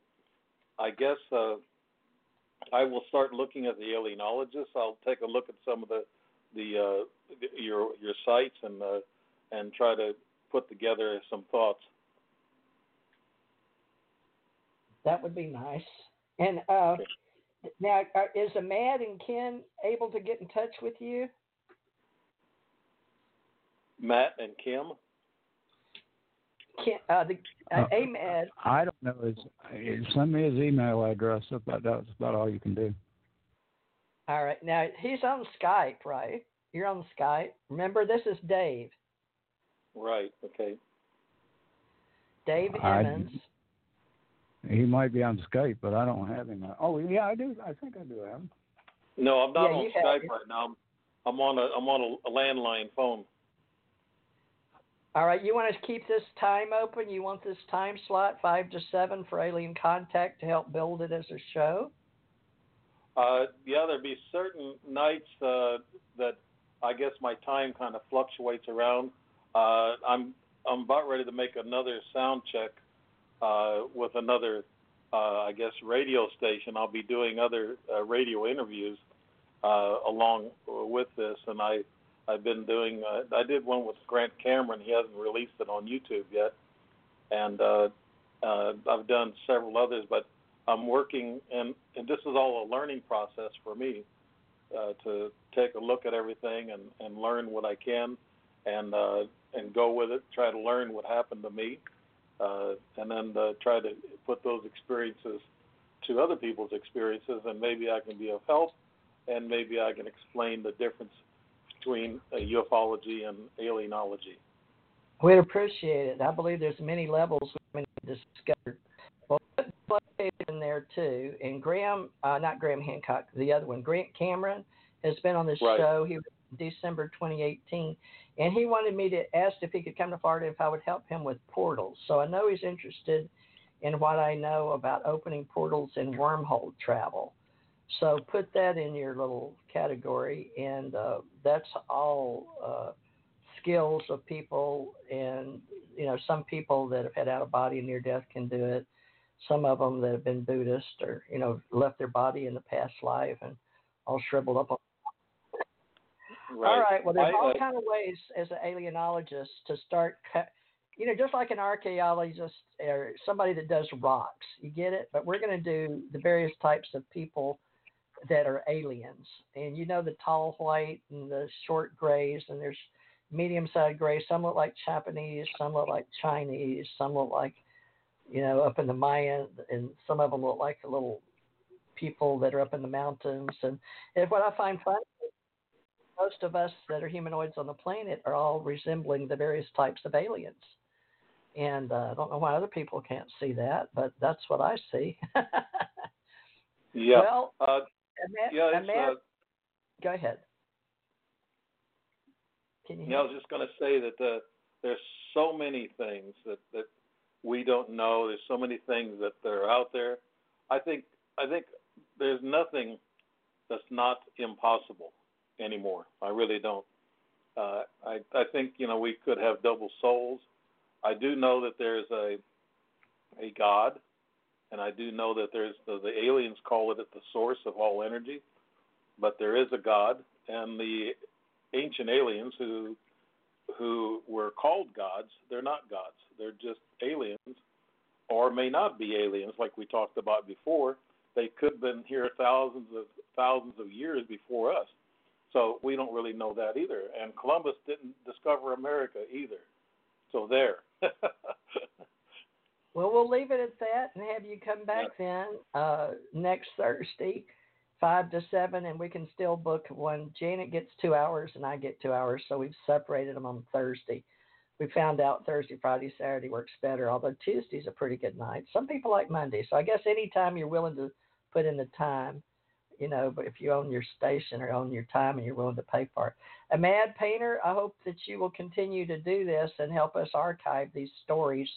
I guess uh, I will start looking at the alienologists. I'll take a look at some of the the uh, your your sites and uh, and try to put together some thoughts. That would be nice. And uh, okay. now, uh, is Amad and Ken able to get in touch with you? Matt and Kim. Kim, uh, the uh, Amad. I don't know his. Send me his email address. About that's about all you can do. All right. Now he's on Skype, right? You're on Skype. Remember, this is Dave. Right. Okay. Dave Emmons. I, he might be on Skype, but I don't have him. Oh yeah, I do. I think I do have him. No, I'm not yeah, on Skype right now. I'm on a I'm on a landline phone. All right, you want to keep this time open? You want this time slot five to seven for Alien Contact to help build it as a show? Uh, yeah, there'd be certain nights uh, that I guess my time kind of fluctuates around. Uh, I'm I'm about ready to make another sound check uh, with another, uh, I guess, radio station. I'll be doing other uh, radio interviews uh, along with this, and I I've been doing. Uh, I did one with Grant Cameron. He hasn't released it on YouTube yet, and uh, uh, I've done several others. But I'm working, and and this is all a learning process for me uh, to take a look at everything and and learn what I can, and uh, and go with it. Try to learn what happened to me, uh, and then uh, try to put those experiences to other people's experiences, and maybe I can be of help, and maybe I can explain the difference between ufology and alienology. We'd appreciate it. I believe there's many levels we discovered. In there too, and Graham, uh, not Graham Hancock, the other one, Grant Cameron, has been on this right. show. He was December 2018, and he wanted me to ask if he could come to Florida if I would help him with portals. So I know he's interested in what I know about opening portals and wormhole travel. So put that in your little category, and uh, that's all uh, skills of people. And you know, some people that have had out of body near death can do it. Some of them that have been Buddhist or you know left their body in the past life and all shriveled up. Right. All right. Well, there's I, all uh, kind of ways as an alienologist to start. you know, just like an archaeologist or somebody that does rocks, you get it. But we're going to do the various types of people that are aliens. And you know the tall white and the short grays, and there's medium sized grays. Some look like Japanese, some look like Chinese, some look like, you know, up in the Mayan, and some of them look like the little people that are up in the mountains. And, and what I find funny most of us that are humanoids on the planet are all resembling the various types of aliens. And uh, I don't know why other people can't see that, but that's what I see. yeah. Well, uh, yeah, Amad, uh, go ahead. Can you? Yeah, I was just going to say that uh, there's so many things that that we don't know. There's so many things that, are out there. I think I think there's nothing that's not impossible anymore. I really don't. Uh, I I think you know we could have double souls. I do know that there's a a God, and I do know that there's the, the aliens call it at the source of all energy, but there is a God, and the ancient aliens who who were called gods, they're not gods. They're just aliens, or may not be aliens, like we talked about before. They could have been here thousands of thousands of years before us. So we don't really know that either. And Columbus didn't discover America either. So there. well, we'll leave it at that and have you come back yeah. then uh, next Thursday, five to seven, and we can still book one. Janet gets two hours and I get two hours, so we've separated them on Thursday. We found out Thursday, Friday, Saturday works better, although Tuesday's a pretty good night. Some people like Monday, so I guess anytime you're willing to put in the time you know, but if you own your station or own your time and you're willing to pay for it. A mad painter, I hope that you will continue to do this and help us archive these stories.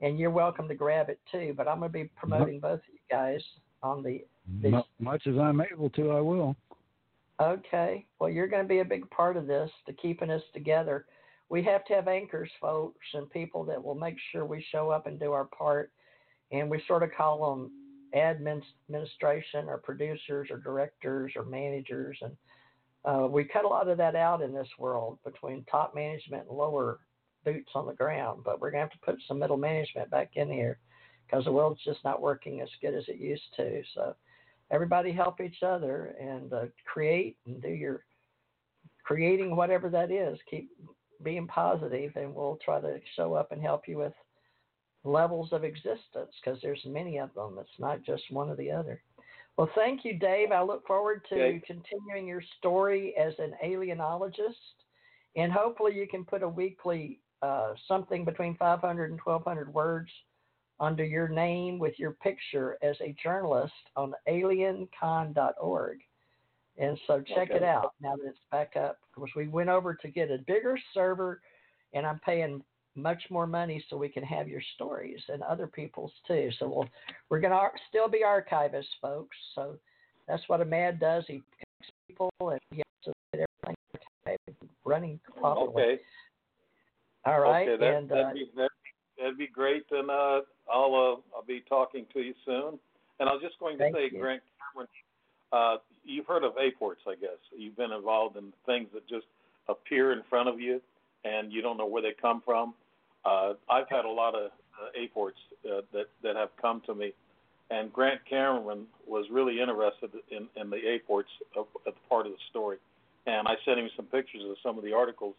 And you're welcome to grab it too. But I'm going to be mm-hmm. promoting both of you guys on the. These... Much as I'm able to, I will. Okay. Well, you're going to be a big part of this to keeping us together. We have to have anchors, folks, and people that will make sure we show up and do our part. And we sort of call them administration or producers or directors or managers and uh, we cut a lot of that out in this world between top management and lower boots on the ground but we're going to have to put some middle management back in here because the world's just not working as good as it used to so everybody help each other and uh, create and do your creating whatever that is keep being positive and we'll try to show up and help you with levels of existence because there's many of them. It's not just one or the other. Well, thank you, Dave. I look forward to okay. continuing your story as an alienologist, and hopefully you can put a weekly uh, something between 500 and 1,200 words under your name with your picture as a journalist on aliencon.org. And so check okay. it out now that it's back up. Because we went over to get a bigger server, and I'm paying much more money so we can have your stories and other people's too. So we'll, we're going to still be archivists, folks. So that's what Amad does. He picks people and he has to get everything running properly. Okay. All right. Okay, that, and, uh, that'd, be great. And uh, I'll uh, I'll be talking to you soon. And I was just going to say, you. Grant Cameron, uh, you've heard of apports, I guess. You've been involved in things that just appear in front of you and you don't know where they come from. Uh, I've had a lot of uh, apports uh, that that have come to me, and Grant Cameron was really interested in, in the apports of, of part of the story, and I sent him some pictures of some of the articles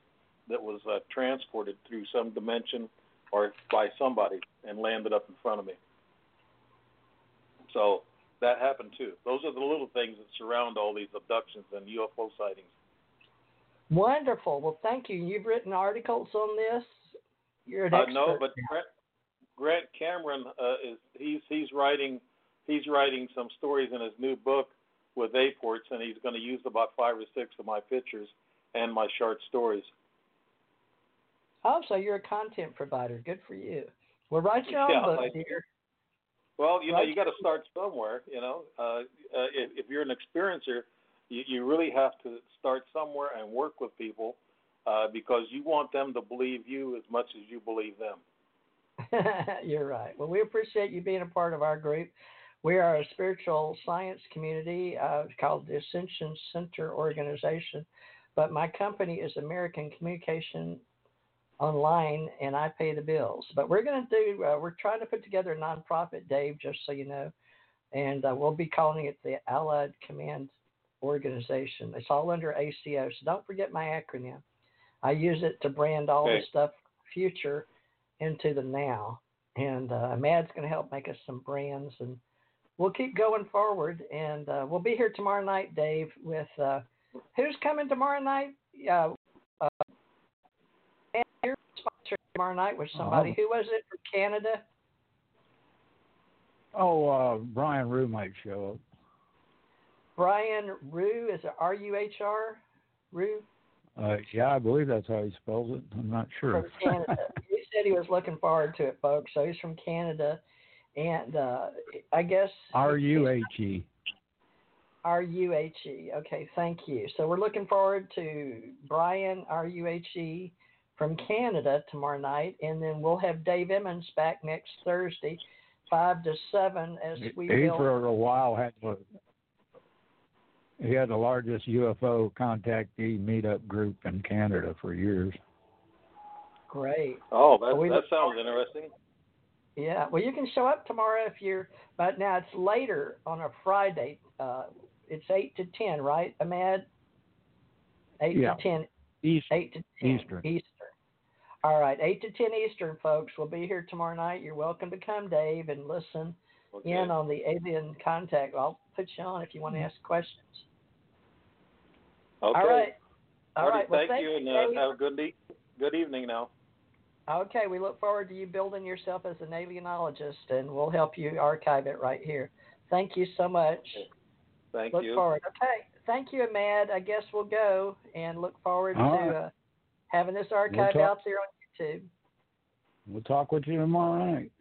that was uh, transported through some dimension or by somebody and landed up in front of me. So that happened too. Those are the little things that surround all these abductions and UFO sightings. Wonderful. Well, thank you. You've written articles on this. You're an uh, expert. No, but Grant, Grant Cameron uh, is he's he's writing he's writing some stories in his new book with apports, and he's going to use about five or six of my pictures and my short stories. Oh, so you're a content provider. Good for you. Well, write your own yeah, book, I, dear. Well, you know, you got to start somewhere. You know, uh, uh, if, if you're an experiencer, you, you really have to start somewhere and work with people uh, because you want them to believe you as much as you believe them. You're right. Well, we appreciate you being a part of our group. We are a spiritual science community uh, called the Ascension Center Organization, but my company is American Communication Online, and I pay the bills. But we're going to do. Uh, we're trying to put together a nonprofit, Dave, just so you know, and uh, we'll be calling it the Allied Command organization. It's all under ACO. So don't forget my acronym. I use it to brand all okay. the stuff future into the now. And uh, Mad's going to help make us some brands, and we'll keep going forward. And uh, we'll be here tomorrow night, Dave. With uh, who's coming tomorrow night? Uh, uh, you're sponsored tomorrow night with somebody. Oh. Who was it from Canada? Oh, uh, Brian Ruhe might show up. Brian Ruhe is it R U H R? Ruhe? Uh, yeah, I believe that's how he spells it. I'm not sure. From Canada. he said he was looking forward to it, folks. So he's from Canada, and uh, I guess R U H E. R U H E. Okay, thank you. So we're looking forward to Brian R U H E from Canada tomorrow night, and then we'll have Dave Emmons back next Thursday, five to seven, as we He build. for a while had the he had the largest UFO contactee meetup group in Canada for years. Great. Oh, that We that sounds forward to it. interesting. Yeah. Well, you can show up tomorrow if you're. But now it's later on a Friday. Uh, it's eight to ten, right, Amad? Eight Yeah. to ten East Eight to ten Eastern. Eastern. All right, eight to ten Eastern, folks. We'll be here tomorrow night. You're welcome to come, Dave, and listen Okay. in on the alien contact. I'll put you on if you want to ask questions. okay. All right. All Alrighty, right. Well, thank thank you, and Dave. uh, have a good e- good evening now. Okay, we look forward to you building yourself as an alienologist, and we'll help you archive it right here. Thank you so much. Thank look you. Look forward. Okay, thank you, Amad. I guess we'll go and look forward All to right. uh, having this archived talk- out there on YouTube. We'll talk with you tomorrow night.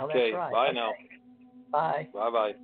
Oh, that's Okay, right. bye Okay. now. Bye. Bye bye.